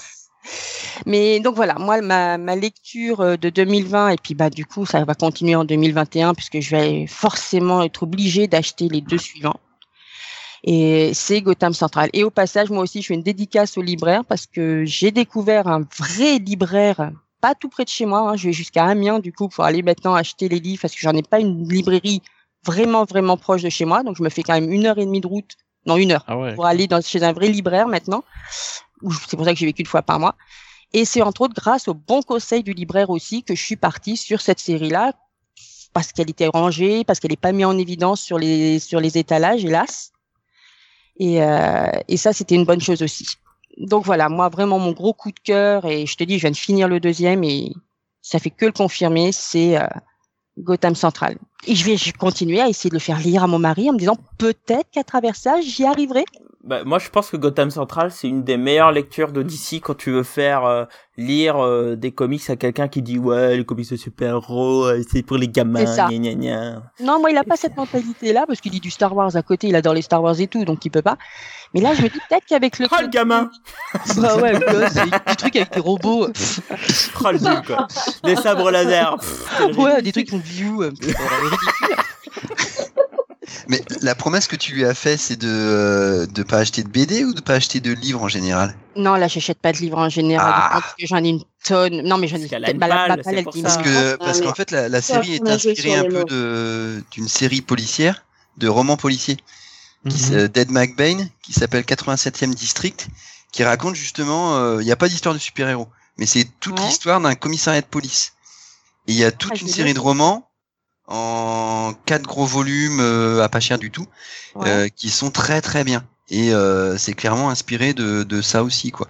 Mais donc voilà, moi ma, ma lecture euh, de 2020 et puis bah du coup ça va continuer en 2021 puisque je vais forcément être obligée d'acheter les deux suivants. Et c'est Gotham Central. Et au passage, moi aussi, je fais une dédicace au libraire parce que j'ai découvert un vrai libraire, pas tout près de chez moi. hein, je vais jusqu'à Amiens du coup pour aller maintenant acheter les livres parce que j'en ai pas une librairie vraiment vraiment proche de chez moi. Donc je me fais quand même une heure et demie de route, non une heure Ah ouais. pour aller dans, chez un vrai libraire maintenant. C'est pour ça que j'y vais qu'une fois par mois. Et c'est entre autres grâce au bon conseil du libraire aussi que je suis partie sur cette série-là, parce qu'elle était rangée, parce qu'elle n'est pas mise en évidence sur les, sur les étalages, hélas. Et, euh, et ça, c'était une bonne chose aussi. Donc voilà, moi vraiment mon gros coup de cœur, et je te dis, je viens de finir le deuxième, et ça fait que le confirmer, c'est euh, Gotham Central. Et je vais continuer à essayer de le faire lire à mon mari en me disant peut-être qu'à travers ça, j'y arriverai. Bah, moi, je pense que Gotham Central, c'est une des meilleures lectures de DC quand tu veux faire euh, lire euh, des comics à quelqu'un qui dit ouais, les comics de super-héros, euh, c'est pour les gamins, ça. gna gna gna. Non, moi, il a pas cette mentalité-là parce qu'il lit du Star Wars à côté, il adore les Star Wars et tout, donc il peut pas. Mais là, je me dis peut-être qu'avec le. Oh, le gamin Bah ouais, le gosse, des trucs avec des robots. Oh, le quoi. Des sabres laser. pff, ouais, des trucs qui font view. euh. Mais la promesse que tu lui as fait, c'est de euh, de pas acheter de BD ou de pas acheter de livres en général? Non, là, j'achète pas de livres en général. Ah. parce que J'en ai une tonne. Non, mais j'en ai une ça. Parce que parce qu'en fait la, la série est inspirée un peu de d'une série policière, de romans policiers, qui s- Mhm. euh, Dead McBain, qui s'appelle 87e District, qui raconte justement, euh, il n'y a pas d'histoire de super-héros, mais c'est toute Ouais. l'histoire d'un commissariat de police. Et il y a toute Ah, une série de romans en quatre gros volumes euh, à pas cher du tout, Ouais. euh, qui sont très très bien. Et euh, c'est clairement inspiré de, de ça aussi, quoi.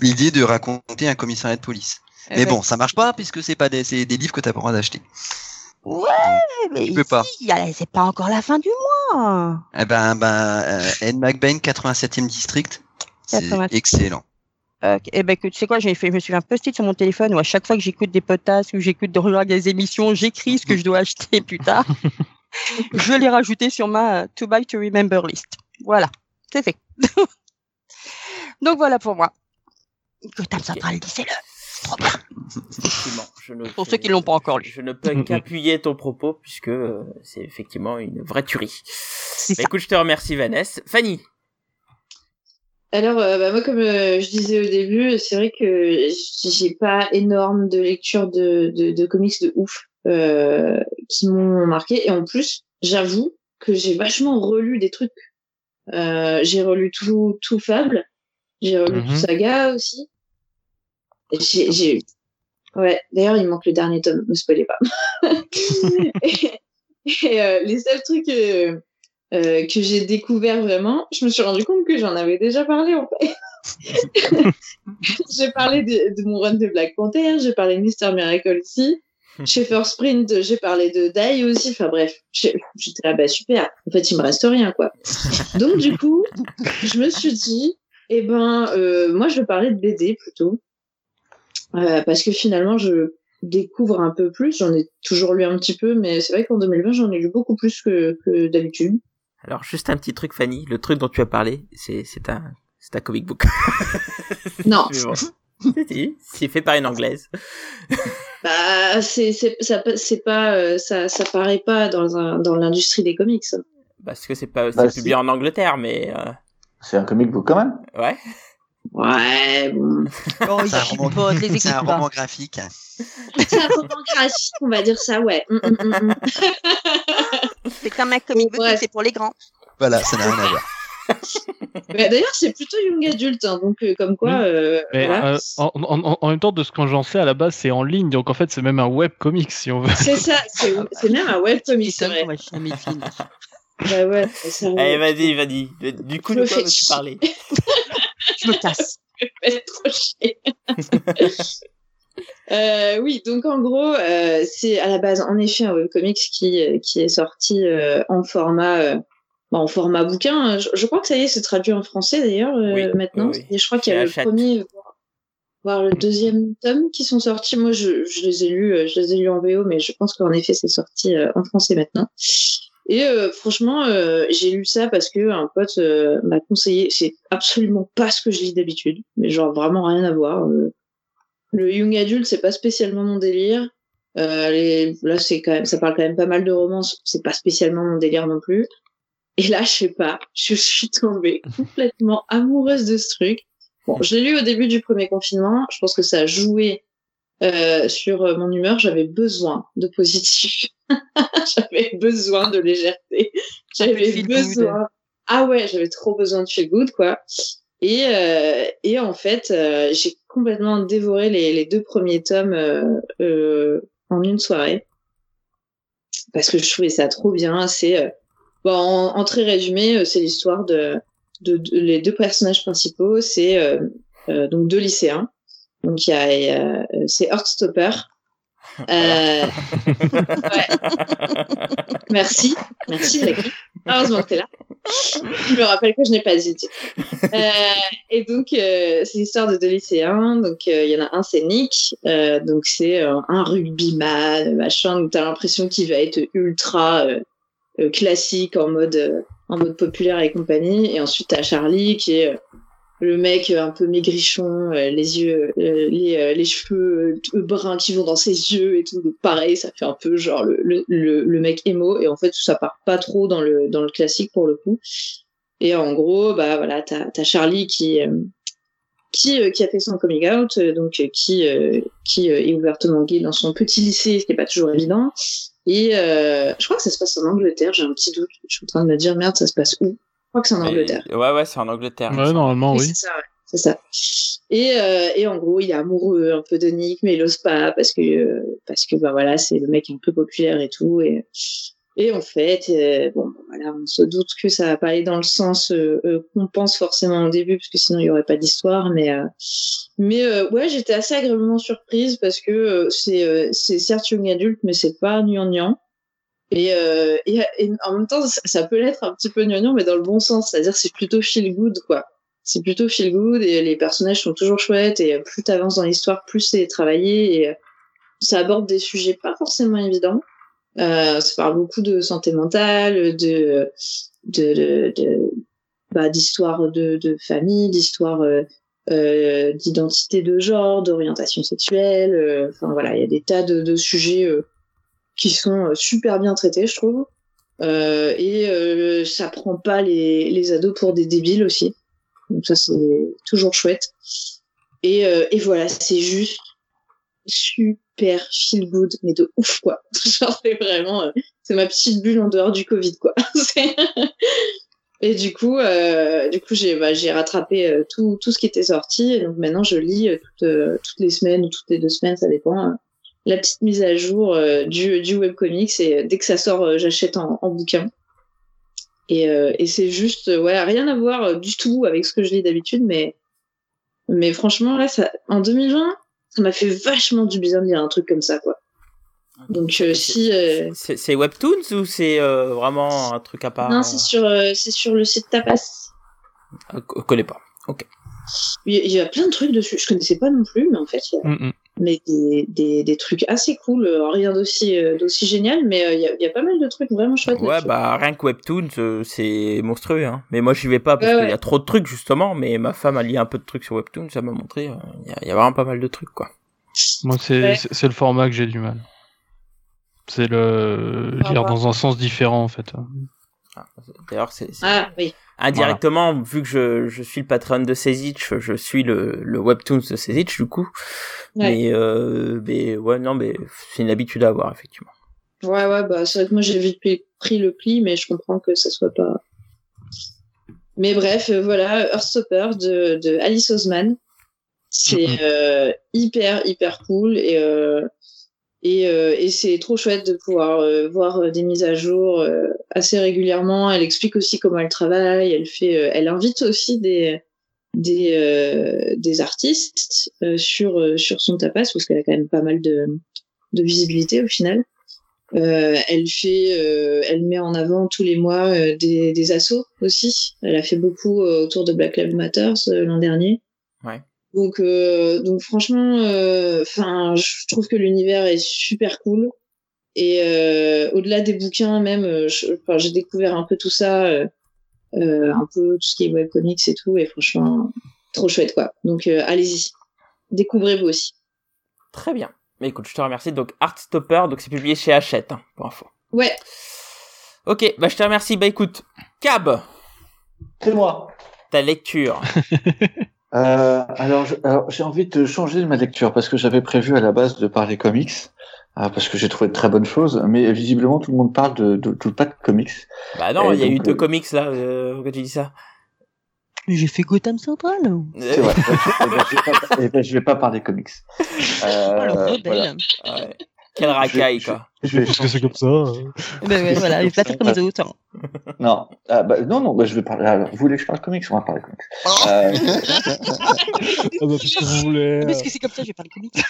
L'idée de raconter un commissariat de police. Eh Mais ben, bon, ça marche pas puisque c'est pas des, c'est des livres que t'as pas le droit d'acheter. Ouais, mais pas. c'est pas encore la fin du mois. Eh ben, ben, Ed McBain, 87e district, c'est 87. excellent. Euh, eh ben, que, tu sais quoi, j'ai fait, je me suis fait un post-it sur mon téléphone où à chaque fois que j'écoute des podcasts ou j'écoute de regarder des émissions, j'écris ce que je dois acheter plus tard. je vais les rajouter sur ma euh, to buy to remember list. Voilà, c'est fait. Donc voilà pour moi. Gotham Central, lisez-le. C'est trop bien. Effectivement, je ne Pour ceux qui l'ont pas encore lu. Je ne peux qu'appuyer ton propos puisque euh, c'est effectivement une vraie tuerie. Bah, ça. écoute, je te remercie Vanessa. Fanny, Alors, euh, bah, moi, comme euh, je disais au début, c'est vrai que j'ai pas énorme de lecture de, de, de comics de ouf euh, qui m'ont marqué. Et en plus, j'avoue que j'ai vachement relu des trucs. J'ai relu tout, tout Fable. J'ai relu Mhm. tout Saga aussi. J'ai. Ouais, d'ailleurs, il manque le dernier tome, ne spoilez pas. et et, les seuls trucs euh, que j'ai découvert vraiment, je me suis rendu compte que j'en avais déjà parlé en fait. j'ai parlé de, de mon run de Black Panther, j'ai parlé de Mister Miracle aussi. Chez First Sprint, j'ai parlé de Die aussi. Enfin bref, j'étais là, bah super. En fait, il me reste rien, quoi. Donc du coup, je me suis dit, eh ben, euh, moi, je vais parler de BD plutôt, Euh, parce que finalement, je découvre un peu plus. J'en ai toujours lu un petit peu, mais c'est vrai qu'en 2020, j'en ai lu beaucoup plus que, que d'habitude. Alors juste un petit truc Fanny, le truc dont tu as parlé, c'est c'est un c'est un comic book. Non. Si, C'est fait par une anglaise. bah, c'est c'est ça c'est pas euh, ça ça paraît pas dans un, dans l'industrie des comics. Parce que c'est pas c'est Bah, si. publié en Angleterre, mais euh, C'est un comic book quand même. ouais. Ouais, bon. Oh, C'est un roman, chipote, les c'est un pas. roman graphique. c'est un roman graphique, on va dire ça, ouais. Mm, mm, mm, mm. C'est comme un comic book, c'est pour les grands. Voilà, ça n'a rien à voir. Mais D'ailleurs, c'est plutôt young adulte, hein, donc euh, comme quoi. euh, Mais voilà. euh, en, en- en même temps, de ce que j'en sais, à la base, c'est en ligne, donc en fait, c'est même un web comic, si on veut. C'est ça, c'est c'est même un webcomic, c'est vrai. Bah ouais. Allez, vas-y, vas-y. Du coup, Je de quoi veux-tu parler? Je me casse. fait trop chier. Euh, oui, donc en gros, euh, c'est à la base en effet un webcomics qui qui est sorti euh, en format euh, bon, en format bouquin. Je, je crois que ça y est, c'est traduit en français d'ailleurs euh, Oui, maintenant. oui, oui. Et je crois qu'il y a le premier voire- le deuxième tome qui sont sortis. Moi, je, je les ai lus, je les ai lus en VO, mais je pense qu'en effet, c'est sorti euh, en français maintenant. Et euh, franchement, euh, j'ai lu ça parce que un pote euh, m'a conseillé. C'est absolument pas ce que je lis d'habitude, mais genre vraiment rien à voir. euh. le young adulte, c'est pas spécialement mon délire. Euh, les- là, c'est quand même, ça parle quand même pas mal de romance. C'est pas spécialement mon délire non plus. Et là, je sais pas, je suis tombée complètement amoureuse de ce truc. Bon, je l'ai lu au début du premier confinement. Je pense que ça a joué euh, sur euh, mon humeur. J'avais besoin de positif. j'avais besoin de légèreté. J'avais besoin. Ah ouais, j'avais trop besoin de feel good, quoi. Et, euh, et en fait, euh, j'ai complètement dévoré les, les deux premiers tomes euh, euh, en une soirée parce que je trouvais ça trop bien. C'est euh, bon, en, en très résumé, c'est l'histoire de, de, de- les deux personnages principaux, c'est donc deux lycéens. Donc il y a euh, c'est Heartstopper. Euh, ouais. Merci, merci Zaki. Heureusement que t'es là. je me rappelle que je n'ai pas dit. Euh, et donc, euh, c'est l'histoire de deux lycéens. Donc, euh, il y en a un, c'est Nick. Euh, donc, c'est un rugbyman, machin. Donc, t'as l'impression qu'il va être ultra euh, classique en mode, en mode populaire et compagnie. Et ensuite, t'as Charlie qui est le mec un peu maigrichon, les yeux, les, les cheveux bruns qui vont dans ses yeux et tout. Donc, pareil, ça fait un peu genre le, mec émo. Et en fait, ça part pas trop dans le, dans le classique pour le coup. Et en gros, bah voilà, t'as as Charlie qui euh, qui euh, qui a fait son coming out, euh, donc qui qui est ouvertement gay dans son petit lycée, ce qui est pas toujours évident. Et je crois que ça se passe en Angleterre. J'ai un petit doute. Je suis en train de me dire merde, ça se passe où? Crois que c'est en Angleterre. Mais- Ouais, ouais, c'est en Angleterre. Ouais, normalement, oui. C'est ça, ouais. C'est ça. Et, euh, et en gros, il est amoureux un peu de Nick, mais il ose pas parce que euh, parce que bah voilà, c'est le mec un peu populaire et tout. Et et en fait, euh, bon bah, voilà, on se doute que ça va pas aller dans le sens euh, euh, qu'on pense forcément au début, parce que sinon il y aurait pas d'histoire. Mais euh, mais euh, ouais, j'étais assez agréablement surprise parce que euh, c'est euh, c'est certes young adulte, mais c'est pas gnangnan. Euh, et, en même temps, ça, peut l'être un petit peu gnangnan, mais dans le bon sens, c'est-à-dire c'est plutôt feel good quoi c'est plutôt feel good et les personnages sont toujours chouettes et plus t'avances dans l'histoire, plus c'est travaillé et euh, ça aborde des sujets pas forcément évidents. Euh, ça parle beaucoup de santé mentale, de de bah, d'histoire de, de famille, d'histoire euh, euh, d'identité de genre, d'orientation sexuelle. euh, Enfin voilà, il y a des tas de, sujets euh, qui sont euh, super bien traités, je trouve. Euh, et euh, ça prend pas les, les ados pour des débiles aussi. Donc ça c'est toujours chouette. Et, euh, et voilà, c'est juste super feel good, mais de ouf quoi. Genre c'est vraiment, euh, c'est ma petite bulle en dehors du Covid quoi. Et du coup, euh, du coup j'ai bah, j'ai rattrapé tout tout ce qui était sorti. Et donc maintenant je lis toutes, toutes les semaines ou toutes les deux semaines, ça dépend. La petite mise à jour euh, du du webcomics et euh, dès que ça sort, euh, j'achète en, en bouquin. Et, euh, et c'est juste, ouais, rien à voir du tout avec ce que je lis d'habitude, mais, mais franchement, là, ça, en 2020, ça m'a fait vachement du bien de lire un truc comme ça, quoi. Donc, euh, si, euh, C'est Webtoons ou c'est euh, vraiment un truc à part? Non, c'est sur, euh, c'est sur le site Tapas. Je connais pas. A- il y a plein de trucs dessus. Je connaissais pas non plus, mais en fait, il y a Mm, mm. Mais des, des, des trucs assez cool. euh, Rien d'aussi, euh, d'aussi génial, mais euh, il y, a, il y a pas mal de trucs vraiment chouettes. Ouais, bah rien que Webtoons, euh, c'est monstrueux. Hein. Mais moi, j'y vais pas parce Ouais, qu'il y a trop de trucs justement. Mais ma femme a lu un peu de trucs sur Webtoons, ça m'a montré. euh, Il y, a, il y a vraiment pas mal de trucs, quoi. Moi, c'est Ouais. c'est- c'est le format que j'ai du mal. C'est le Ah, lire bah. dans un sens différent, en fait. Ah, D'ailleurs, c'est Ah, oui. indirectement, vu que je, je suis le patron de Sezich, je suis le, le Webtoons de Sezich, du coup. Ouais. Mais, euh, mais ouais, non, mais c'est une habitude à avoir, effectivement. Ouais, ouais, bah, c'est vrai que moi j'ai vite pris- le pli, mais je comprends que ça soit pas. Mais bref, euh, voilà, Earthstopper de, de Alice Osman. C'est Mhm. euh, hyper, hyper cool et, euh, et, euh, et c'est trop chouette de pouvoir euh, voir euh, des mises à jour assez régulièrement. Elle explique aussi comment elle travaille, elle fait, elle invite aussi des, des, artistes sur, sur son tapas parce qu'elle a quand même pas mal de, de visibilité au final. Elle fait, elle met en avant tous les mois des, des assos aussi. Elle a fait beaucoup autour de Black Lives Matter l'an dernier. Ouais. Donc, euh, donc franchement, enfin, je trouve que l'univers est super cool. Et euh, au-delà des bouquins, même, euh, j'ai découvert un peu tout ça, euh, euh, un peu tout ce qui est webcomics et tout, et franchement, trop chouette quoi. Donc euh, allez-y, découvrez-vous aussi. Très bien. Mais écoute, je te remercie. Donc, Artstopper, donc c'est publié chez Hachette, hein, pour info. Ouais, Ok, bah je te remercie. Bah écoute, Cab, C'est moi. ta lecture. Euh, alors, j'ai envie de changer ma lecture parce que j'avais prévu à la base de parler comics, euh, parce que j'ai trouvé de très bonnes choses, mais visiblement tout le monde parle de, de, de pas de comics. Bah non, il y a eu deux euh, comics là. Euh, pourquoi tu dis ça? Mais j'ai fait Gotham Central. C'est vrai. Eh ben, je vais pas- eh ben, vais pas parler comics. Euh, oh, le bordel. voilà. Ouais. Quel racaille, Je- quoi. Je vais Parce que c'est comme ça. euh. Ben ouais, voilà, je vais pas faire comme les autres. hein. Non, ah, bah, non, non, bah, je vais parler. alors, vous voulez que je parle comics On va parler comics. Euh, Ah bah, puisque vous voulez. Parce que c'est comme ça, je vais parler comics.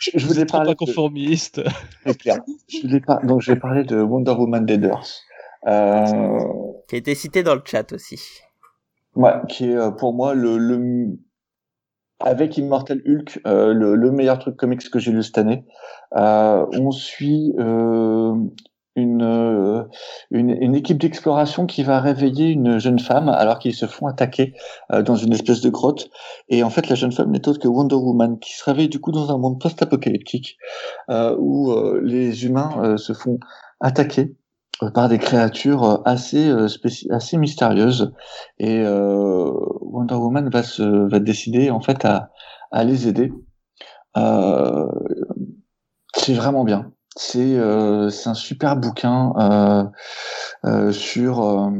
je, je voulais parler. pas de- conformiste. C'est clair. Je voulais pas... Donc, je vais parler de Wonder Woman Dead Earth. Euh, Qui a été cité dans le chat aussi. ouais, qui est euh, pour moi le, le avec Immortal Hulk euh, le, le meilleur truc comics que j'ai lu cette année. Euh, on suit euh, une, euh, une une équipe d'exploration qui va réveiller une jeune femme alors qu'ils se font attaquer euh, dans une espèce de grotte. Et en fait, la jeune femme n'est autre que Wonder Woman qui se réveille du coup dans un monde post-apocalyptique où les humains se font attaquer par des créatures euh, assez euh, assez mystérieuses et euh, Wonder Woman va se va décider en fait à à les aider. Euh, c'est vraiment bien. C'est c'est un super bouquin sur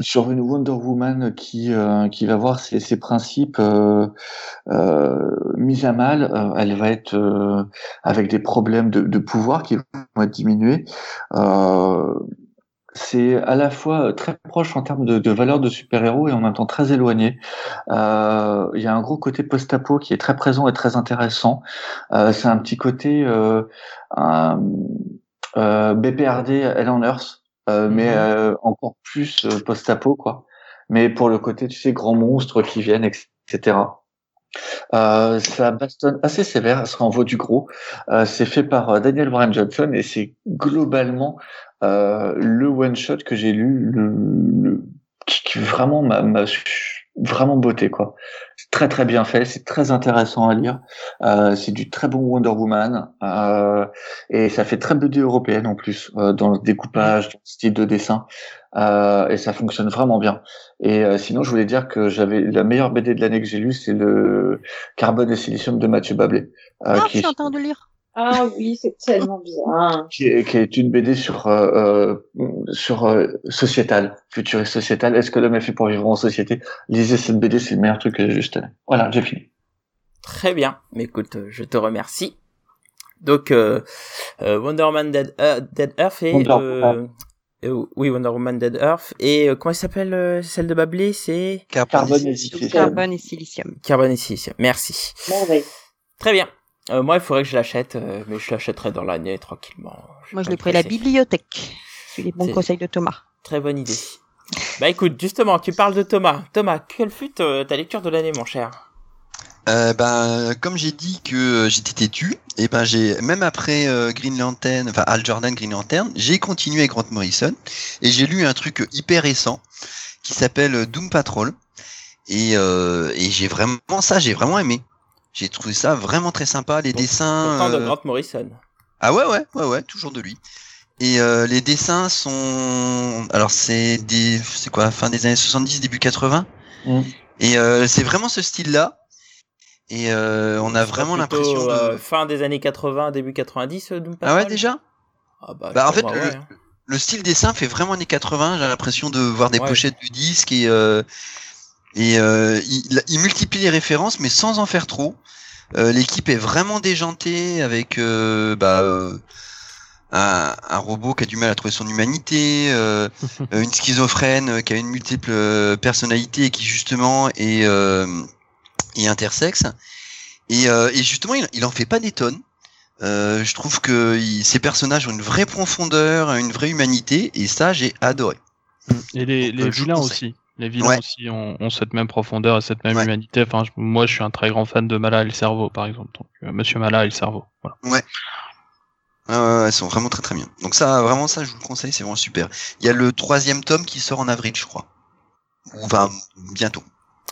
sur une Wonder Woman qui euh, qui va voir ses, ses principes euh, euh, mis à mal. Elle va être avec des problèmes de, de pouvoir qui vont être diminués. C'est à la fois très proche en termes de, de valeur de super-héros et en même temps très éloigné. Il y a un gros côté post-apo qui est très présent et très intéressant. C'est un petit côté un, BPRD Hell on Earth, euh, mais euh, encore plus euh, post-apo quoi. Mais pour le côté, tu sais, grands monstres qui viennent, etc. Euh, ça bastonne assez sévère, ça en vaut du gros. Euh, c'est fait par euh, Daniel Warren Johnson et c'est globalement euh, le one shot que j'ai lu, le, le- qui, qui vraiment m'a m'a vraiment beauté quoi. Très très bien fait, c'est très intéressant à lire. Euh, c'est du très bon Wonder Woman euh, et ça fait très BD européenne en plus euh, dans le découpage, dans le style de dessin et ça fonctionne vraiment bien. Et sinon, je voulais dire que j'avais la meilleure BD de l'année que j'ai lue, c'est le Carbone et Silicium de Mathieu Bablé, Ah, je qui, suis est, en train de lire. Ah oui, c'est tellement bien. qui, est, qui est une BD sur euh, euh, sur euh, sociétal, futuriste sociétal. Est-ce que l'homme est fait pour vivre en société? Lisez cette BD, c'est le meilleur truc que j'ai cette année. Voilà, j'ai fini. Très bien. Mais écoute, euh, je te remercie. Donc, euh, euh, Wonder Woman Dead, euh, Dead Earth et... Wonder euh, euh, oui, Wonder Woman Dead Earth. Et euh, comment elle s'appelle euh, celle de Bablé? C'est Carbone et Silicium. Carbone et silicium. Carbone et Silicium. Merci. Merveille. Très bien. Euh, moi, il faudrait que je l'achète, euh, mais je l'achèterai dans l'année tranquillement. Moi, je l'ai pris à la bibliothèque. C'est les bons conseils de Thomas. Très bonne idée. Bah écoute, justement, tu parles de Thomas. Thomas, quelle fut euh, ta lecture de l'année, mon cher? Euh, ben, comme j'ai dit que euh, j'étais têtu, et ben j'ai même après euh, Green Lantern, enfin Al Jordan Green Lantern, j'ai continué avec Grant Morrison et j'ai lu un truc hyper récent qui s'appelle Doom Patrol et, euh, et j'ai vraiment ça, j'ai vraiment aimé. J'ai trouvé ça vraiment très sympa, les dessins. Pourtant de euh, Grant Morrison. Ah ouais ouais ouais ouais, toujours de lui. Et euh, les dessins sont, alors c'est des, c'est quoi, fin des années 70, début 80. Mm. Et euh, c'est vraiment ce style-là. Et euh, on a vraiment l'impression de. euh, fin des années 80, début 90, euh, Doom Ah ouais déjà? Ah bah, Bah, en fait, le- ouais, hein. Le style dessin fait vraiment années 80. J'ai l'impression de voir des Ouais. pochettes du disque et euh, et euh, il, il multiplie les références, mais sans en faire trop. Euh, L'équipe est vraiment déjantée avec euh, bah, euh, un, un robot qui a du mal à trouver son humanité, euh, une schizophrène qui a une multiple euh, personnalité et qui justement est, euh, est intersexe. Et, euh, et justement, il, il en fait pas des tonnes. Euh, je trouve que il- ces personnages ont une vraie profondeur, une vraie humanité, et ça, j'ai adoré. Et les, Donc, les vilains aussi. Les vilains Ouais. aussi ont, ont cette même profondeur et cette même Ouais. humanité. Enfin, je- moi, je suis un très grand fan de Mala et le cerveau, par exemple. Donc, euh, Monsieur Mala et le cerveau. Voilà. Ouais, elles sont vraiment très très bien. Donc ça, vraiment ça, je vous le conseille, c'est vraiment super. Il y a le troisième tome qui sort en avril, je crois. Ou enfin, bientôt.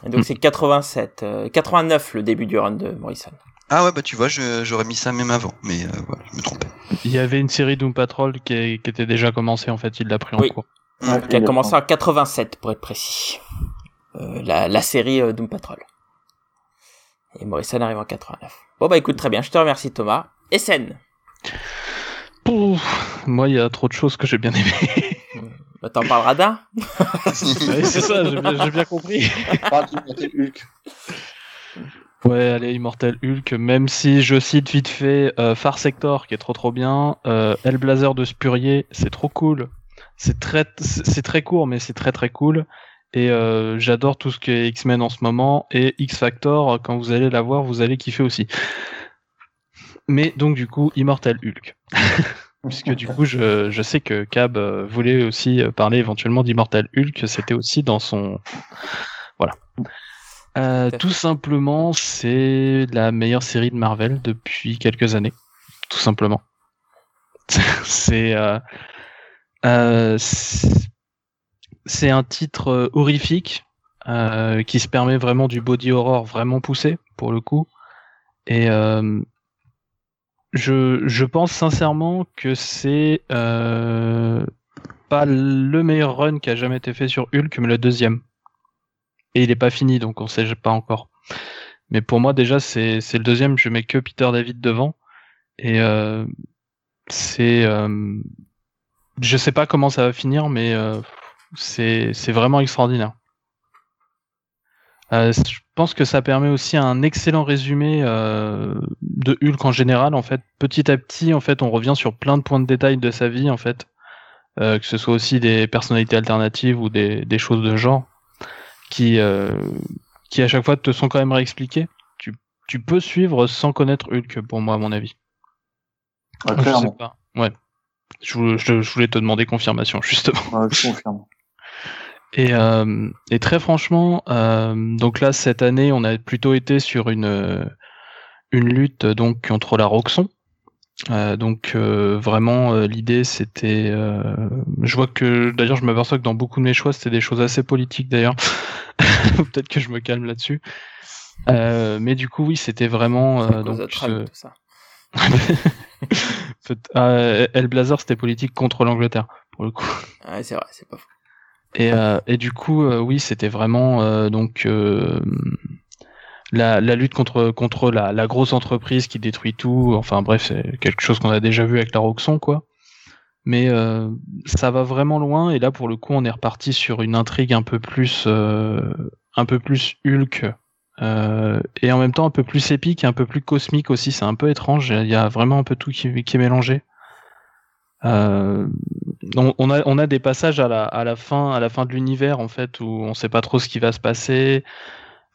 Et donc c'est 87, euh, 89 le début du run de Morrison. Ah ouais, bah tu vois, je- j'aurais mis ça même avant, mais euh, voilà, je me trompais. Il y avait une série Doom Patrol qui, est- qui était déjà commencée, en fait. Il l'a pris Oui. en cours. Ouais, Qui a commencé en 87 pour être précis. Euh, la, la série euh, Doom Patrol. Et Morrison arrive en 89. Bon bah écoute très bien, je te remercie Thomas. SN. Pouf, moi, il y a trop de choses que j'ai bien aimé. Bah, T'en parleras d'un Ouais, c'est ça, j'ai bien, compris. Hulk. Ouais, allez, Immortal Hulk, même si je cite vite fait euh, Far Sector, qui est trop trop bien, euh, Hellblazer de Spurrier, c'est trop cool. C'est très, c'est c'est très court, mais c'est très très cool. Et euh, j'adore tout ce qui est X-Men en ce moment. Et X-Factor, quand vous allez la voir, vous allez kiffer aussi. Mais donc du coup, Immortal Hulk. Puisque du coup, je, je sais que Cab euh, voulait aussi euh, parler éventuellement d'Immortal Hulk, c'était aussi dans son... Voilà. Euh, tout simplement, c'est la meilleure série de Marvel depuis quelques années. Tout simplement. c'est... Euh, c'est un titre euh, horrifique euh, qui se permet vraiment du body horror vraiment poussé pour le coup. Et euh, je, je pense sincèrement que c'est euh, pas le meilleur run qui a jamais été fait sur Hulk, mais le deuxième. Et il est pas fini, donc on sait pas encore. Mais pour moi déjà c'est le deuxième, je mets que Peter David devant. Et euh, c'est euh, je sais pas comment ça va finir, mais euh, c'est c'est vraiment extraordinaire. Euh, je pense que ça permet aussi un excellent résumé euh, de Hulk en général. En fait, petit à petit, en fait, on revient sur plein de points de détail de sa vie, en fait, euh, que ce soit aussi des personnalités alternatives ou des, des choses de genre qui euh, qui à chaque fois te sont quand même réexpliquées. Tu tu peux suivre sans connaître Hulk, pour moi, à mon avis. Ouais, Je sais clairement. pas. Ouais. Je, vou- je- je voulais te demander confirmation, justement. Ouais, je confirme. Et, euh, et très franchement, euh, donc là cette année, on a plutôt été sur une euh, une lutte donc contre la Roxon. Euh, donc euh, vraiment euh, l'idée c'était, euh, je vois que d'ailleurs je m'aperçois que dans beaucoup de mes choix c'était des choses assez politiques d'ailleurs. Peut-être que je me calme là-dessus. Euh, mais du coup oui c'était vraiment euh, donc ça? Peut- euh, El Blazer c'était politique contre l'Angleterre pour le coup. Ouais, c'est vrai, c'est pas faux. Et, euh, et du coup, euh, oui, c'était vraiment donc la, la lutte contre contre la, la grosse entreprise qui détruit tout. Enfin bref, c'est quelque chose qu'on a déjà vu avec la Roxxon, quoi. Mais ça va vraiment loin. Et là, pour le coup, on est reparti sur une intrigue un peu plus un peu plus Hulk. Euh, et en même temps un peu plus épique, et un peu plus cosmique aussi, c'est un peu étrange. Il y a vraiment un peu tout qui, qui est mélangé. Euh, on, on a, on a des passages à la, à la fin, à la fin de l'univers en fait où on sait pas trop ce qui va se passer.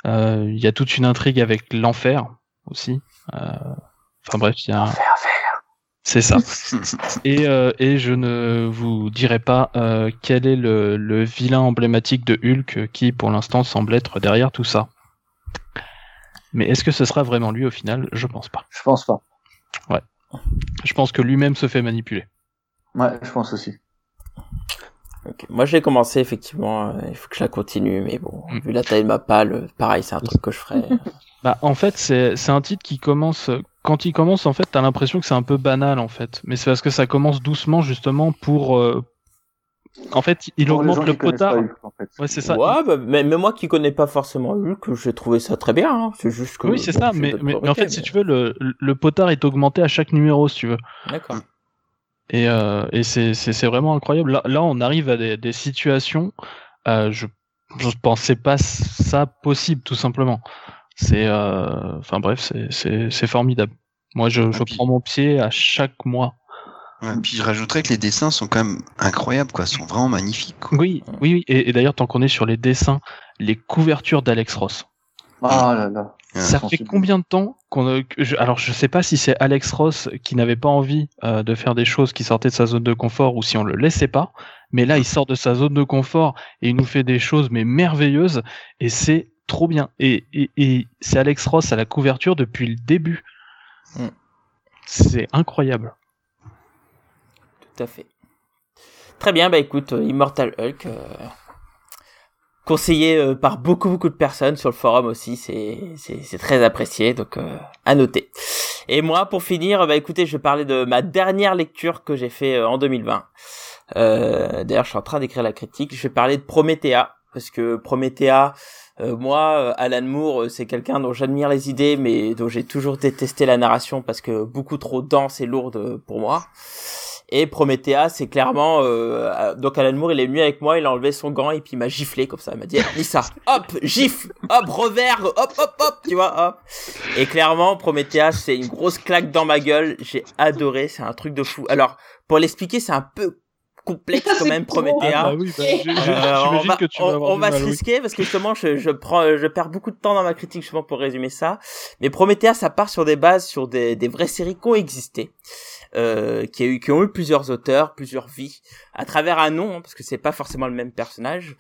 Euh, Il y a toute une intrigue avec l'enfer aussi. Enfin bref, il y a. C'est ça. et, et je ne vous dirai pas quel est le, le vilain emblématique de Hulk qui, pour l'instant, semble être derrière tout ça. Mais est-ce que ce sera vraiment lui au final? Je pense pas. Je pense pas. Je pense que lui-même se fait manipuler. Ouais, je pense aussi. Ok. Moi, j'ai commencé, effectivement. euh, il faut que je la continue, mais bon, Mm. vu la taille de ma palle, euh, pareil, c'est un truc que je ferais. Bah, en fait, c'est c'est un titre qui commence. Quand il commence, en fait, t'as l'impression que c'est un peu banal, en fait. Mais c'est parce que ça commence doucement, justement, pour. euh, En fait, il Pour augmente le Hulk, en fait. Ouais, c'est ça. Ouais, bah, mais, mais moi qui connais pas forcément Hulk, j'ai trouvé ça très bien. hein. C'est juste que. Oui, c'est ça. Mais, d'autres mais, mais en fait, si tu veux, le, le potard est augmenté à chaque numéro, si tu veux. D'accord. Et, euh, et c'est vraiment incroyable. Là, là, on arrive à des, des situations. Euh, je je pensais pas ça possible, tout simplement. C'est, euh, enfin bref, c'est formidable. Moi, je, je Ah, prends mon pied à chaque mois. Ouais, puis je rajouterais que les dessins sont quand même incroyables, quoi. sont vraiment magnifiques. quoi. Oui, oui, oui. Et, et d'ailleurs, tant qu'on est sur les dessins, les couvertures d'Alex Ross. Ah là là. Ça fait combien de temps qu'on a... que je- alors je sais pas si c'est Alex Ross qui n'avait pas envie euh, de faire des choses qui sortaient de sa zone de confort ou si on le laissait pas, mais là il sort de sa zone de confort et il nous fait des choses mais merveilleuses et c'est trop bien. Et, et, et c'est Alex Ross à la couverture depuis le début. Mm. C'est incroyable. Tout à fait. Très bien, bah écoute, euh, Immortal Hulk, euh, conseillé euh, par beaucoup beaucoup de personnes sur le forum aussi, c'est très apprécié, donc à noter. Et moi, pour finir, bah écoutez, je vais parler de ma dernière lecture que j'ai fait en 2020. Euh, D'ailleurs, je suis en train d'écrire la critique. Je vais parler de Promethea parce que Promethea, moi, Alan Moore, c'est quelqu'un dont j'admire les idées, mais dont j'ai toujours détesté la narration parce que beaucoup trop dense et lourde pour moi. Et Promethea, c'est clairement euh, donc Alan Moore, il est venu avec moi, il a enlevé son gant et puis il m'a giflé comme ça. Il m'a dit lis ça, hop, gifle, hop, revers, hop, hop, hop, tu vois, hop. Et clairement, Promethea, c'est une grosse claque dans ma gueule. J'ai adoré, c'est un truc de fou. Alors, pour l'expliquer, c'est un peu complexe quand même Promethea. Ah bah oui, bah, Euh, on va, que tu on- vas avoir on du va mal, se oui. risquer parce que justement je, je prends je perds beaucoup de temps dans ma critique justement pour résumer ça mais Promethea ça part sur des bases sur des, des vraies séries qui ont existé euh, qui, a eu, qui ont eu plusieurs auteurs, plusieurs vies, à travers un nom, hein, parce que c'est pas forcément le même personnage.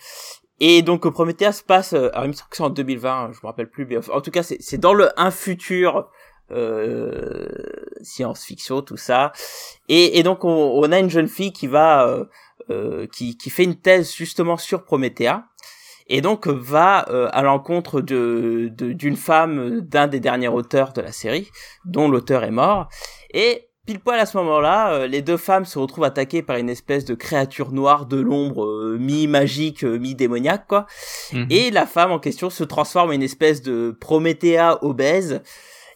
Et donc Prometheus se passe, euh, alors il me semble que c'est en 2020, je me rappelle plus, mais en tout cas c'est dans le un futur euh, science-fiction, tout ça. Et, et donc on, on, a une jeune fille qui va, euh, euh qui, qui fait une thèse justement sur Promethea et donc va euh, à l'encontre de d'une femme d'un des derniers auteurs de la série, dont l'auteur est mort. Et pile poil à ce moment-là, euh, les deux femmes se retrouvent attaquées par une espèce de créature noire de l'ombre, euh, mi-magique, mi-démoniaque, quoi. Mhm. Et la femme en question se transforme en une espèce de Promethea obèse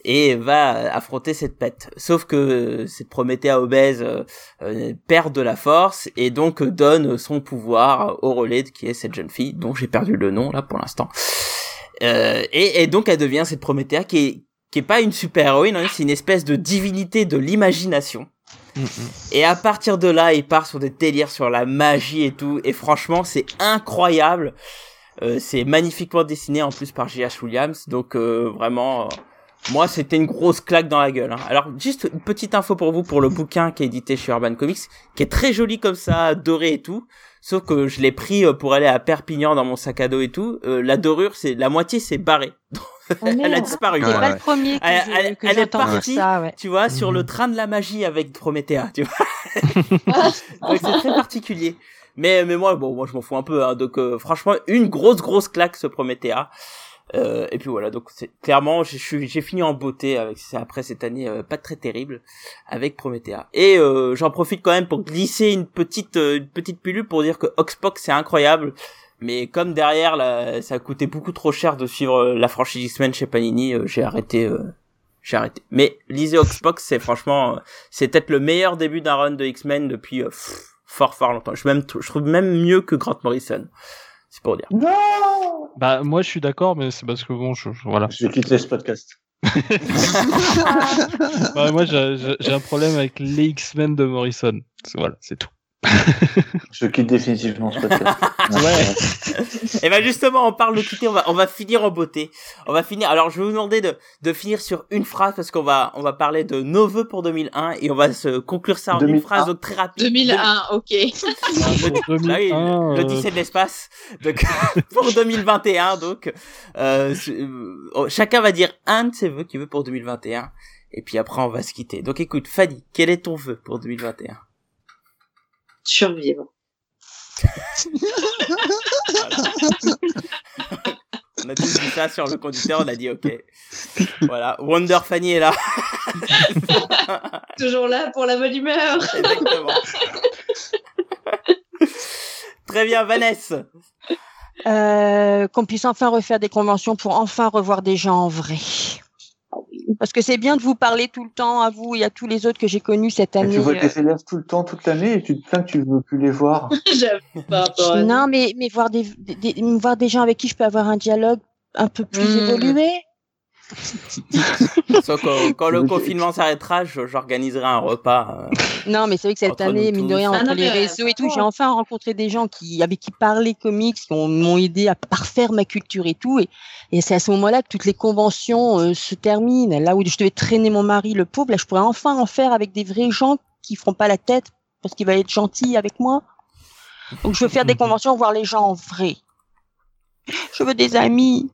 et va affronter cette pète. Sauf que cette Promethea obèse euh, euh, perd de la force et donc donne son pouvoir au relais qui est cette jeune fille dont j'ai perdu le nom là pour l'instant. Euh, et, et, donc elle devient cette Promethea qui est qui est pas une super héroïne, hein, c'est une espèce de divinité de l'imagination. Mm, mm. Et à partir de là, il part sur des délires sur la magie et tout. Et franchement, c'est incroyable. Euh, c'est magnifiquement dessiné en plus par J.H. Williams. Donc euh, vraiment, moi, c'était une grosse claque dans la gueule. Hein. Alors, juste une petite info pour vous pour le bouquin qui est édité chez Urban Comics, qui est très joli comme ça, doré et tout. Sauf que je l'ai pris euh, pour aller à Perpignan dans mon sac à dos et tout. Euh, la dorure, c'est la moitié, c'est barré. Oh, elle a disparu. C'est pas le premier que elle, elle est partie, ça, ouais. tu vois, sur le mhm. train de la magie avec Promethea, tu vois. c'est très particulier. Mais mais moi, bon, moi je m'en fous un peu. Hein, donc euh, franchement, une grosse grosse claque ce Promethea. Euh, et puis voilà, donc c'est clairement j'ai fini en beauté avec après cette année euh, pas très terrible avec Promethea. Et euh, j'en profite quand même pour glisser une petite euh, une petite pilule pour dire que Oxbox c'est incroyable. Mais comme derrière là, ça a coûté beaucoup trop cher de suivre la franchise X-Men chez Panini, j'ai arrêté j'ai arrêté. Mais lisez Oxbox, c'est franchement c'est peut-être le meilleur début d'un run de X-Men depuis fort fort longtemps. Je même je trouve même mieux que Grant Morrison. C'est pour dire. Non bah, moi, je suis d'accord, mais c'est parce que bon, je, voilà. Je vais quitter ce podcast. bah, moi, j'ai un problème avec les X-Men de Morrison. Voilà, c'est tout. Je quitte définitivement ce podcast. ouais. Et ben justement, on parle de quitter, on va, on va finir en beauté. On va finir. Alors, je vais vous demander de, de finir sur une phrase parce qu'on va, on va parler de nos vœux pour 2001 et on va se conclure ça en une phrase donc très rapide. 2001, ok. le, 17 de l'espace. Donc pour 2021, donc euh, euh, chacun va dire un de ses vœux qu'il veut pour 2021 et puis après on va se quitter. Donc écoute, Fanny, quel est ton vœu pour 2021 survivre. on a tous dit ça sur le conducteur, on a dit ok. Voilà, Wonder Fanny est là. Toujours là pour la bonne humeur. Exactement. Très bien, Vanessa. Euh, qu'on puisse enfin refaire des conventions pour enfin revoir des gens en vrai. Parce que c'est bien de vous parler tout le temps à vous et à tous les autres que j'ai connus cette année. tu vois tes élèves tout le temps, toute l'année, et tu te plains que tu ne veux plus les voir. non, mais, mais voir, des, voir des gens avec qui je peux avoir un dialogue un peu plus hmm. évolué. quand, le confinement s'arrêtera, j'organiserai un repas. Euh, non, mais c'est vrai que cette année, mine de rien, ah entre les réseaux et tout, j'ai enfin rencontré des gens qui, avec qui parler comics, qui m'ont aidé à parfaire ma culture et tout. Et, et c'est à ce moment-là que toutes les conventions euh, se terminent. Là où je devais traîner mon mari, le pauvre, là, je pourrais enfin en faire avec des vrais gens qui feront pas la tête parce qu'il va être gentil avec moi. Donc, je veux faire des conventions, voir les gens en vrai. Je veux des amis.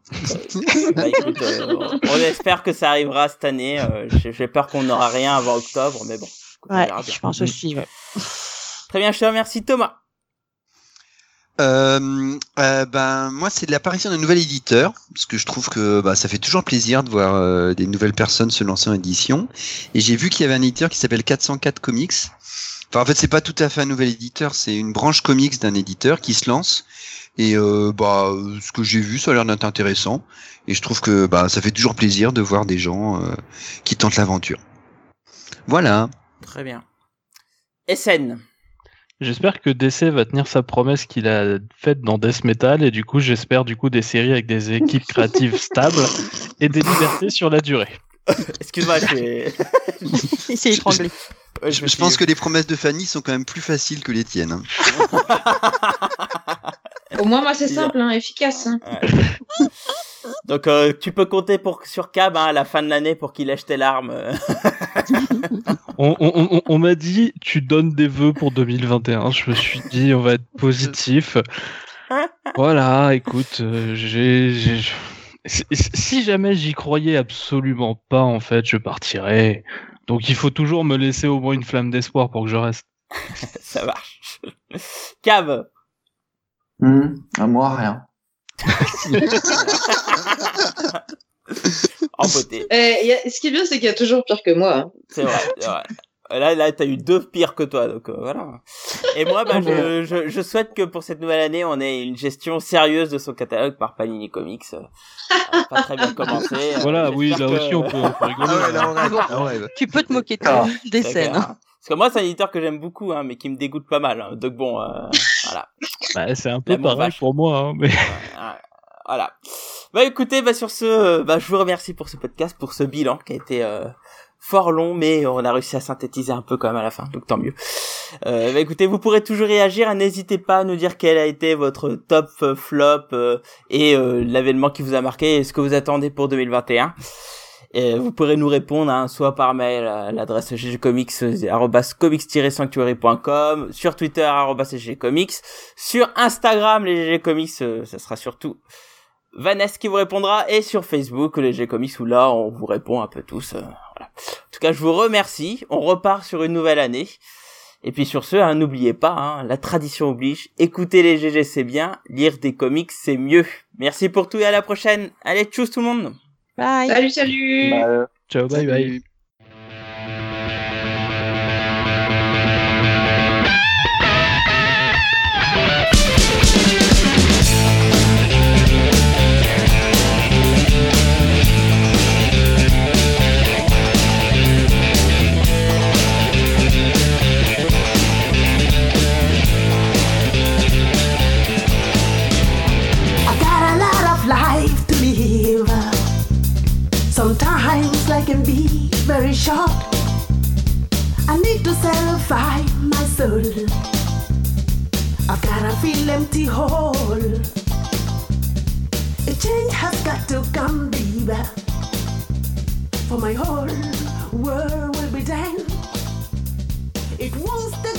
Bah, euh, on espère que ça arrivera cette année. Euh, j'ai peur qu'on n'aura rien avant octobre, mais bon. Ouais, je pense aussi. Très bien, je te remercie Thomas. Euh, ben moi c'est l'apparition d'un nouvel éditeur parce que je trouve que bah, ça fait toujours plaisir de voir des nouvelles personnes se lancer en édition et j'ai vu qu'il y avait un éditeur qui s'appelle 404 Comics enfin en fait c'est pas tout à fait un nouvel éditeur c'est une branche comics d'un éditeur qui se lance et euh, bah, ce que j'ai vu, ça a l'air d'être intéressant. Et je trouve que bah, ça fait toujours plaisir de voir des gens euh, qui tentent l'aventure. Voilà. Très bien. SN. J'espère que DC va tenir sa promesse qu'il a faite dans Death Metal et du coup j'espère du coup des séries avec des équipes créatives stables et des libertés sur la durée. Excuse-moi, j'ai... C'est étranglé. Je, pense que les promesses de Fanny sont quand même plus faciles que les tiennes. Hein. Au moins, moi, c'est simple, hein, efficace. Hein. Donc, euh, tu peux compter pour, sur Cab hein, à la fin de l'année pour qu'il lâche tes larmes. On, on- on- on m'a dit, tu donnes des vœux pour 2021. Je me suis dit, on va être positif. Voilà, écoute, euh, j'ai, si jamais j'y croyais absolument pas, en fait, je partirais. Donc il faut toujours me laisser au moins une flamme d'espoir pour que je reste. Ça marche. Cave. Hmm, à moi, rien. En beauté. Eh, y a- ce qui est bien, c'est qu'il y a toujours pire que moi. hein. C'est vrai, c'est vrai. Là, là, t'as eu deux pires que toi, donc euh, voilà. Et moi, bah, je, je, je souhaite que pour cette nouvelle année, on ait une gestion sérieuse de son catalogue par Panini Comics. Euh, pas très bien commencé. euh, Voilà, oui, là que- aussi on peut, on peut rigoler. Ah ouais, là, on rêve, Bon. là, on rêve. Tu peux te moquer de- Ah. des scènes. hein. Parce que moi, c'est un éditeur que j'aime beaucoup, hein, mais qui me dégoûte pas mal. hein. Donc bon, euh, voilà. Bah, c'est un peu L'amour pareil pour moi, hein, mais Voilà. Bah écoutez, bah sur ce, bah je vous remercie pour ce podcast, pour ce bilan qui a été euh, fort long, mais on a réussi à synthétiser un peu quand même à la fin, donc tant mieux. Euh, bah écoutez, vous pourrez toujours réagir, hein, n'hésitez pas à nous dire quel a été votre top euh, flop euh, et euh, l'événement qui vous a marqué et ce que vous attendez pour 2021. Et vous pourrez nous répondre hein, soit par mail à l'adresse ggcomics@comics-sanctuary.com, sur Twitter ggcomics, sur Instagram les GG Comics, euh, ça sera surtout Vanessa qui vous répondra et sur Facebook les GG Comics où là on vous répond un peu tous. euh, voilà. En tout cas, je vous remercie. On repart sur une nouvelle année. Et puis sur ce, hein, n'oubliez pas, hein, la tradition oblige, écouter les GG c'est bien, lire des comics c'est mieux. Merci pour tout et à la prochaine. Allez, tchuss tout le monde Bye. Salut, salut ciao, bye bye. Salut. Short. I need to satisfy my soul. I've got a feel empty hole. A change has got to come, baby. For my whole world will be done. It won't stay.